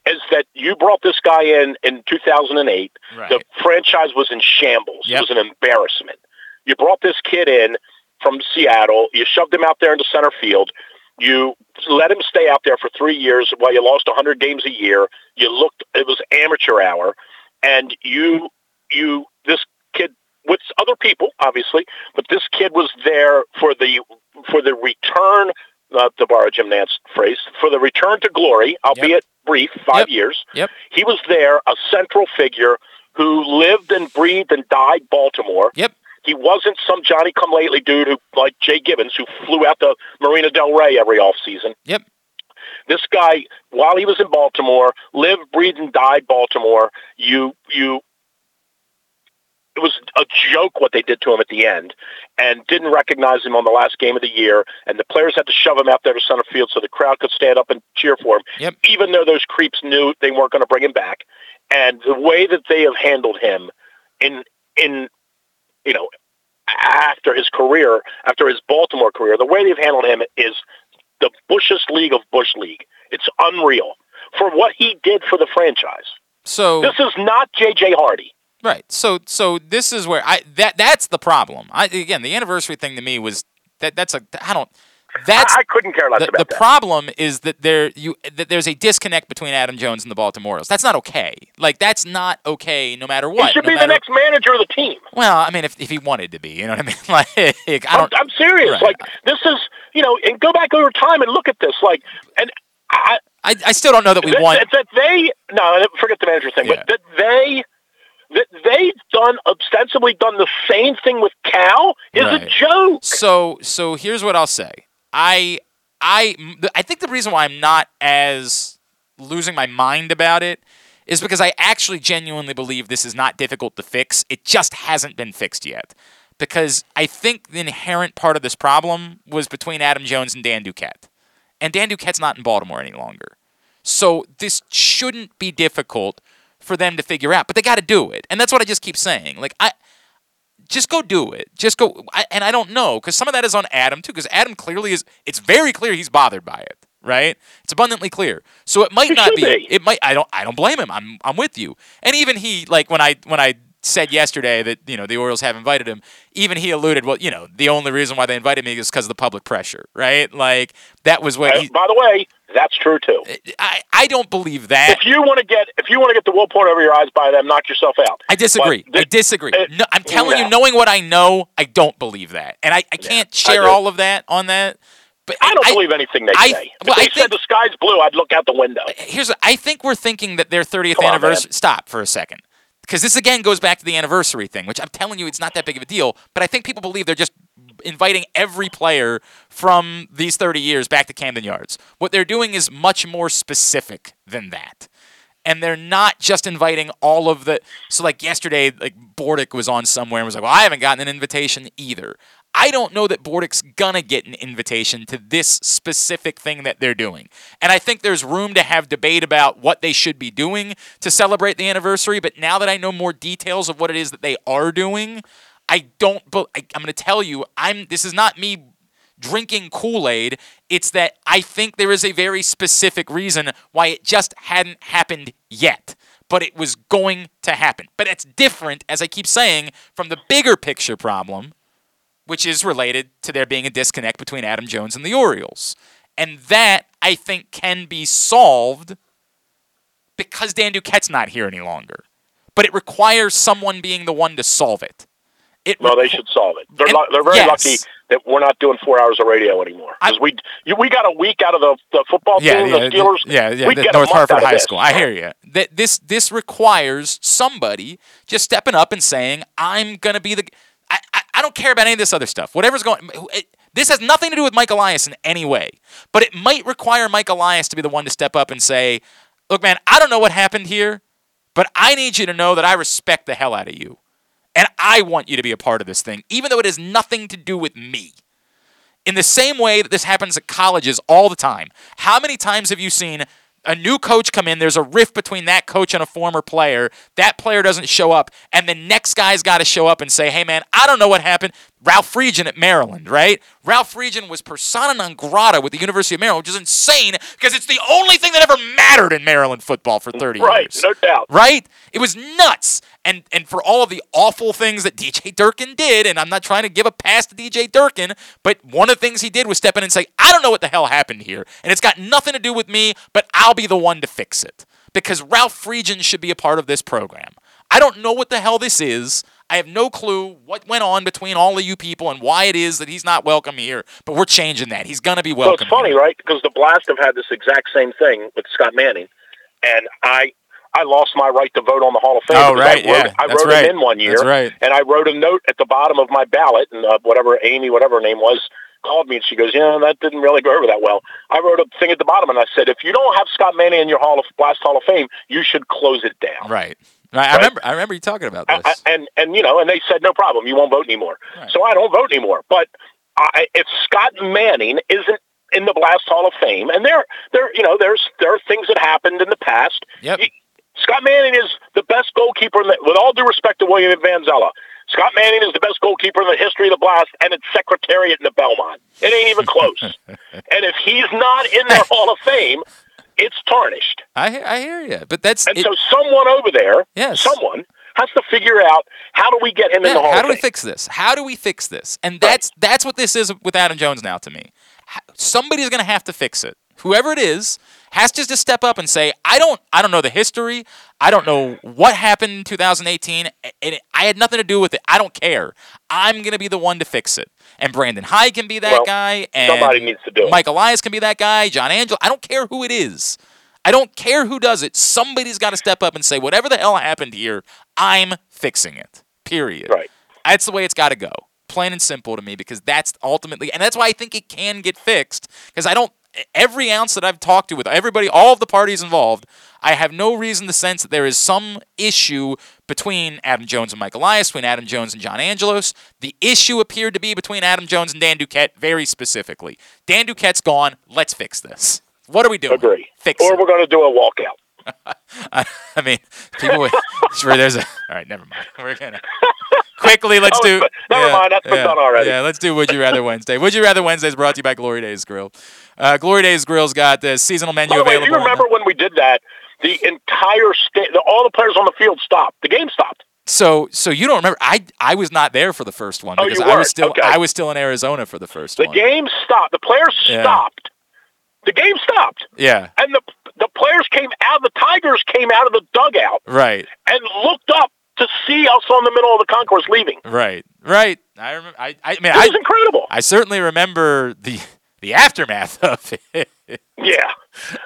is that you brought this guy in in 2008. Right. The franchise was in shambles. Yep. It was an embarrassment. You brought this kid in from Seattle. You shoved him out there into center field. You let him stay out there for three years while you lost 100 games a year. You looked, it was amateur hour. And you, you, this kid with other people, obviously, but this kid was there for the, for the return, uh, to borrow Jim Nantz phrase, for the return to glory, albeit brief, five Yep. years. Yep. He was there, a central figure who lived and breathed and died Baltimore. Yep. He wasn't some Johnny come lately dude who like Jay Gibbons who flew out to Marina Del Rey every off season. Yep. This guy, while he was in Baltimore, lived, breathed, and died Baltimore. You you it was a joke what they did to him at the end and didn't recognize him on the last game of the year and the players had to shove him out there to center field so the crowd could stand up and cheer for him Yep. even though those creeps knew they weren't going to bring him back and the way that they have handled him in in you know after his career after his Baltimore career the way they've handled him is the Bushest league of Bush league it's unreal for what he did for the franchise so this is not JJ Hardy Right. So so this is where I that that's the problem. I again the anniversary thing to me was that that's a I don't that's I, I couldn't care less the, about the that problem is that there you that there's a disconnect between Adam Jones and the Baltimore Orioles. That's not okay. Like that's not okay no matter what. he should no be matter, the next manager of the team Well, I mean if if he wanted to be, you know what I mean? [LAUGHS] Like I I'm, don't I'm serious. Right. Like this is, you know, and go back over time and look at this. Like, and I, I, I still don't know that we that, want that, that they no, forget the manager thing, Yeah. but that they that they've done ostensibly done the same thing with Cal is a joke. So so here's what I'll say. I I I think the reason why I'm not as losing my mind about it is because I actually genuinely believe this is not difficult to fix. It just hasn't been fixed yet. Because I think the inherent part of this problem was between Adam Jones and Dan Duquette. And Dan Duquette's not in Baltimore any longer. So this shouldn't be difficult for them to figure out, but they got to do it. And that's what I just keep saying. Like I just go do it. Just go. I, and I don't know because some of that is on Adam too. Because Adam clearly is. It's very clear he's bothered by it. Right? It's abundantly clear. So it might It not be, be. It might. I don't. I don't blame him. I'm. I'm with you. And even he, like when I when I said yesterday that you know the Orioles have invited him. Even he alluded, well, you know, the only reason why they invited me is because of the public pressure, right? Like that was what he. by the way, that's true too. I I don't believe that. If you want to get if you want to get the wool pulled over your eyes by them, knock yourself out. I disagree. I disagree. it- no, I'm telling no. you, knowing what I know, I don't believe that, and I, I can't share do. all of that on that. But I don't believe anything they I- say. well, if they I said the sky's blue, I'd look out the window. here's I think we're thinking that their 30th Come anniversary. man. Stop for a second, because this again goes back to the anniversary thing, which I'm telling you, it's not that big of a deal. But I think people believe they're just inviting every player from these 30 years back to Camden Yards. What they're doing is much more specific than that. And they're not just inviting all of the. So, like yesterday, like Bordick was on somewhere and was like, "Well, I haven't gotten an invitation either." I don't know that Bordick's gonna get an invitation to this specific thing that they're doing. And I think there's room to have debate about what they should be doing to celebrate the anniversary. But now that I know more details of what it is that they are doing, I don't. I, I'm to tell you, I'm. This is not me drinking Kool Aid. It's that I think there is a very specific reason why it just hadn't happened yet. But it was going to happen. But it's different, as I keep saying, from the bigger picture problem which is related to there being a disconnect between Adam Jones and the Orioles. And that, I think, can be solved because Dan Duquette's not here any longer. But it requires someone being the one to solve it. It No, they should solve it. They're And- lu- they're very yes. lucky that we're not doing four hours of radio anymore. Because we you, we got a week out of the, the football yeah, team, yeah, the Steelers. yeah, yeah. The North Harford High. School. I hear you. That this this requires somebody just stepping up and saying, "I'm gonna be the." I, don't care about any of this other stuff. Whatever's going. It, this has nothing to do with Mike Elias in any way, but it might require Mike Elias to be the one to step up and say, "Look, man, I don't know what happened here, but I need you to know that I respect the hell out of you, and I want you to be a part of this thing, even though it has nothing to do with me." in the same way that this happens at colleges all the time. How many times have you seen a new coach come in, there's a rift between that coach and a former player, that player doesn't show up, and the next guy's got to show up and say, hey man, I don't know what happened. Ralph Friedgen at Maryland, right? Ralph Friedgen was persona non grata with the University of Maryland, which is insane because it's the only thing that ever mattered in Maryland football for 30 Right, years. Right, no doubt. Right? It was nuts. And and for all of the awful things that [LAUGHS] DJ Durkin did, and I'm not trying to give a pass to DJ Durkin, but one of the things he did was step in and say, I don't know what the hell happened here, and it's got nothing to do with me, but I'll be the one to fix it. Because Ralph Friedgen should be a part of this program. I don't know what the hell this is. I have no clue what went on between all of you people and why it is that he's not welcome here, but we're changing that. He's going to be So welcome. it's funny, right? Because the Blast have had this exact same thing with Scott Manning, and I I lost my right to vote on the Hall of Fame. Oh, right, I wrote, yeah, I wrote right. him in one year, right. and I wrote a note at the bottom of my ballot, and uh, whatever Amy, whatever her name was, called me, and she goes, "Yeah, that didn't really go over that well." I wrote a thing at the bottom, and I said, "If you don't have Scott Manning in your Hall of Blast Hall of Fame, you should close it down." Right. Right. I remember I remember you talking about this. I, and and you know, and they said no problem, you won't vote anymore. So I don't vote anymore. But I, if Scott Manning isn't in the Blast Hall of Fame, and there there you know there's there are things that happened in the past. Yep. He- Scott Manning is the best goalkeeper. In the, with all due respect to William Vanzela, Scott Manning is the best goalkeeper in the history of the Blast, and it's Secretariat in the Belmont. It ain't even close. [LAUGHS] and if he's not in their [LAUGHS] Hall of Fame, it's tarnished. I hear, I hear you, but that's And it- so someone over there, Yes. someone has to figure out how do we get him in the Hall how do we fix this? How do we fix this? And that's that's what this is with Adam Jones now to me. Somebody's going to have to fix it. Whoever it is has just to just step up and say, "I don't I don't know the history. I don't know what happened in 2018 and it, I had nothing to do with it. I don't care. I'm going to be the one to fix it." And Brandon Hyde can be that Well, guy and somebody needs to do it. Mike Elias can be that guy, John Angel. I don't care who it is. I don't care who does it. Somebody's got to step up and say, whatever the hell happened here, I'm fixing it. Period. Right. That's the way it's got to go. Plain and simple to me because that's ultimately, and that's why I think it can get fixed. Because I don't, every ounce that I've talked to with everybody, all of the parties involved, I have no reason to sense that there is some issue between Adam Jones and Mike Elias, between Adam Jones and John Angelos. The issue appeared to be between Adam Jones and Dan Duquette, very specifically. Dan Duquette's gone. Let's fix this. What are we doing? Agree. Fix or it. we're going to do a walkout. I, [LAUGHS] I mean, people. would- sure, there's a. All right, never mind. We're gonna. quickly, [LAUGHS] let's do. never mind, that's been yeah, done already. Yeah, let's do Would You Rather Wednesday. Would You Rather Wednesday is brought to you by Glory Days Grill. Uh, Glory Days Grill's got the seasonal menu By the way, available. if you remember when we did that, the entire state, all the players on the field stopped. The game stopped. So, so you don't remember? I I was not there for the first one because you I was still Okay. I was still in Arizona for the first The one. game stopped. The players Yeah. stopped. The game stopped, Yeah, and the the players came out. The Tigers came out of the dugout right, and looked up to see us on the middle of the concourse leaving. right, right. I remember. I I mean, It I was incredible. I certainly remember the the aftermath of it. Yeah.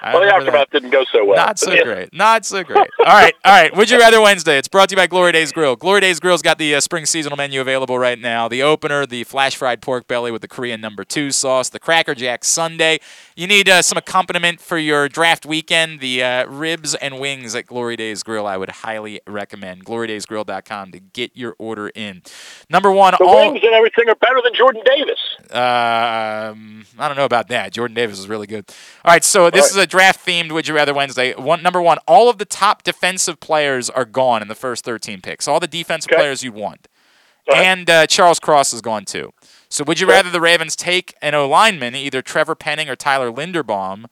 Well, the remember that. aftermath didn't go so well. Not so yeah. great. Not so great. All right. All right. Would you rather Wednesday? It's brought to you by Glory Days Grill. Glory Days Grill's got the uh, spring seasonal menu available right now. The opener, the flash fried pork belly with the Korean number two sauce, the Cracker Jack Sunday. You need uh, some accompaniment for your draft weekend. The uh, ribs and wings at Glory Days Grill. I would highly recommend glorydaysgrill.com to get your order in. Number one, The all. wings and everything are better than Jordan Davis. Um, I don't know about that. Jordan Davis is really good. All right, so this is a draft themed Would You Rather Wednesday. One number one, all of the top defensive players are gone in the first 13 picks. All the defensive Okay. players you want, and uh, Charles Cross is gone too. So would you rather the Ravens take an O lineman, either Trevor Penning or Tyler Linderbaum,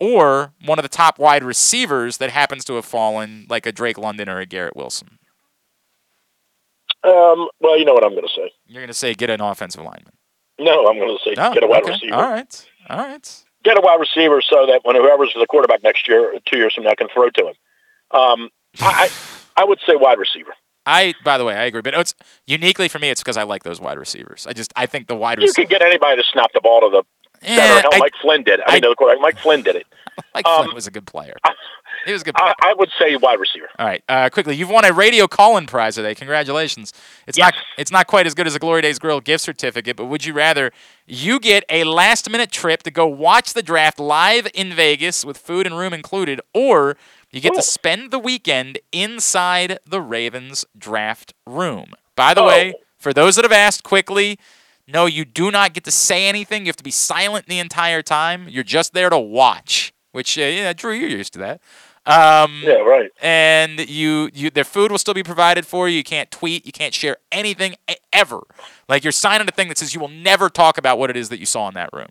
or one of the top wide receivers that happens to have fallen, like a Drake London or a Garrett Wilson? Um, well, you know what I'm going to say. You're going to say get an offensive lineman. No, I'm going to say No, get a wide okay. receiver. All right, all right. Get a wide receiver so that when whoever's the quarterback next year, or two years from now, can throw to him. Um, I, I I would say wide receiver. I, by the way, I agree, but it's uniquely for me. It's because I like those wide receivers. I just, I think the wide You can get anybody to snap the ball to the. Eh, Hell, I- Mike Flynn did. it. I, mean, the quarterback. Mike Flynn did it. [LAUGHS] Mike um, Flynn was a good player. He was a good. I, I would say wide receiver. All right, uh, quickly, you've won a Radio Call-In prize today. Congratulations! It's not, it's not quite as good as a Glory Days Grill gift certificate, but would you rather you get a last-minute trip to go watch the draft live in Vegas with food and room included, or you get to spend the weekend inside the Ravens draft room? By the way, for those that have asked quickly, no, you do not get to say anything. You have to be silent the entire time. You're just there to watch. Which, uh, yeah, Drew, you're used to that. Um, Yeah, right. And you, you, their food will still be provided for you. You can't tweet. You can't share anything ever. Like you're signing a thing that says you will never talk about what it is that you saw in that room.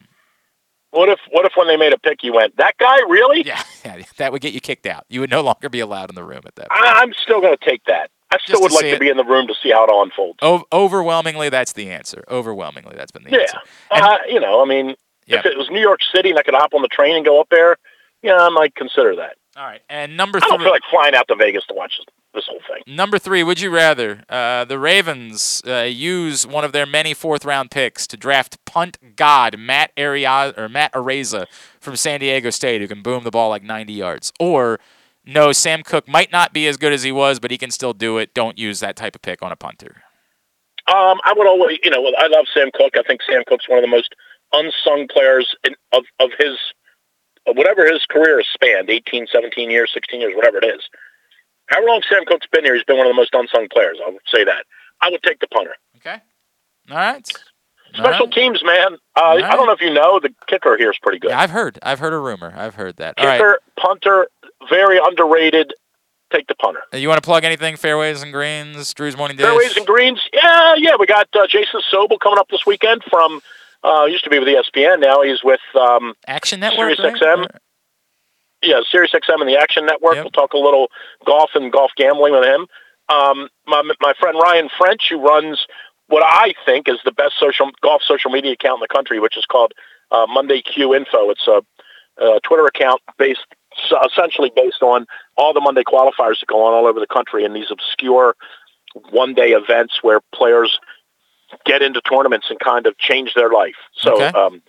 What if what if when they made a pick, you went that guy really? Yeah, [LAUGHS] yeah, that would get you kicked out. You would no longer be allowed in the room at that. point. I, I'm still going to take that. I still Just would to like to it. be in the room to see how it all unfolds. O- overwhelmingly, that's the answer. Overwhelmingly, that's been the Yeah, answer. uh, you know, I mean, Yeah. if it was New York City and I could hop on the train and go up there, yeah, I might consider that. All right, and number three. I don't feel like flying out to Vegas to watch this, whole thing. Number three, would you rather uh, the Ravens uh, use one of their many fourth round picks to draft punt god Matt Aria or Matt Araiza from San Diego State, who can boom the ball like 90 yards, or no, Sam Koch might not be as good as he was, but he can still do it. Don't use that type of pick on a punter. Um, I would always, you know, I love Sam Koch. I think Sam Koch's one of the most unsung players in, of of his whatever his career has spanned 18, 17 years, 16 years, whatever it is. However long Sam Koch's been here, he's been one of the most unsung players. I'll say that. I would take the punter. Okay. All right. Special teams, man. Uh, right. I don't know if you know, the kicker here is pretty good. Yeah, I've heard. I've heard a rumor. I've heard that. All right. Kicker, punter, very underrated. Take the punter. You want to plug anything? Fairways and greens, Drew's morning dish. Fairways and greens. Yeah, yeah. We got uh, Jason Sobel coming up this weekend from uh, used to be with ESPN. Now he's with um, Action Network. Sirius right? XM. Yeah, Sirius XM and the Action Network. We'll talk a little golf and golf gambling with him. Um, my my friend Ryan French, who runs what I think is the best social golf social media account in the country, which is called uh, Monday Q Info. It's a, a Twitter account based essentially based on all the Monday qualifiers that go on all over the country and these obscure one day events where players get into tournaments and kind of change their life. So Okay. um,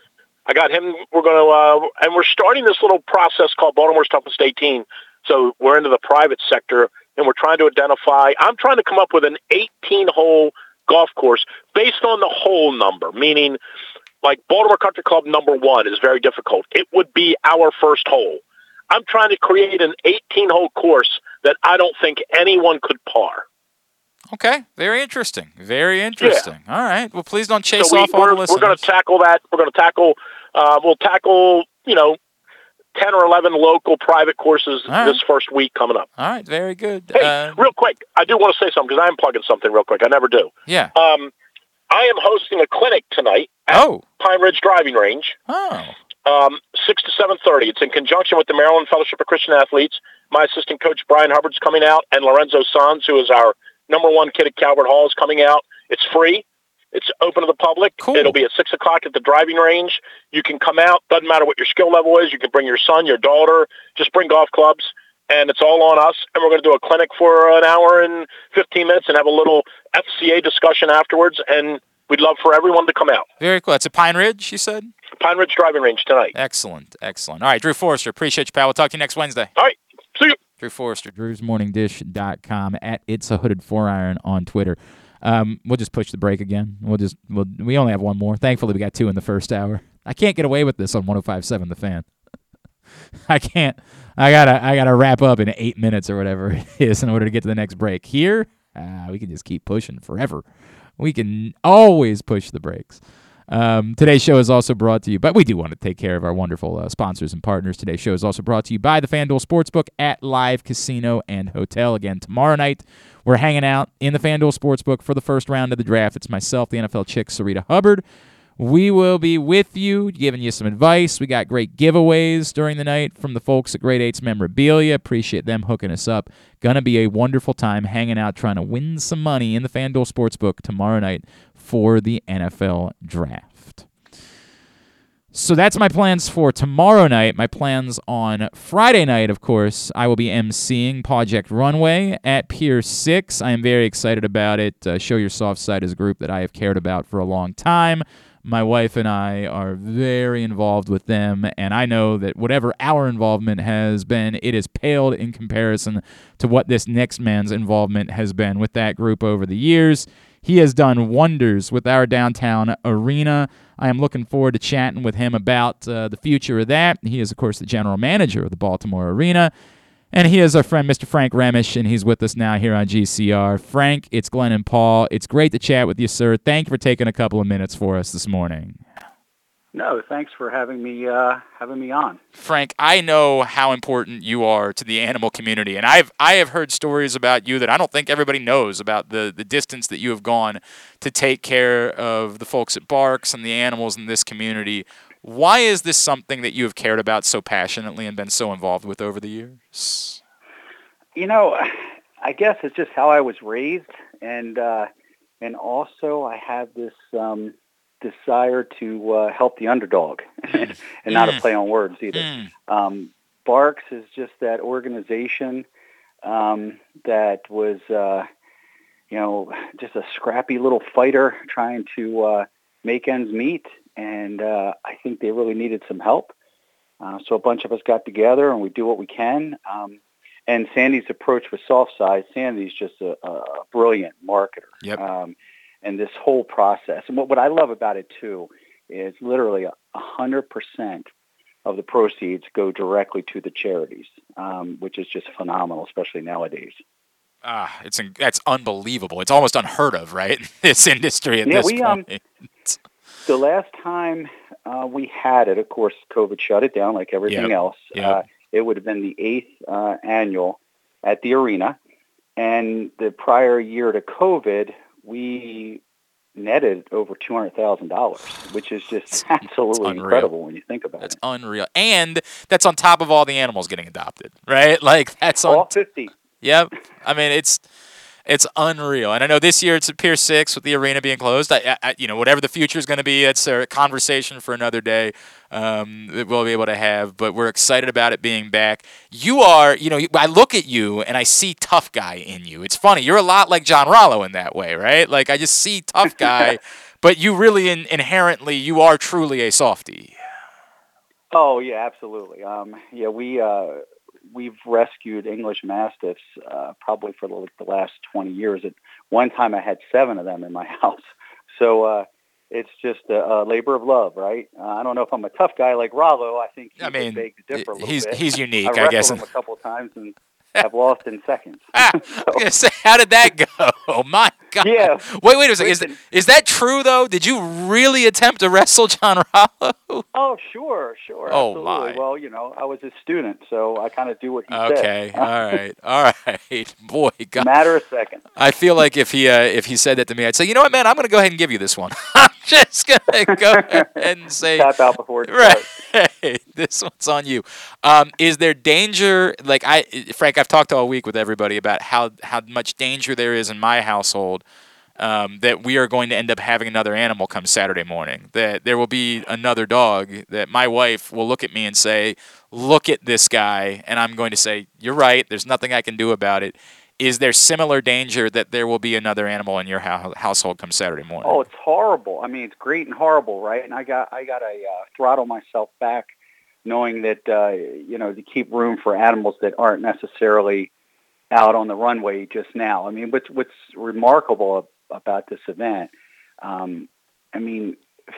I got him. We're going to, uh, and we're starting this little process called Baltimore's Toughest 18. So we're into the private sector and we're trying to identify, I'm trying to come up with an 18 hole golf course based on the hole number, meaning like Baltimore Country Club number one is very difficult. It would be our first hole. I'm trying to create an 18 hole course that I don't think anyone could par. Okay. Very interesting. Very interesting. All right. Well, please don't chase so we, off all we're, we're going to tackle that. We're going to tackle. Uh, we'll tackle. You know, 10 or 11 local private courses right. this first week coming up. All right, very good. Hey, Uh, real quick, I do want to say something because I am plugging something real quick. I never do. yeah. Um, I am hosting a clinic tonight at Oh. Pine Ridge Driving Range, Oh. um, 6 to 7.30. It's in conjunction with the Maryland Fellowship of Christian Athletes. My assistant coach, Brian Hubbard's coming out, and Lorenzo Sanz, who is our number one kid at Calvert Hall, is coming out. It's free. It's open to the public. Cool. It'll be at 6 o'clock at the driving range. You can come out. Doesn't matter what your skill level is. You can bring your son, your daughter. Just bring golf clubs. And it's all on us. And we're going to do a clinic for an hour and 15 minutes and have a little FCA discussion afterwards. And we'd love for everyone to come out. Very cool. That's a Pine Ridge, you said? Pine Ridge Driving Range tonight. Excellent. Excellent. All right, Drew Forrester. Appreciate you, pal. We'll talk to you next Wednesday. All right. Drew Forrester. Drew'sMorningDish.com at It's a Hooded Four Iron on Twitter. Um, we'll just push the break again. We'll just we'll, we only have one more. Thankfully, we got two in the first hour. I can't get away with this on 105.7 The Fan. [LAUGHS] I can't. I gotta I gotta wrap up in eight minutes or whatever it is in order to get to the next break. Here, uh, we can just keep pushing forever. We can always push the brakes. Um, today's show is also brought to you, but we do want to take care of our wonderful uh, sponsors and partners. Today's show is also brought to you by the FanDuel Sportsbook at Live Casino and Hotel. Again, tomorrow night, we're hanging out in the FanDuel Sportsbook for the first round of the draft. It's myself, the NFL chick, Sarita Hubbard. We will be with you, giving you some advice. We got great giveaways during the night from the folks at Great Eights Memorabilia. Appreciate them hooking us up. Gonna be a wonderful time hanging out, trying to win some money in the FanDuel Sportsbook tomorrow night for the NFL Draft. So that's my plans for tomorrow night. My plans on Friday night, of course, I will be emceeing Project Runway at Pier 6. I am very excited about it. Uh, Show Your Soft Side is a group that I have cared about for a long time. My wife and I are very involved with them, and I know that whatever our involvement has been, it is paled in comparison to what this next man's involvement has been with that group over the years. He has done wonders with our downtown arena. I am looking forward to chatting with him about uh, the future of that. He is, of course, the general manager of the Baltimore Arena. And he is our friend, Mr. Frank Remesch, and he's with us now here on GCR. Frank, it's Glenn and Paul. It's great to chat with you, sir. Thank you for taking a couple of minutes for us this morning. No, thanks for having me uh, having me on. Frank, I know how important you are to the animal community, and I've I have heard stories about you that I don't think everybody knows about the the distance that you have gone to take care of the folks at Barks and the animals in this community. Why is this something that you have cared about so passionately and been so involved with over the years? You know, I guess it's just how I was raised, and uh, and also I have this um, desire to uh, help the underdog, [LAUGHS] and not a Mm. play on words either. Mm. Um, Barks is just that organization um, that was, uh, you know, just a scrappy little fighter trying to uh, make ends meet, and uh, I think they really needed some help. Uh, so a bunch of us got together and we do what we can. Um, and Sandy's approach with soft side, Sandy's just a, a brilliant marketer. Yep. Um, and this whole process. And what, what I love about it too is literally a hundred percent of the proceeds go directly to the charities, um, which is just phenomenal, especially nowadays. Ah, it's that's unbelievable. It's almost unheard of, right? [LAUGHS] this industry at Yeah, this we, um, point. The last time uh, we had it, of course, COVID shut it down like everything Yep. else. Yep. Uh, it would have been the eighth uh, annual at the arena. And the prior year to COVID, we netted over $200,000, which is just absolutely incredible when you think about That's it. That's unreal, and that's on top of all the animals getting adopted, right? [LAUGHS] Like that's on All 50. Yep. I mean, it's it's unreal. And I know this year it's at Pier Six with the arena being closed. I, I you know, whatever the future is going to be, it's a conversation for another day. Um, that we'll be able to have, but we're excited about it being back. You are, you know, I look at you and I see tough guy in you. It's funny. You're a lot like John Rollo in that way, right? Like I just see tough guy, [LAUGHS] but you really in, inherently you are truly a softie. Oh yeah, absolutely. Um, yeah, we uh, we've rescued English mastiffs uh, probably for the, the last twenty years. At one time, I had seven of them in my [LAUGHS] house. So uh, it's just a, a labor of love, right? Uh, I don't know if I'm a tough guy like Rollo. I think he's I mean, big to differ a little he's- bit. he's unique, I I guess. him a couple of times, and have lost in seconds. Ah, [LAUGHS] so. say, how did that go? [LAUGHS] Oh my God. Yeah. Wait, wait a second. Is, is that true though? Did you really attempt to wrestle John [LAUGHS] Rollo? Oh, sure, sure. Oh absolutely. my. Well, you know, I was his student, so I kind of do what he okay. said. Okay. all right. All right. Boy, God. Matter of seconds. I feel like if he uh, if he said that to me, I'd say, you know what, man, I'm going to go ahead and give you this one. I'm just going to go ahead and say, tap out before right. this one's on you. Um, is there danger? Like I, Frank, I've talked all week with everybody about how how much danger there is in my household. Um, that we are going to end up having another animal come Saturday morning. That there will be another dog. That my wife will look at me and say, "Look at this guy," and I'm going to say, "You're right. There's nothing I can do about it." Is there similar danger that there will be another animal in your ho- household come Saturday morning? Oh, it's horrible. I mean, it's great and horrible, right? And I got I got to uh, throttle myself back, knowing that uh, you know to keep room for animals that aren't necessarily out on the runway just now. I mean, what's what's remarkable about this event? Um, I mean,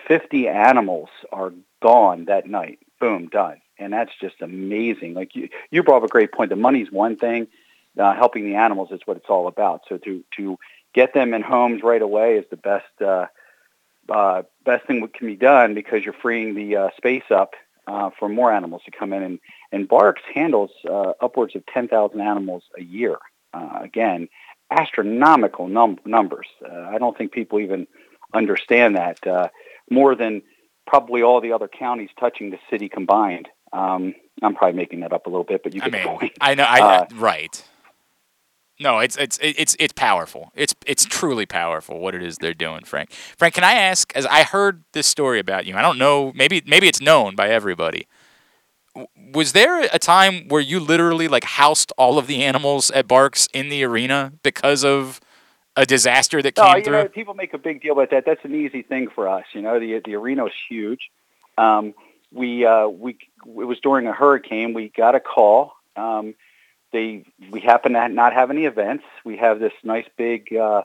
50 animals are gone that night. Boom, done. And that's just amazing. Like you, you brought up a great point. The money's one thing. Uh, helping the animals is what it's all about. So to to get them in homes right away is the best uh, uh, best thing that can be done because you're freeing the uh, space up uh, for more animals to come in. And and Barks handles uh, upwards of 10,000 animals a year. Uh, again, astronomical num- numbers. Uh, I don't think people even understand that. Uh, more than probably all the other counties touching the city combined. Um, I'm probably making that up a little bit, but you I mean, the point. I know, I, Uh, right. No, it's it's it's it's powerful. It's it's truly powerful what it is they're doing, Frank. Frank, can I ask? As I heard this story about you, I don't know. Maybe maybe it's known by everybody. Was there a time where you literally like housed all of the animals at Barks in the arena because of a disaster that No, came you through? know, people make a big deal about that. That's an easy thing for us. You know, the the arena is huge. Um, we uh, we it was during a hurricane. We got a call. Um, they we happen to not have any events. We have this nice big uh,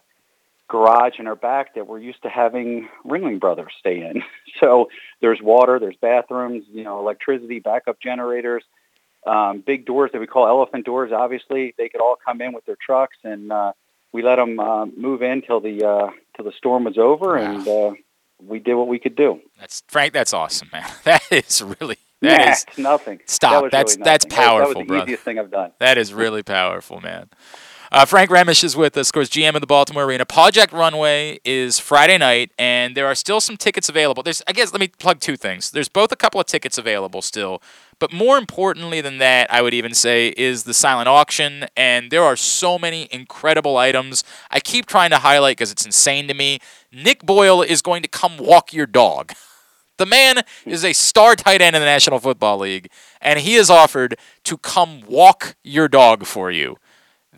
garage in our back that we're used to having Ringling Brothers stay in. [LAUGHS] So there's water, there's bathrooms, you know, electricity, backup generators, um, big doors that we call elephant doors. Obviously, they could all come in with their trucks, and uh, we let them uh, move in till the uh, till the storm was over, and uh, we did what we could do. That's Frank. That's awesome, man. [LAUGHS] That is really that Nah, is- nothing. Stop. That that's really that's nothing. Powerful, That was the brother. easiest thing I've done. That is really powerful, man. Uh, Frank Remesch is with us, of course, GM of the Baltimore Arena. Project Runway is Friday night, and there are still some tickets available. There's, I guess, let me plug two things. There's both a couple of tickets available still, but more importantly than that, I would even say, is the silent auction, and there are so many incredible items. I keep trying to highlight because it's insane to me. Nick Boyle is going to come walk your dog. [LAUGHS] The man is a star tight end in the National Football League, and he has offered to come walk your dog for you.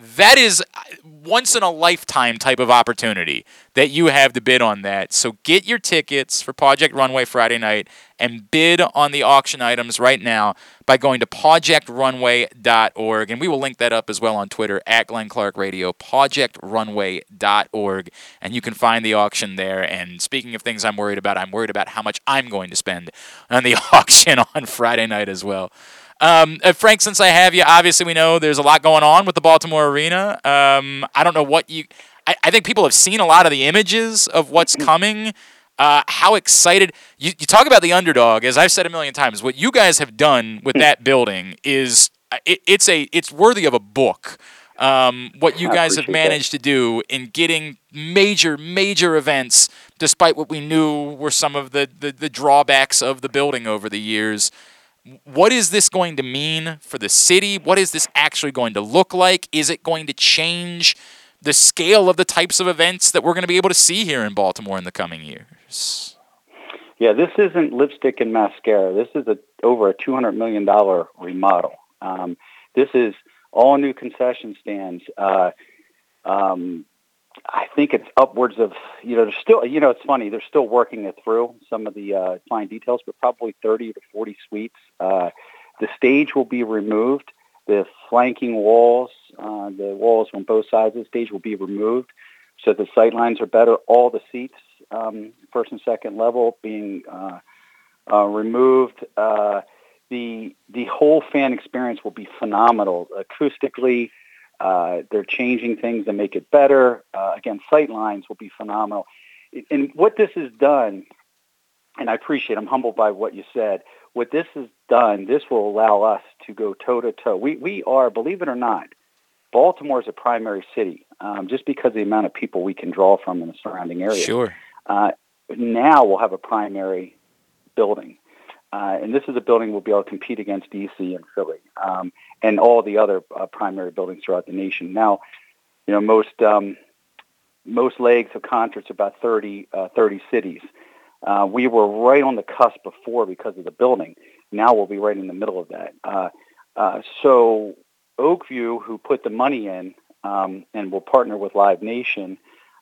That is once in a lifetime type of opportunity that you have to bid on that. So get your tickets for Project Runway Friday night and bid on the auction items right now by going to projectrunway.org. And we will link that up as well on Twitter at Glenn Clark Radio, projectrunway.org. And you can find the auction there. And speaking of things I'm worried about, I'm worried about how much I'm going to spend on the [LAUGHS] auction on Friday night as well. Um, uh, Frank, since I have you, obviously we know there's a lot going on with the Baltimore Arena. Um, I don't know what you. I, I think people have seen a lot of the images of what's coming. Uh, how excited you, you talk about the underdog? As I've said a million times, what you guys have done with that building is uh, it, it's a it's worthy of a book. Um, what you guys have appreciate that. managed to do in getting major major events, despite what we knew were some of the, the, the drawbacks of the building over the years what is this going to mean for the city? What is this actually going to look like? Is it going to change the scale of the types of events that we're going to be able to see here in Baltimore in the coming years? Yeah, this isn't lipstick and mascara. This is a over a two hundred million dollar remodel. Um, this is all new concession stands. Uh, um, I think it's upwards of you know. There's still you know it's funny. They're still working it through some of the uh, fine details, but probably thirty to forty suites. Uh, the stage will be removed. The flanking walls, uh, the walls on both sides of the stage will be removed, so the sight lines are better. All the seats, um, first and second level, being uh, uh, removed. Uh, the the whole fan experience will be phenomenal acoustically. Uh, they're changing things to make it better. Uh, again, sight lines will be phenomenal. And what this has done, and I appreciate, I'm humbled by what you said. What this has done, this will allow us to go toe to toe. We we are, believe it or not, Baltimore is a primary city, um, just because of the amount of people we can draw from in the surrounding area. Sure. Uh, now we'll have a primary building. Uh, and this is a building we'll be able to compete against DC and Philly um, and all the other uh, primary buildings throughout the nation. Now, you know, most um, most legs of concerts are about 30, uh, 30 cities. Uh, we were right on the cusp before because of the building. Now we'll be right in the middle of that. Uh, uh, so Oak View, who put the money in um, and will partner with Live Nation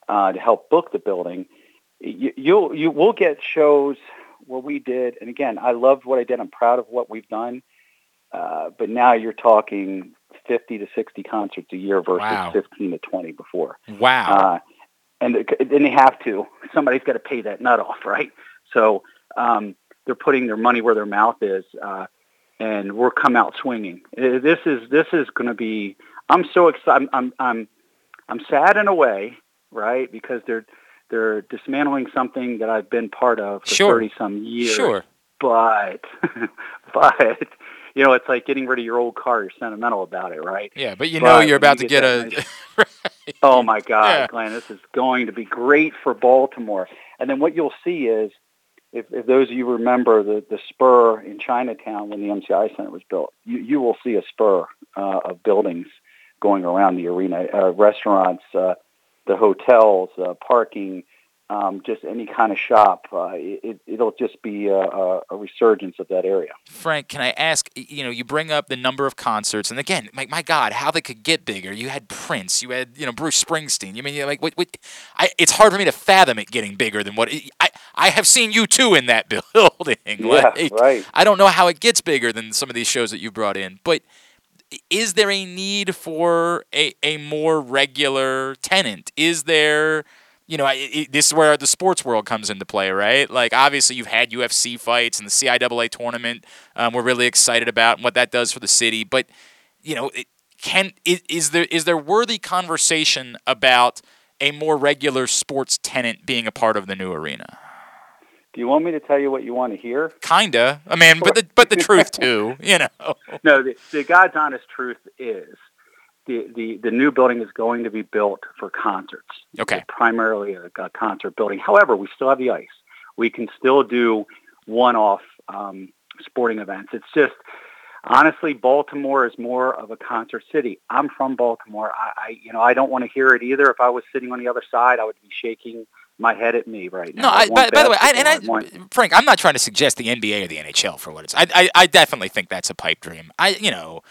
to help book the building, you, you'll you will get shows what we did, and again, I loved what I did. I'm proud of what we've done. Uh, but now you're talking 50 to 60 concerts a year versus Wow. 15 to 20 before. Wow. Uh, and then they have to. [LAUGHS] Somebody's got to pay that nut off, right? So um, they're putting their money where their mouth is, uh, and we're come out swinging. Uh, This is this is going to be. I'm so excited. I'm, I'm I'm I'm sad in a way, right? Because they're they're dismantling something that I've been part of for Sure. thirty some years. Sure. But [LAUGHS] but you know, it's like getting rid of your old car. You're sentimental about it, right? Yeah, but you know you're about you to get a. nice- [LAUGHS] Oh my God, Yeah. Glenn, this is going to be great for Baltimore. And then what you'll see is, if, if those of you remember the, the spur in Chinatown when the MCI Center was built, you, you will see a spur uh, of buildings going around the arena, uh, restaurants, uh, the hotels, uh, parking, um, just any kind of shop. Uh, it, it'll just be a, a, resurgence of that area. Frank, can I ask? You know, you bring up the number of concerts, and again, my, my God, how they could get bigger. You had Prince, you had you know Bruce Springsteen. You mean you're like what? what I, it's hard for me to fathom it getting bigger than what I I have seen you two in that [LAUGHS] building. Yeah, Like, right. I don't know how it gets bigger than some of these shows that you brought in, but is there a need for a, a more regular tenant? Is there, you know, I- I this is where the sports world comes into play, right? Like, obviously, you've had UFC fights and the CIAA tournament. Um, we're really excited about and what that does for the city, but you know, it, can is, is there is there worthy conversation about a more regular sports tenant being a part of the new arena? Do you want me to tell you what you want to hear? Kinda. I mean, but the but the [LAUGHS] truth too, you know. no, the, the God's honest truth is the, the, the new building is going to be built for concerts. Okay. It's primarily a, a concert building. However, we still have the ice. We can still do one-off um, sporting events. It's just honestly, Baltimore is more of a concert city. I'm from Baltimore. I, I you know I don't want to hear it either. If I was sitting on the other side, I would be shaking my head at me right now. No, I, by, by the way, I, and. I, want- Frank, I'm not trying to suggest the NBA or the NHL for what it's. I, I, I definitely think that's a pipe dream. I, you know,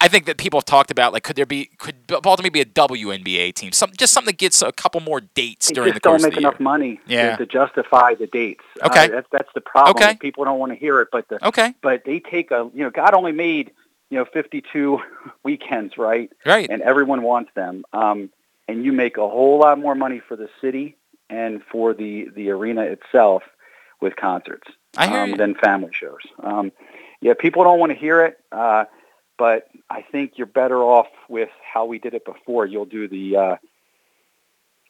I think that people have talked about like, could there be, could Baltimore be a WNBA team? Some, just something that gets a couple more dates They during the course don't make enough money Yeah. to, to justify the dates. Okay. Uh, that's that's the problem. Okay. People don't want to hear it, but the Okay. but they take a you know God only made you know 52 [LAUGHS] weekends, right? Right. And everyone wants them. Um, and you make a whole lot more money for the city and for the the arena itself with concerts I hear um, you. than family shows. Um, yeah, people don't want to hear it, uh, but I think you're better off with how we did it before. You'll do the uh,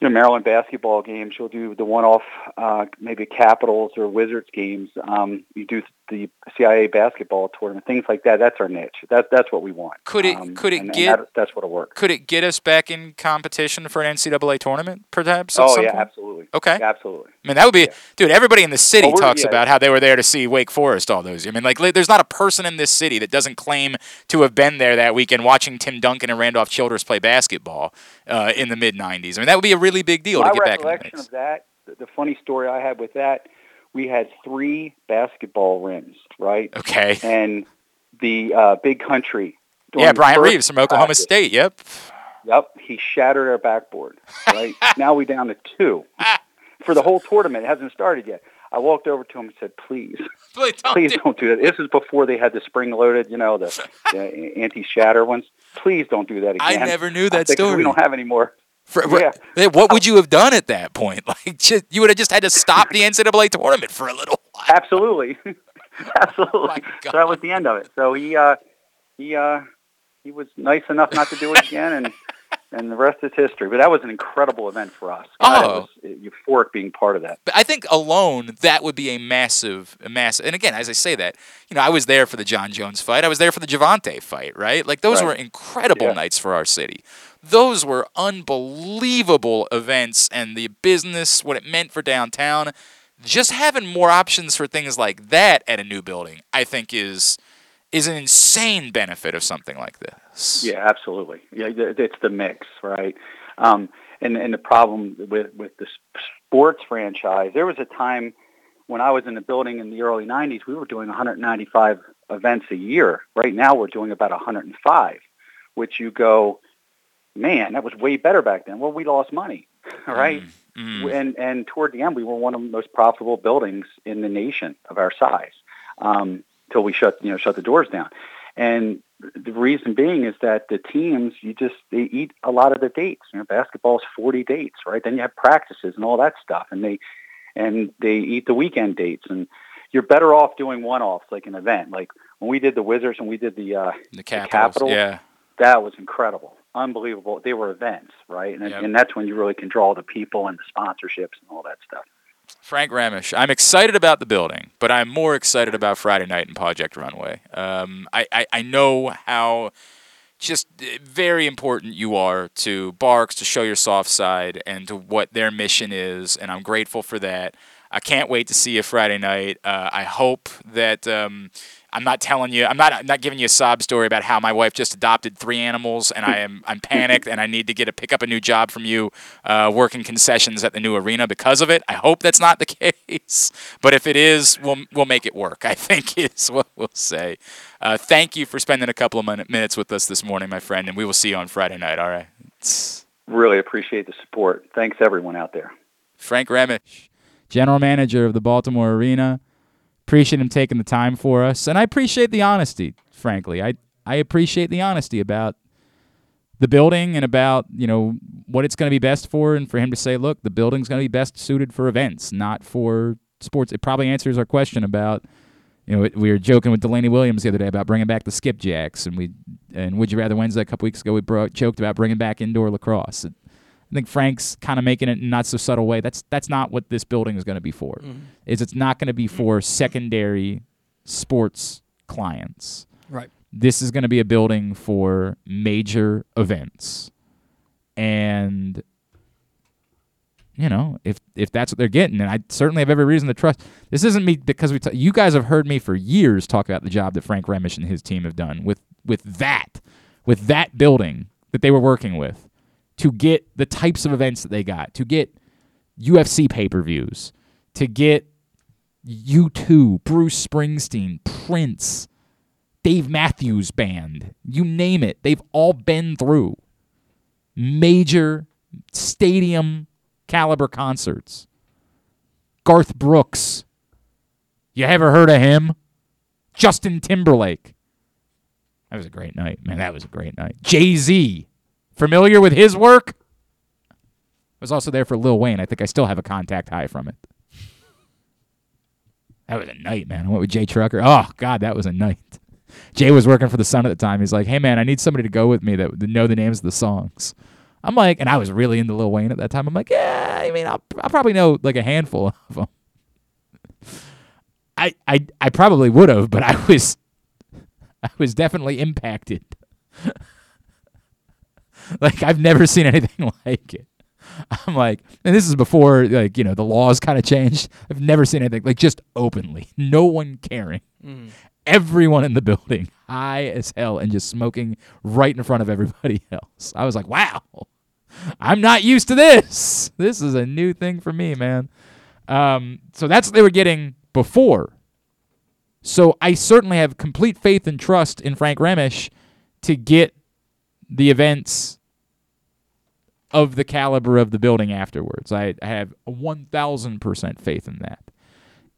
you know, Maryland basketball games. You'll do the one-off, uh, maybe Capitals or Wizards games. Um, you do the CIA basketball tournament, things like that. That's our niche. That's that's what we want. Could it- Um, could it and- and get- that- that's what'll work. Could it get us back in competition for an NCAA tournament, perhaps? Oh yeah, point? absolutely. Okay. absolutely. I mean, that would be, dude. Everybody in the city Well, talks yeah. about how they were there to see Wake Forest all those. I mean, like, there's not a person in this city that doesn't claim to have been there that weekend watching Tim Duncan and Randolph Childress play basketball uh, in the mid '90s. I mean, that would be a really big deal My to get back in the recollection of that, the, the funny story I had with that, we had three basketball rims, right? Okay. And the uh, big country. Yeah, Bryant Reeves from Oklahoma practice- State. Yep. Yep, he shattered our backboard. Right [LAUGHS] now we down to two for the whole tournament. It hasn't started yet. I walked over to him and said, "Please, [LAUGHS] Please don't please do- don't do that." This is before they had the spring-loaded, you know, the, [LAUGHS] the anti-shatter ones. Please don't do that again. I never knew that story. We don't have any more. For, Yeah. Hey, What would you have done at that point? [LAUGHS] Like, just, you would have just had to stop the NCAA tournament for a little [LAUGHS] while. Absolutely. [LAUGHS] Absolutely. so that was the end of it. So he uh, he uh, he was nice enough not to do it again, and and the rest is history. But that was an incredible event for us. God, Oh. it was euphoric being part of that. But I think alone that would be a massive, a massive. And again, as I say that, you know, I was there for the John Jones fight. I was there for the Gervonta fight. Right? Like those Right. were incredible Yeah. nights for our city. Those were unbelievable events, and the business, what it meant for downtown. Just having more options for things like that at a new building, I think, is is an insane benefit of something like this. Yeah, absolutely. Yeah, it's the mix, right? Um, and and the problem with with the sports franchise, there was a time when I was in the building in the early '90s, we were doing 195 events a year. Right now, we're doing about 105, which you go, man, that was way better back then. Well, we lost money, [LAUGHS] right? Mm. And and toward the end, we were one of the most profitable buildings in the nation of our size um, till we shut you know shut the doors down. And the reason being is that the teams you just they eat a lot of the dates. You know, basketball's 40 dates, right? Then you have practices and all that stuff, and they and they eat the weekend dates. And you're better off doing one-offs like an event, like when we did the Wizards and we did the uh, The Capitals, Capitals, yeah. that was incredible, unbelievable. They were events, right? And, Yep. and that's when you really can draw the people and the sponsorships and all that stuff. Frank Remesch. I'm excited about the building, but I'm more excited about Friday night and Project Runway. Um, I, I, I know how just uh, very important you are to BARCS to show your soft side and to what their mission is, and I'm grateful for that. I can't wait to see you Friday night. Uh, I hope that um, I'm not telling you, I'm not, I'm not giving you a sob story about how my wife just adopted three animals, and I am, I'm panicked, and I need to get a pick up a new job from you, uh, working concessions at the new arena because of it. I hope that's not the [LAUGHS] case, but if it is, we'll, we'll make it work. I think [LAUGHS] is what we'll say. Uh, thank you for spending a couple of min- minutes with us this morning, my friend, and we will see you on Friday night. All right. Really appreciate the support. Thanks everyone out there. Frank Remesch. general manager of the Baltimore Arena. Appreciate him taking the time for us, and I appreciate the honesty. Frankly, I I appreciate the honesty about the building and about you know what it's going to be best for, and for him to say, look, the building's going to be best suited for events, not for sports. It probably answers our question about. You know, we were joking with Delaney Williams the other day about bringing back the skipjacks, and we and Would You Rather Wednesday a couple weeks ago we bro- joked about bringing back indoor lacrosse. I think Frank's kind of making it in not so subtle way. That's that's not what this building is going to be for. Mm-hmm. Is it's not going to be mm-hmm. for secondary sports clients. Right. This is going to be a building for major events. And you know, if if that's what they're getting, and I certainly have every reason to trust. This isn't me because we. T- you guys have heard me for years talk about the job that Frank Remesch and his team have done with with that, with that building that they were working with, to get the types of events that they got, to get UFC pay per views, to get U2, Bruce Springsteen, Prince, Dave Matthews Band, you name it. They've all been through major stadium caliber concerts. Garth Brooks. You ever heard of him? Justin Timberlake. That was a great night, man. That was a great night. Jay Z. Familiar with his work? I was also there for Lil Wayne. I think I still have a contact high from it. That was a night, man. I went with Jay Trucker. Oh, God, that was a night. Jay was working for the Sun at the time. He's like, hey, man, I need somebody to go with me that know the names of the songs. I'm like, and I was really into Lil Wayne at that time. I'm like, yeah, I mean, I'll, I'll probably know like a handful of them. [LAUGHS] I, I, I probably would have, but I was, [LAUGHS] I was definitely impacted. [LAUGHS] [LAUGHS] like I've never seen anything [LAUGHS] like it. I'm like, and this is before like you know the laws kind of changed. I've never seen anything like just openly, [LAUGHS] no one caring, Mm. everyone in the building high as hell and just smoking right in front of everybody else. I was like, wow, I'm not used to this. This is a new thing for me, man. Um, so that's what they were getting before. So I certainly have complete faith and trust in Frank Remesch to get the events of the caliber of the building afterwards. I, I have 1000% faith in that.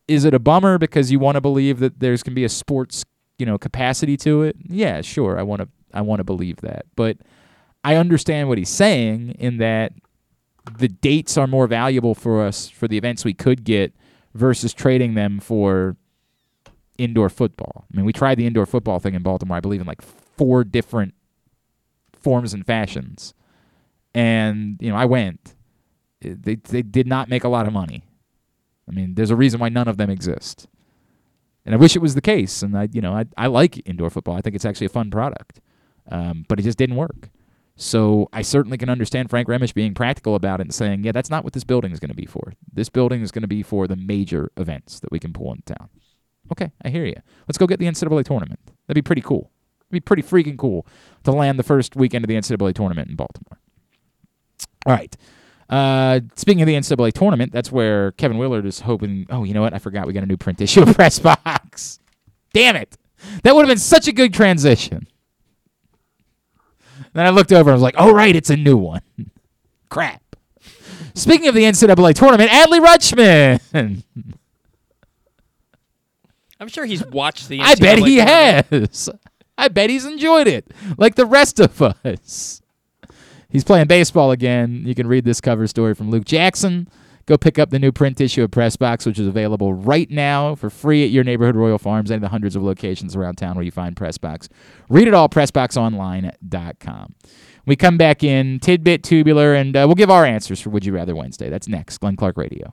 Is it a bummer because you want to believe that there's can be a sports, you know, capacity to it? Yeah, sure. I want to I want to believe that. But I understand what he's saying in that the dates are more valuable for us for the events we could get versus trading them for indoor football. I mean, we tried the indoor football thing in Baltimore, I believe, in like four different forms and fashions. And, you know, I went. They, they did not make a lot of money. I mean, there's a reason why none of them exist. And I wish it was the case. And I, you know, I, I like indoor football. I think it's actually a fun product. Um, but it just didn't work. So I certainly can understand Frank Remesch being practical about it and saying, yeah, that's not what this building is going to be for. This building is going to be for the major events that we can pull in town. Okay, I hear you. Let's go get the NCAA tournament. That'd be pretty cool. It'd be pretty freaking cool to land the first weekend of the NCAA tournament in Baltimore. All right. Uh, speaking of the NCAA tournament, that's where Kevin Willard is hoping. Oh, you know what? I forgot we got a new print issue of [LAUGHS] Press Box. Damn it! That would have been such a good transition. Then I looked over and was like, oh, right, it's a new one. [LAUGHS] Crap. Speaking of the NCAA tournament, Adley Rutschman. I'm sure he's watched the. NCAA [LAUGHS] I bet he tournament. has. I bet he's enjoyed it, like the rest of us. He's playing baseball again. You can read this cover story from Luke Jackson. Go pick up the new print issue of Press Box, which is available right now for free at your neighborhood Royal Farms, of the hundreds of locations around town where you find Press Box. Read it all, PressBoxOnline.com. We come back in tidbit, tubular, and uh, we'll give our answers for Would You Rather Wednesday. That's next. Glenn Clark Radio.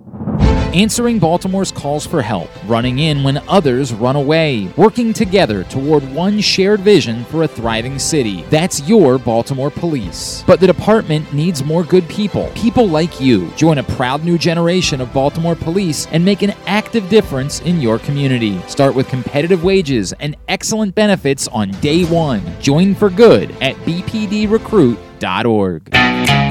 Answering Baltimore's calls for help, running in when others run away, working together toward one shared vision for a thriving city. That's your Baltimore Police. But the department needs more good people, people like you. Join a proud new generation of Baltimore Police and make an active difference in your community. Start with competitive wages and excellent benefits on day one. Join for good at bpdrecruit.org.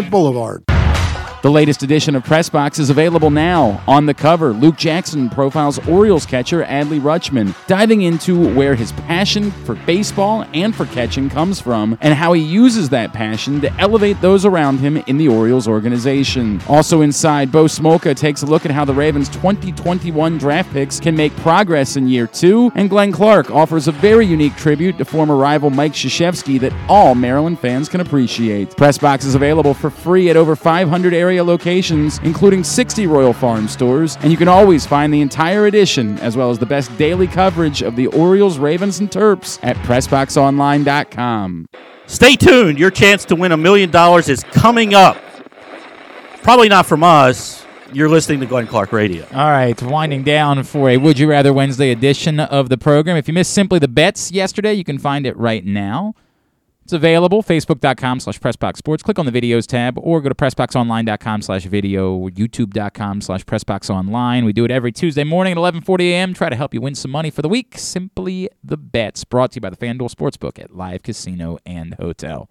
Boulevard. The latest edition of Press Box is available now. On the cover, Luke Jackson profiles Orioles catcher Adley Rutschman, diving into where his passion for baseball and for catching comes from and how he uses that passion to elevate those around him in the Orioles organization. Also inside, Bo Smolka takes a look at how the Ravens' 2021 draft picks can make progress in year two, and Glenn Clark offers a very unique tribute to former rival Mike Krzyzewski that all Maryland fans can appreciate. Press Box is available for free at over 500 area locations, including 60 Royal Farm stores, and you can always find the entire edition as well as the best daily coverage of the Orioles, Ravens, and Terps at PressBoxOnline.com. Stay tuned. Your chance to win a million dollars is coming up. Probably not from us. You're listening to Glenn Clark Radio. All right, winding down for a Would You Rather Wednesday edition of the program. If you missed simply the bets yesterday, you can find it right now. It's available, facebook.com slash pressboxsports. Click on the videos tab or go to pressboxonline.com slash video youtube.com slash pressboxonline. We do it every Tuesday morning at 11.40 a.m. Try to help you win some money for the week. Simply the bets. Brought to you by the FanDuel Sportsbook at Live Casino and Hotel.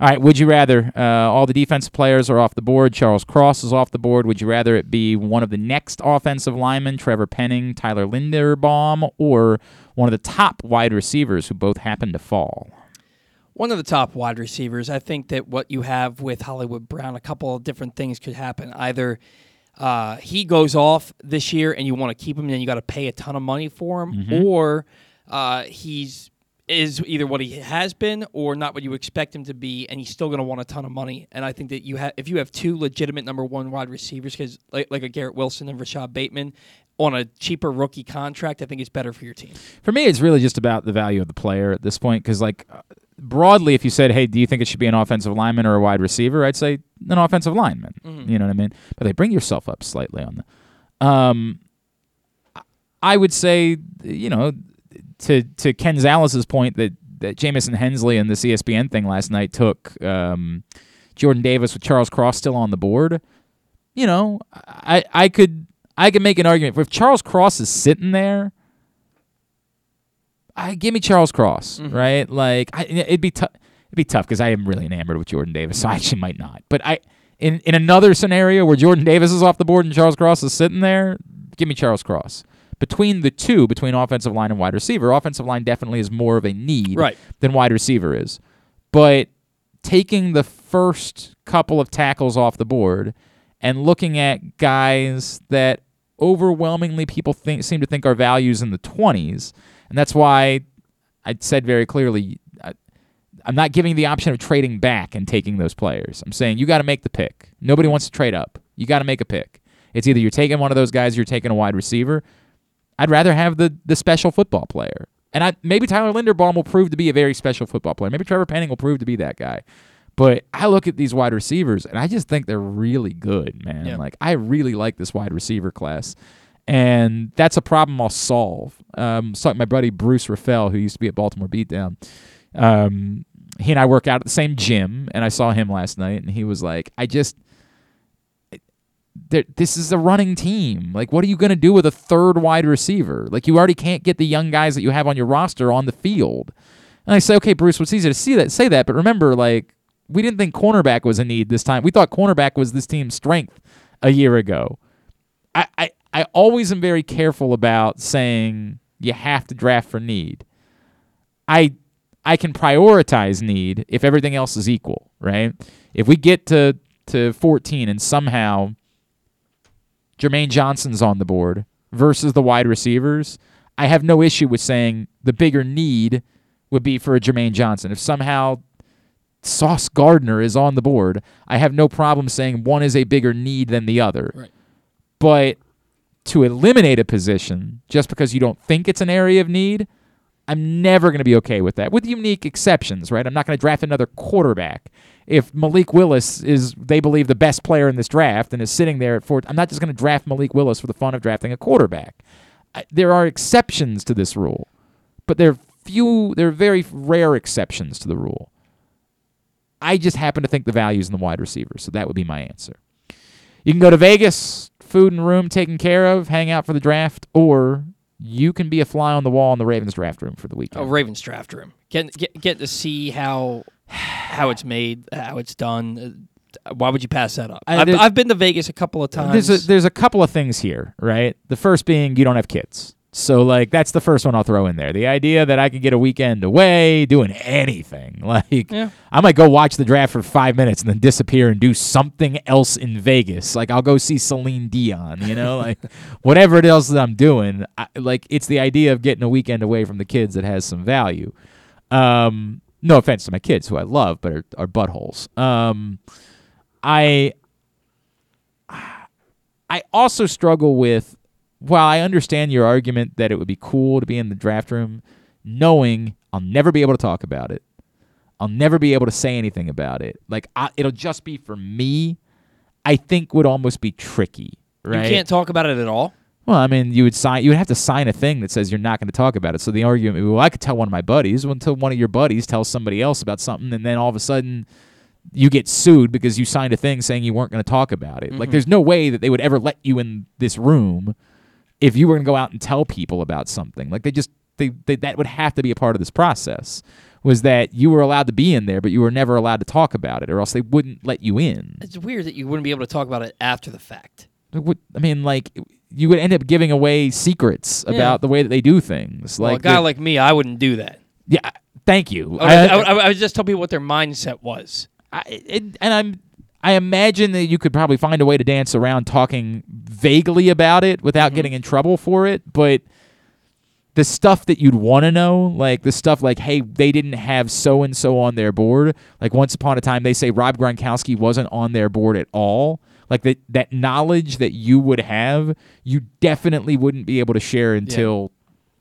All right, would you rather uh, all the defensive players are off the board? Charles Cross is off the board. Would you rather it be one of the next offensive linemen, Trevor Penning, Tyler Linderbaum, or one of the top wide receivers who both happen to fall? One of the top wide receivers. I think that what you have with Hollywood Brown, a couple of different things could happen. Either uh, he goes off this year and you want to keep him, and then you got to pay a ton of money for him, Mhm. or uh, he's is either what he has been or not what you expect him to be, and he's still going to want a ton of money. And I think that you have if you have two legitimate number one wide receivers, because like, like a Garrett Wilson and Rashod Bateman on a cheaper rookie contract, I think it's better for your team. For me, it's really just about the value of the player at this point. Because, like, broadly, if you said, "Hey, do you think it should be an offensive lineman or a wide receiver?" I'd say an offensive lineman. Mhm. You know what I mean? But they bring yourself up slightly on the. Um, I would say, you know, to to Ken Zalis's point that that Jamison Hensley and the ESPN thing last night took um, Jordan Davis with Charles Cross still on the board. You know, I I could I could make an argument if Charles Cross is sitting there. I give me Charles Cross, Mhm. right? Like I, it'd be tough. It'd be tough because I am really enamored with Jordan Davis, so I actually might not. But I, in in another scenario where Jordan Davis is off the board and Charles Cross is sitting there, give me Charles Cross. Between the two, between offensive line and wide receiver, offensive line definitely is more of a need Right. than wide receiver is. But taking the first couple of tackles off the board and looking at guys that overwhelmingly people think seem to think are values in the 20s, and that's why I said very clearly I, I'm not giving the option of trading back and taking those players. I'm saying you got to make the pick. Nobody wants to trade up. You got to make a pick. It's either you're taking one of those guys, or you're taking a wide receiver. I'd rather have the the special football player. And I maybe Tyler Linderbaum will prove to be a very special football player. Maybe Trevor Penning will prove to be that guy. But I look at these wide receivers and I just think they're really good, man. Yeah. Like I really like this wide receiver class. And that's a problem I'll solve. Um, so my buddy Bruce Raffel, who used to be at Baltimore Beatdown, um, he and I work out at the same gym, and I saw him last night, and he was like, "I just, this is a running team. Like, what are you going to do with a third wide receiver? Like, you already can't get the young guys that you have on your roster on the field. And I say, okay, Bruce, it's easy to see that, say that, but remember, like, we didn't think cornerback was a need this time. We thought cornerback was this team's strength a year ago. I, I, I always am very careful about saying you have to draft for need. I I can prioritize need if everything else is equal, right? If we get to to 14 and somehow Jermaine Johnson's on the board versus the wide receivers, I have no issue with saying the bigger need would be for a Jermaine Johnson. If somehow Sauce Gardner is on the board, I have no problem saying one is a bigger need than the other. Right. But to eliminate a position just because you don't think it's an area of need, I'm never going to be okay with that, with unique exceptions, right? I'm not going to draft another quarterback. If Malik Willis is, they believe, the best player in this draft and is sitting there at four, I'm not just going to draft Malik Willis for the fun of drafting a quarterback. I, there are exceptions to this rule, but there are few, there are very rare exceptions to the rule. I just happen to think the value's in the wide receiver, so that would be my answer. You can go to Vegas, food and room taken care of, hang out for the draft, or you can be a fly on the wall in the Ravens draft room for the weekend. Oh, Ravens draft room. Get get get to see how how it's made, how it's done. Uh, Why would you pass that up? I- I've, I've been to Vegas a couple of times. There's a, there's a couple of things here, right? The first being you don't have kids. So like that's the first one I'll throw in there. The idea that I could get a weekend away doing anything. [LAUGHS] Like Yeah. I might go watch the draft for 5 minutes and then disappear and do something else in Vegas. Like I'll go see Celine Dion, you know, like [LAUGHS] whatever it else that I'm doing. I, like it's the idea of getting a weekend away from the kids that has some value. Um no offense to my kids who I love but are, are buttholes. Um I I also struggle with while I understand your argument that it would be cool to be in the draft room, knowing I'll never be able to talk about it. I'll never be able to say anything about it. Like I, it'll just be for me. I think would almost be tricky, right? You can't talk about it at all. Well, I mean, you would sign. You would have to sign a thing that says you're not going to talk about it. So the argument, well, I could tell one of my buddies. Until one of your buddies tells somebody else about something, and then all of a sudden, you get sued because you signed a thing saying you weren't going to talk about it. Like, Mhm. there's no way that they would ever let you in this room if you were going to go out and tell people about something. Like, they just they, they that would have to be a part of this process. Was that you were allowed to be in there, but you were never allowed to talk about it, or else they wouldn't let you in. It's weird that you wouldn't be able to talk about it after the fact. Would- I mean, like you would end up giving away secrets Yeah. about the way that they do things. Well, Like a guy like me, I wouldn't do that. yeah, thank you. I I, would, I would just tell people what their mindset was. I, it, and I'm I imagine that you could probably find a way to dance around talking vaguely about it without mm-hmm. getting in trouble for it, but the stuff that you'd want to know, like the stuff like, hey, they didn't have so and so on their board. Like once upon a time, they say Rob Gronkowski wasn't on their board at all. Like that that knowledge that you would have, you definitely wouldn't be able to share until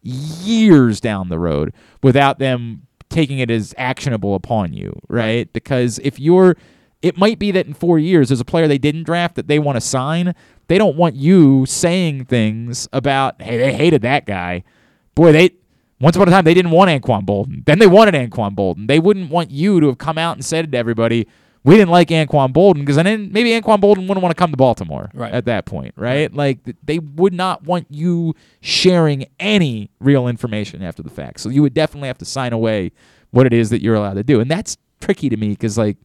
years down the road without them taking it as actionable upon you, right? Because if you're it might be that in 4 years there's a player they didn't draft that they want to sign, they don't want you saying things about, "Hey, they hated that guy." Boy, they once upon a time they didn't want Anquan Boldin. Then they wanted Anquan Boldin. They wouldn't want you to have come out and said it to everybody, we didn't like Anquan Boldin because then maybe Anquan Boldin wouldn't want to come to Baltimore Right. at that point, right? Like they would not want you sharing any real information after the fact. So you would definitely have to sign away what it is that you're allowed to do, and that's tricky to me because like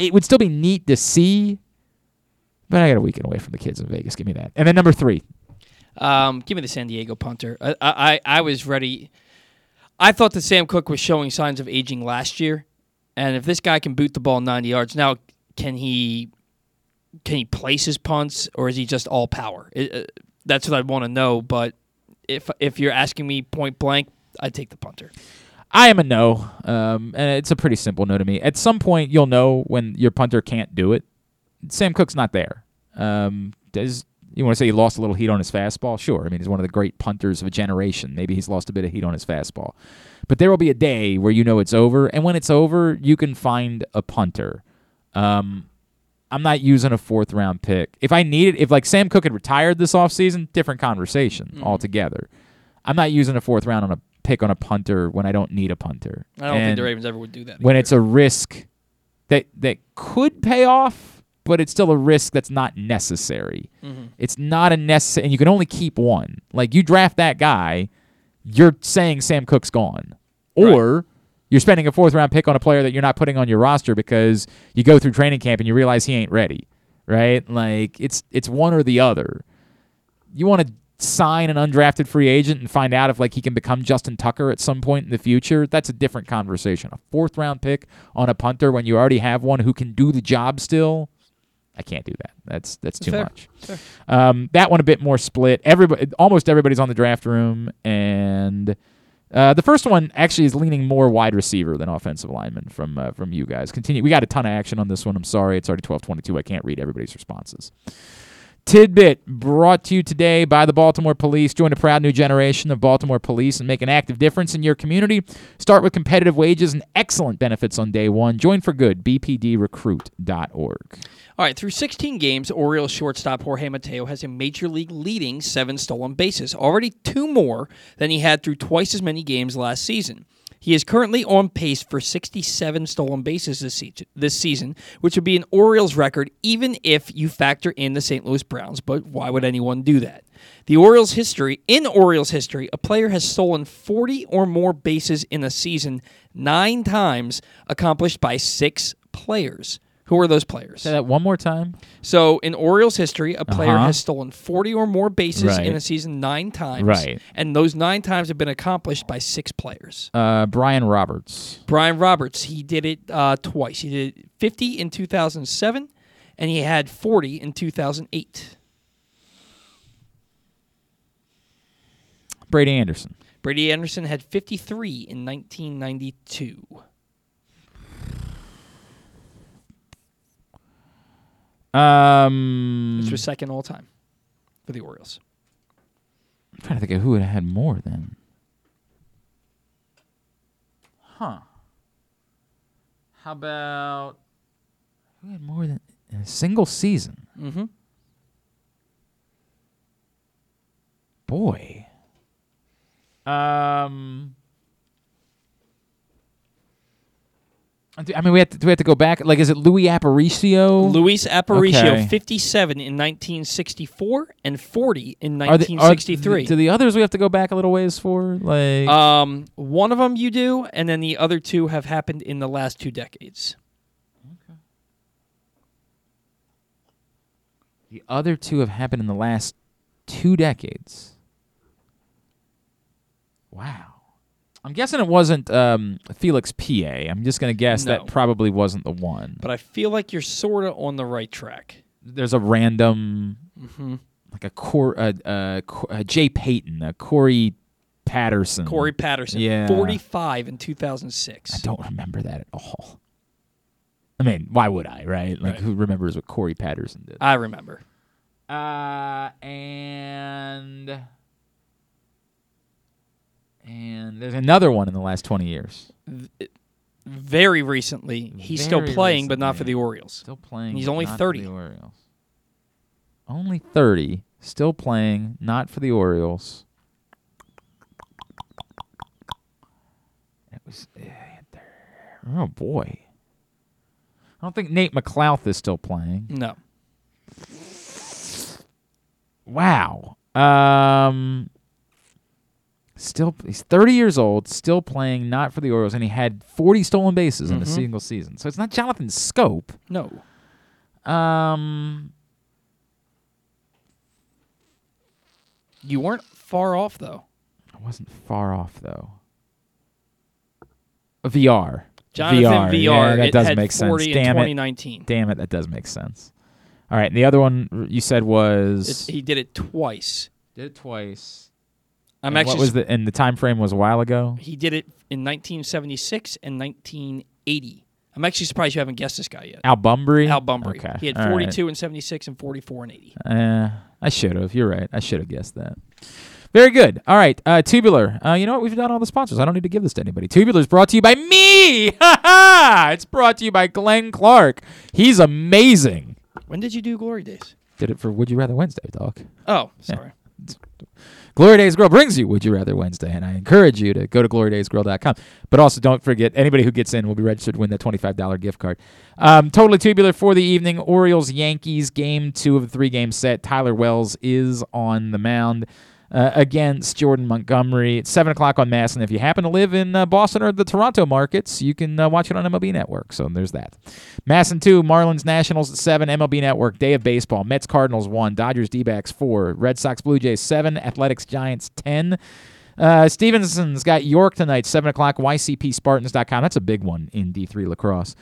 it would still be neat to see, but I got a weekend away from the kids in Vegas. Give me that. And then number three, Um, give me the San Diego punter. I, I I was ready. I thought that Sam Koch was showing signs of aging last year, and if this guy can boot the ball 90 yards, now can he can he place his punts or is he just all power? It, uh, that's what I want to know. But if if you're asking me point blank, I'd take the punter. I am a no, um, and it's a pretty simple no to me. At some point, you'll know when your punter can't do it. Sam Koch's not there. Um, does you want to say he lost a little heat on his fastball? Sure. I mean, he's one of the great punters of a generation. Maybe he's lost a bit of heat on his fastball, but there will be a day where you know it's over, and when it's over, you can find a punter. Um, I'm not using a fourth round pick. If I needed, if like Sam Koch had retired this offseason, different conversation altogether. I'm not using a fourth round on a pick on a punter when I don't need a punter. I don't think the Ravens ever would do that. When it's a risk that that could pay off, but it's still a risk that's not necessary. Mhm. It's not a necessary, and you can only keep one. Like you draft that guy, you're saying Sam Koch's gone, or you're spending a fourth round pick on a player that you're not putting on your roster because you go through training camp and you realize he ain't ready. Right? Like it's it's one or the other. You want to sign an undrafted free agent and find out if like he can become Justin Tucker at some point in the future, that's a different conversation. A fourth round pick on a punter when you already have one who can do the job still, I can't do that. That's that's too Fair. much. Um, that one a bit more split. Everybody, almost everybody's on the draft room, and uh, the first one actually is leaning more wide receiver than offensive lineman from uh, from you guys. Continue. We got a ton of action on this one. I'm sorry, it's already 12:22. I can't read everybody's responses. Tidbit brought to you today by the Baltimore Police. Join a proud new generation of Baltimore Police and make an active difference in your community. Start with competitive wages and excellent benefits on day one. Join for good. BPDrecruit.org. All right, through 16 games, Orioles shortstop Jorge Mateo has a major league leading seven stolen bases, already two more than he had through twice as many games last season. He is currently on pace for 67 stolen bases this season, this season, which would be an Orioles record even if you factor in the St. Louis Browns. But why would anyone do that? The Orioles history, in Orioles history, a player has stolen 40 or more bases in a season nine times, accomplished by six players. Who are those players? Say that one more time. So in Orioles history, a player Uh-huh. has stolen 40 or more bases Right. in a season nine times. Right. And those nine times have been accomplished by six players. Uh, Brian Roberts. Brian Roberts, he did it uh, twice. He did 50 in 2007, and he had 40 in 2008. Brady Anderson. Brady Anderson had 53 in 1992. Um, It's was second all time for the Orioles. I'm trying to think of who had had more then. Huh. How about who had more than in a single season? Mm-hmm. boy. Um. I mean, we have to, do we have to go back? Like, is it Luis Aparicio? Luis Aparicio, Okay. 57 in 1964 and 40 in Are are 1963. th- do the others we have to go back a little ways for? Like, um, one of them you do, and then the other two have happened in the last two decades. Okay. The other two have happened in the last two decades. Wow. I'm guessing it wasn't um, Felix Pie. I'm just going to guess No. that probably wasn't the one. But I feel like you're sort of on the right track. There's a random, Mhm. like a Cor, uh, Co- uh, Jay Payton, a Corey Patterson. Corey Patterson, Yeah. 45 in 2006. I don't remember that at all. I mean, why would I, right? Like, Right. who remembers what Corey Patterson did? I remember. Uh, and and there's another one in the last 20 years. Very recently, he's still Very playing, but not for the Orioles. Still playing. He's but only not for 30. the Orioles. Only 30. Still playing, not for the Orioles. It was. Oh boy. I don't think Nate McLouth is still playing. No. Wow. Um. Still, he's 30 years old, still playing, not for the Orioles, and he had 40 stolen bases in a Mhm. single season. So it's not Jonathan Schoop. No. Um. You weren't far off, though. I wasn't far off though. Villar. Jonathan Villar. Villar, Yeah, that it does make sense. 40 in Damn 2019. it. Damn it, that does make sense. All right, and the other one you said was It's, he did it twice. did it twice. I'm And actually. what was the and the time frame was a while ago. He did it in 1976 and 1980. I'm actually surprised you haven't guessed this guy yet. Al Bumbry. Al Bumbry. Okay. He had all right. 42 and 76 and 44 and 80. Uh, I should have. You're right. I should have guessed that. Very good. All right. Uh, Tubular. Uh, you know what? We've done all the sponsors. I don't need to give this to anybody. Tubular is brought to you by me. [LAUGHS] Ha ha! It's brought to you by Glenn Clark. He's amazing. When did you do Glory Days? Did it for Would You Rather Wednesday, Doc. Oh, sorry. [LAUGHS] Glory Days Grill brings you Would You Rather Wednesday, and I encourage you to go to glorydaysgrill.com. But also, don't forget, anybody who gets in will be registered to win that $25 gift card. Um, totally tubular for the evening. Orioles Yankees game two of the three game set. Tyler Wells is on the mound. Uh, against Jordan Montgomery. It's 7 o'clock on Mass, and if you happen to live in uh, Boston or the Toronto markets, you can uh, watch it on MLB Network. So there's that. Mass and 2, Marlins Nationals at 7, MLB Network, Day of Baseball, Mets Cardinals 1, Dodgers D backs 4, Red Sox Blue Jays 7, Athletics Giants 10. Uh, Stevenson's got York tonight, 7 o'clock, YCPSpartans.com. That's a big one in D3 lacrosse.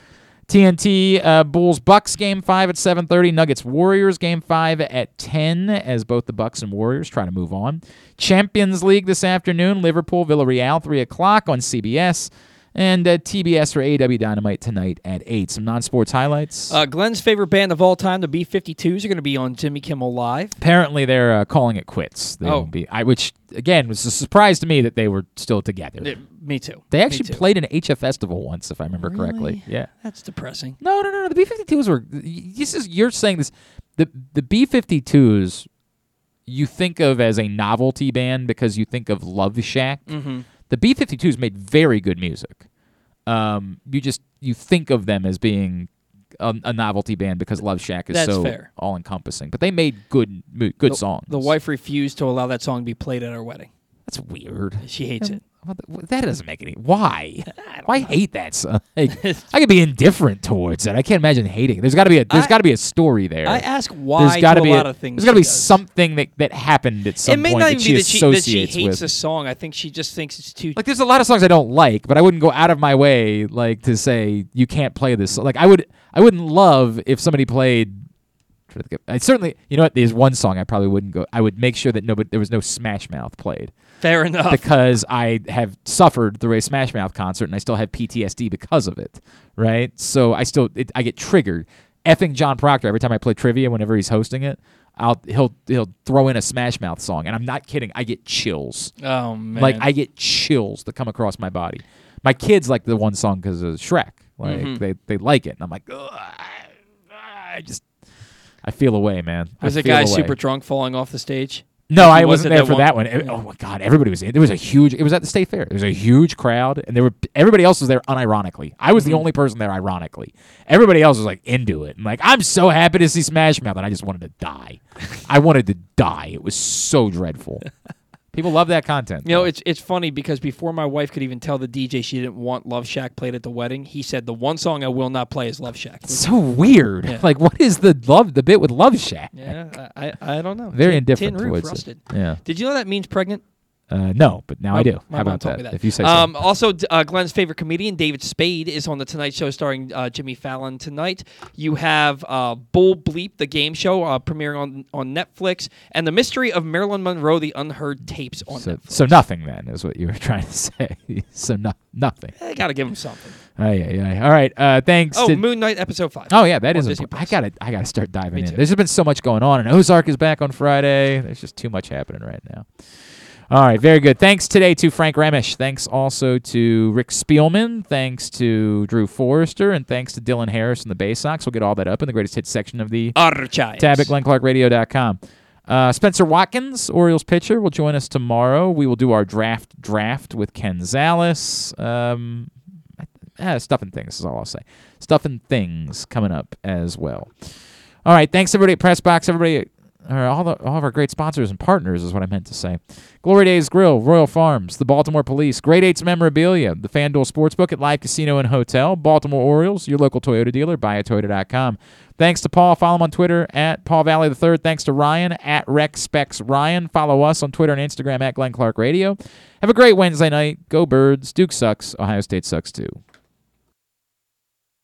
TNT uh, Bulls Bucks game five at 7:30. Nuggets Warriors game five at 10 as both the Bucks and Warriors try to move on. Champions League this afternoon. Liverpool Villarreal three o'clock on CBS. And uh, TBS for AW Dynamite tonight at 8. Some non sports highlights. Uh, Glenn's favorite band of all time, the B 52s, are going to be on Jimmy Kimmel Live. Apparently, they're uh, calling it quits. They Oh. be. I, which, again, was a surprise to me that they were still together. Yeah, me too. They actually too. played an HF festival once, if I remember correctly. Yeah. That's depressing. No, no, no, no. The B 52s were. This is you're saying this. The the B 52s you think of as a novelty band because you think of Love Shack. Mhm. The B 52s made very good music. Um, you just you think of them as being a, a novelty band because Love Shack is That's so fair. all encompassing. But they made good good the, songs. The wife refused to allow that song to be played at our wedding. That's weird. [LAUGHS] She hates um, it. What That doesn't make any. Why? [LAUGHS] Why hate that song? [LAUGHS] Like, I could be indifferent towards it. I can't imagine hating. it. There's got to be a. There's I- got to be a story there. I ask why There's gotta be a lot of things There's got to be does. something that that happened at some it may point not that even she be that she, that she hates with. the song. I think she just thinks it's too. Like, there's a lot of songs I don't like, but I wouldn't go out of my way like to say you can't play this. Like, I would. I wouldn't love if somebody played. Try to of- I certainly, you know what? There's one song I probably wouldn't go. I would make sure that nobody there was no Smash Mouth played. Fair enough. Because I have suffered through a Smash Mouth concert and I still have PTSD because of it. Right. So I still it, I get triggered. Effing John Proctor every time I play trivia, whenever he's hosting it, I'll he'll he'll throw in a Smash Mouth song, and I'm not kidding. I get chills. Oh, man. Like I get chills that come across my body. My kids like the one song because of Shrek. Like Mhm. they they like it, and I'm like, "Ugh, I just I feel away, man. Was the feel guy away. super drunk falling off the stage? No, I he wasn't there for one- that one. It- oh my god, everybody was. There was a huge. It was at the state fair. There was a huge crowd, and there were everybody else was there unironically. I was the Mhm. only person there ironically. Everybody else was like into it, and like I'm so happy to see Smash Mouth, and I just wanted to die. I wanted to die. It was so dreadful. [LAUGHS] People love that content. You know, it's it's funny because before my wife could even tell the DJ she didn't want Love Shack played at the wedding, he said the one song I will not play is Love Shack. It's so weird. Yeah. Like, what is the love? The bit with Love Shack? Yeah, I, I I don't know. Very Tin- indifferent Tin roof, towards it. rusted. Yeah. Did you know that means pregnant? Uh, no, but now I do. How about that? that? If you say so. Um, also, uh, Glenn's favorite comedian, David Spade, is on the Tonight Show starring uh, Jimmy Fallon tonight. You have uh, Bull Bleep, the game show, uh, premiering on, on Netflix, and The Mystery of Marilyn Monroe, the Unheard Tapes on so, Netflix. so nothing then is what you were [LAUGHS] trying to say. [LAUGHS] so no, nothing. I got to give him something. Oh yeah, yeah. All right. Uh, thanks. Oh, Moon Knight episode 5. Oh yeah, that is. Important. I gotta, I gotta start diving in. There's just been so much going on, and Ozark is back on Friday. There's just too much happening right now. All right, very good. Thanks today to Frank Remesch. Thanks also to Rick Spielman. Thanks to Drew Forrester, and thanks to Dylan Harris and the Bay Sox. We'll get all that up in the greatest hits section of the Archives. tab at glennclarkradio.com. Uh, Spencer Watkins, Orioles pitcher, will join us tomorrow. We will do our draft draft with Ken Zales. Um, eh, stuff and things is all I'll say. Stuff and things coming up as well. All right, thanks everybody at Pressbox. Everybody, or all the, all of our great sponsors and partners is what I meant to say. Glory Days Grill, Royal Farms, the Baltimore Police, Great Eights Memorabilia, the FanDuel Sportsbook at Live Casino and Hotel, Baltimore Orioles, your local Toyota dealer, buyatoyota.com. Thanks to Paul. Follow him on Twitter at Paul Valle the Third. Thanks to Ryan at Rex Specs Ryan. Follow us on Twitter and Instagram at Glenn Clark Radio. Have a great Wednesday night. Go Birds. Duke sucks. Ohio State sucks too.